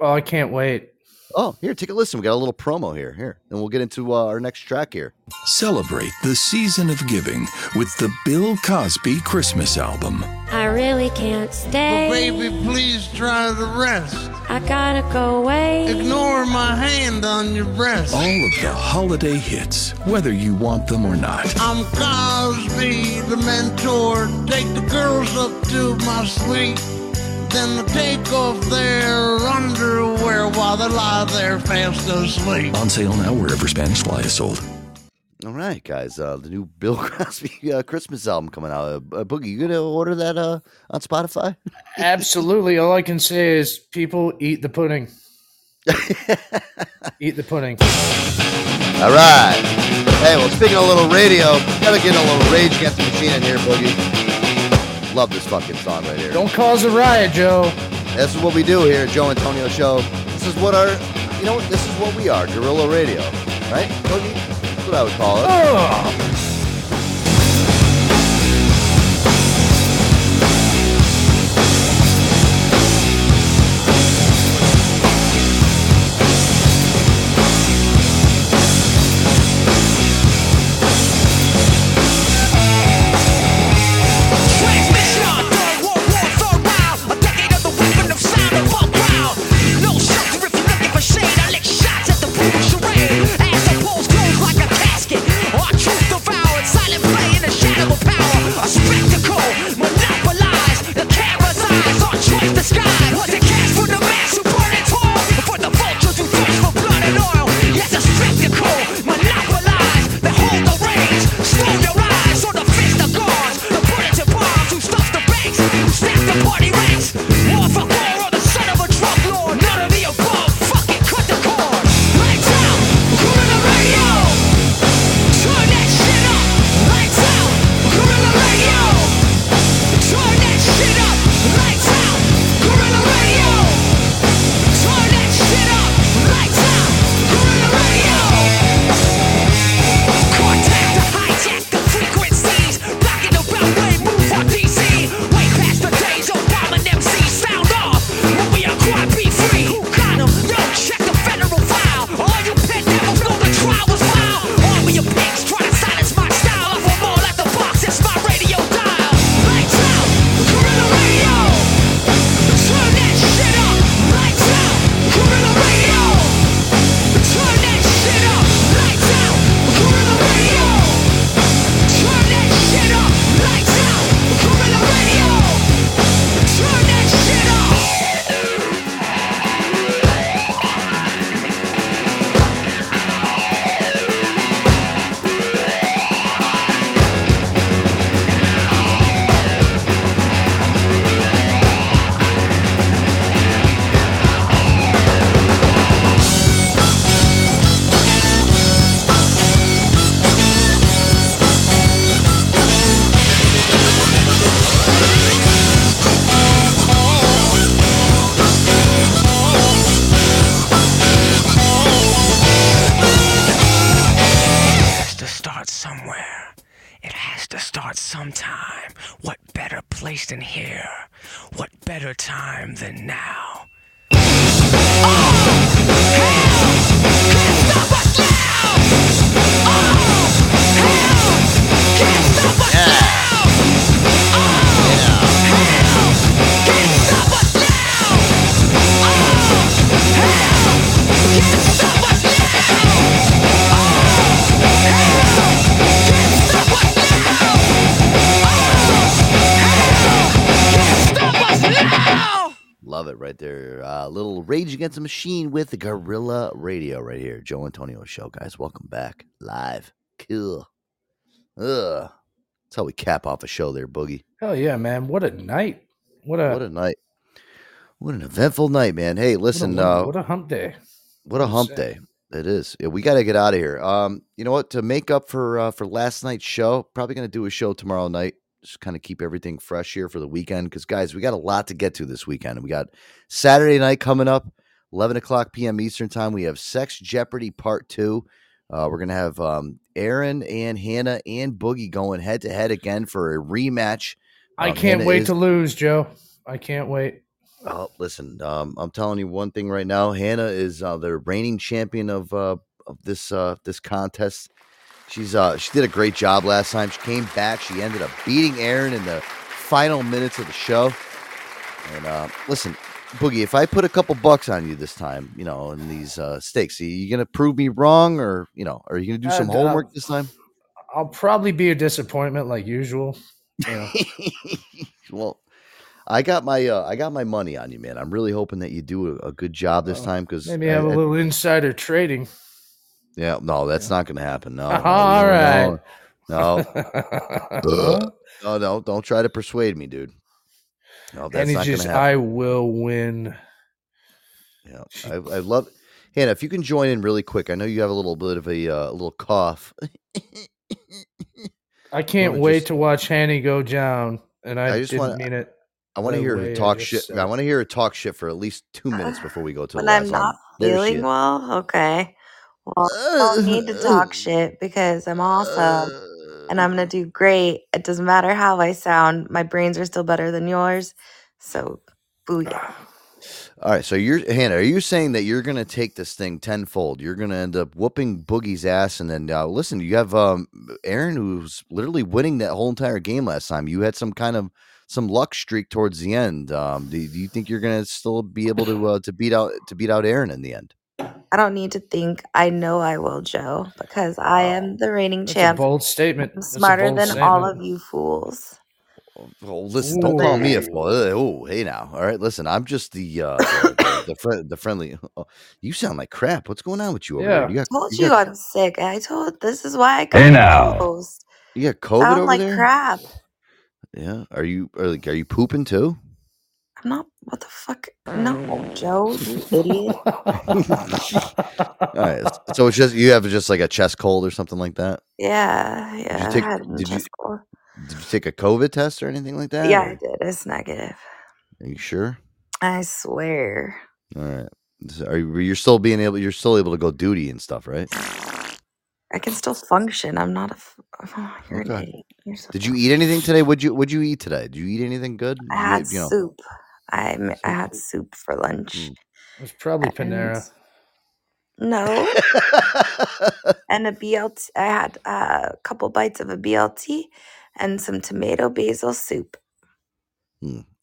Oh, I can't wait. Oh, here, take a listen. We got a little promo here. Here, and we'll get into uh, our next track here. Celebrate the season of giving with the Bill Cosby Christmas album. I really can't stay. baby, please try the rest. I gotta go away. Ignore my hand on your breast. All of the holiday hits, whether you want them or not. I'm Cosby, the mentor. Take the girls up to my suite. Then I take off their underwear while they lie there fast asleep. On sale now wherever Spanish fly is sold. All right, guys. Uh, the new Bill [laughs] Cosby uh, Christmas album coming out. Uh, uh, Boogie, you gonna order that uh, on Spotify? [laughs] Absolutely. All I can say is people eat the pudding. [laughs] eat the pudding. All right. Hey, well, speaking of a little radio, gotta get a little Rage Against the Machine in here, Boogie. Love this fucking song right here. Don't cause a riot, Joe. This is what we do here, at Joe Antonio Show. This is what our, you know? This is what we are, guerrilla radio, right? That's what I would call it. Transmission, Machine with the Guerrilla Radio right here. Joe Antonio Show, guys. Welcome back live. Cool. Ugh. That's how we cap off a show there, Boogie. Hell yeah, man! What a night! What a What a night. What an eventful night, man. Hey, listen. what a, uh, what a hump day. What a hump day it is. Yeah, we got to get out of here. Um, you know what? To make up for uh, for last night's show, probably going to do a show tomorrow night. Just kind of keep everything fresh here for the weekend. Because guys, we got a lot to get to this weekend. We got Saturday night coming up, eleven o'clock p.m. Eastern time. We have Sex Jeopardy Part Two. Uh, we're gonna have um, Aaron and Hannah and Boogie going head to head again for a rematch. I Um, can't Hannah wait is- to lose, Joe. I can't wait. Oh, listen, um, I'm telling you one thing right now. Hannah is uh, the reigning champion of uh, of this uh, this contest. She's uh, she did a great job last time. She came back. She ended up beating Aaron in the final minutes of the show. And uh, listen, Boogie, if I put a couple bucks on you this time, you know, in these uh, stakes, are you gonna prove me wrong, or you know, are you gonna do some Uh, homework this time? I'll probably be a disappointment like usual. You know. [laughs] well, I got my uh, I got my money on you, man. I'm really hoping that you do a, a good job this time because Maybe I, have a little insider trading. Yeah, no, that's not going to happen. [laughs] No, no, All no, right. no, no, [laughs] no, no, don't try to persuade me, dude. No, that's and he's not just, happen. I will win. Yeah, I, I love Hannah. If you can join in really quick, I know you have a little bit of a uh, little cough. I [laughs] can't wanna wait just- to watch Hanny go down, and I, I just didn't wanna- mean it. I want to hear her talk just shit. said I want to hear her talk shit for at least two minutes [sighs] before we go to When the I'm last not song. There she feeling well, okay. Well, I don't need to [sighs] talk shit because I'm awesome and I'm gonna do great. It doesn't matter how I sound. My brains are still better than yours. So, booyah. All right, so you're Hannah. Are you saying that you're going to take this thing tenfold? You're going to end up whooping Boogie's ass, and then uh, listen. You have um, Aaron, who's literally winning that whole entire game last time. You had some kind of some luck streak towards the end. Um, do, do you think you're going to still be able to uh, to beat out to beat out Aaron in the end? I don't need to think. I know I will, Joe, because I am the reigning That's a champ. bold statement. I'm That's a smarter bold than all statement. of you fools. Oh, listen, don't call me a Ooh. fool. Oh, hey now. All right, listen. I'm just the uh, the, the, [laughs] the, friend, the friendly. Oh, you sound like crap. What's going on with you over there? You I got told you you got, I'm sick. I told this is why I Hey, got now. host. you got COVID Sound over like there. crap. Yeah. Are you are, like are you pooping too? I'm not. What the fuck? No, mm. Joe, you idiot. [laughs] All right. So it's just you have just like a chest cold or something like that. Yeah, yeah. Did you I take had a did you chest cold. did you take a COVID test or anything like that? Yeah, or- I did. It's negative. Are you sure? I swear. All right. So Are you you're still being able you're still able to go duty and stuff, right? I can still function. I'm not a. F- [sighs] oh, you're an idiot. You're so Did you eat anything today? Would you would you eat today? Did you eat anything good? I Did you had get- you know- soup. I ma- I had soup for lunch. It was probably And- Panera. No. and a BLT. I had uh, a couple bites of a BLT and some tomato basil soup.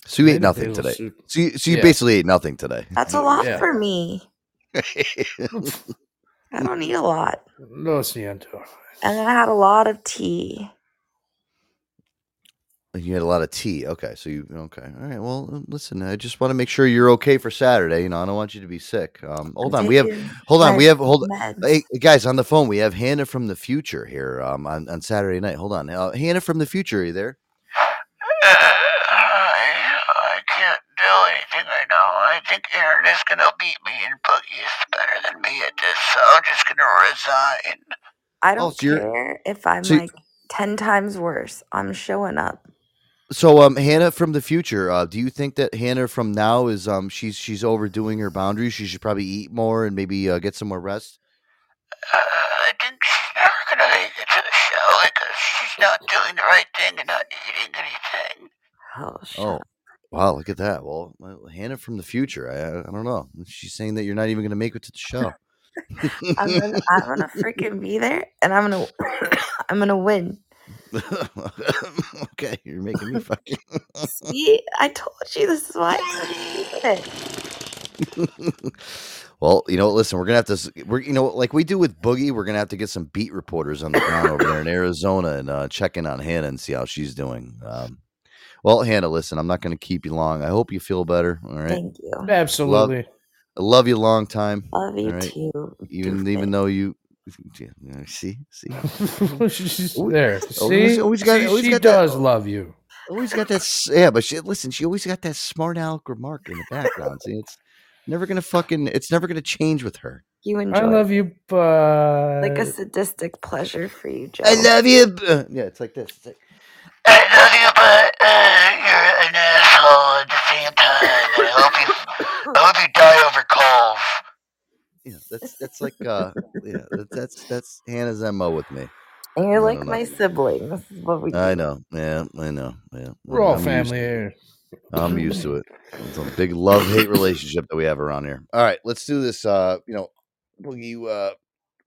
So you ate Tomato nothing basil today. soup. So you so you Yeah. basically ate nothing today. That's a lot Yeah. for me. [laughs] I don't eat a lot. Lo siento. And then I had a lot of tea. You had a lot of tea. Okay, so you okay? All right. Well, uh, listen. I just want to make sure you're okay for Saturday. You know, I don't want you to be sick. Um, hold on. We have hold on. We have hold. meds. Hey guys, on the phone. We have Hannah from the future here. Um, on, on Saturday night. Hold on. Uh, Hannah from the future. Are you there? I can't do anything right now. I think Aaron is gonna beat me, and Boogie is better than me at this, so I'm just gonna resign. I don't so care if I'm so like 10 times worse. I'm showing up. So, um, Hannah from the future. Uh, do you think that Hannah from now is um she's she's overdoing her boundaries? She should probably eat more and maybe uh, get some more rest. Uh, I think she's never gonna make it to the show because she's not doing the right thing and not eating anything. Oh, Oh, wow! Look at that. Well, well, Hannah from the future. I, I don't know. She's saying that you're not even going to make it to the show. [laughs] I'm gonna, I'm gonna freaking be there, and I'm gonna, [coughs] I'm gonna win. [laughs] okay, you're making me [laughs] fucking. See, I told you this is why. I did it. [laughs] well, you know, listen, we're gonna have to. We're you know, like we do with Boogie, we're gonna have to get some beat reporters on the ground over there in Arizona and uh, check in on Hannah and see how she's doing. Um, well, Hannah, listen, I'm not gonna keep you long. I hope you feel better. All right. Thank you. Absolutely. Love, I love you a long time. Love you all right? too. Even even though you. Yeah, [laughs] See, see, [laughs] there. Always- See, always got- See, always she got that- does love you. always got that. Yeah, but she listen. She always got that smart aleck remark in the background. See, it's never gonna fucking. It's never gonna change with her. You enjoy. I love you, but like a sadistic pleasure for you, Joe. I love you. b- Yeah, it's like this. It's like, I love you, but uh, you're an asshole at the same time. And I hope you, I hope you die over calls. yeah, that's [laughs] that's like uh, yeah, that, that's that's Hannah's mo with me. And you're I like my know. sibling. This is what we. I know. Yeah, I know. Yeah, we're all I'm family here. I'm used to it. [laughs] It's a big love hate relationship that we have around here. All right, let's do this. Uh, you know, well, you uh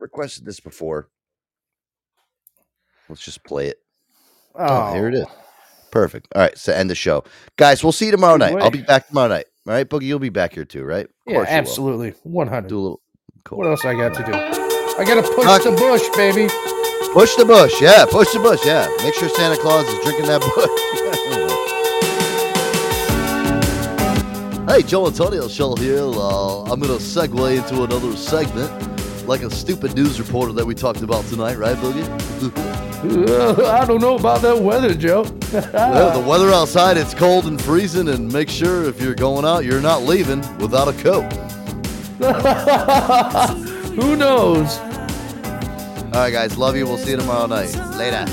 requested this before. Let's just play it. Oh, here it is. Perfect. All right, so end the show, guys. We'll see you tomorrow Good night. I'll be back tomorrow night. All right, Boogie, you'll be back here too, right? Of Yeah, course absolutely. 100. Do a little. Cool. What else I got to do? I got to push the Busch, baby. Push the Busch, yeah. Push the Busch, yeah. Make sure Santa Claus is drinking that [laughs] Busch. hey, Joe Antonio show here. Uh, I'm gonna segue into another segment, like a stupid news reporter that we talked about tonight, right, Boogie? [laughs] [laughs] I don't know about that weather, Joe. [laughs] well, the weather outside it's cold and freezing, and make sure if you're going out, you're not leaving without a coat. [laughs] Who knows? All right, guys, love you. We'll see you tomorrow night. Later.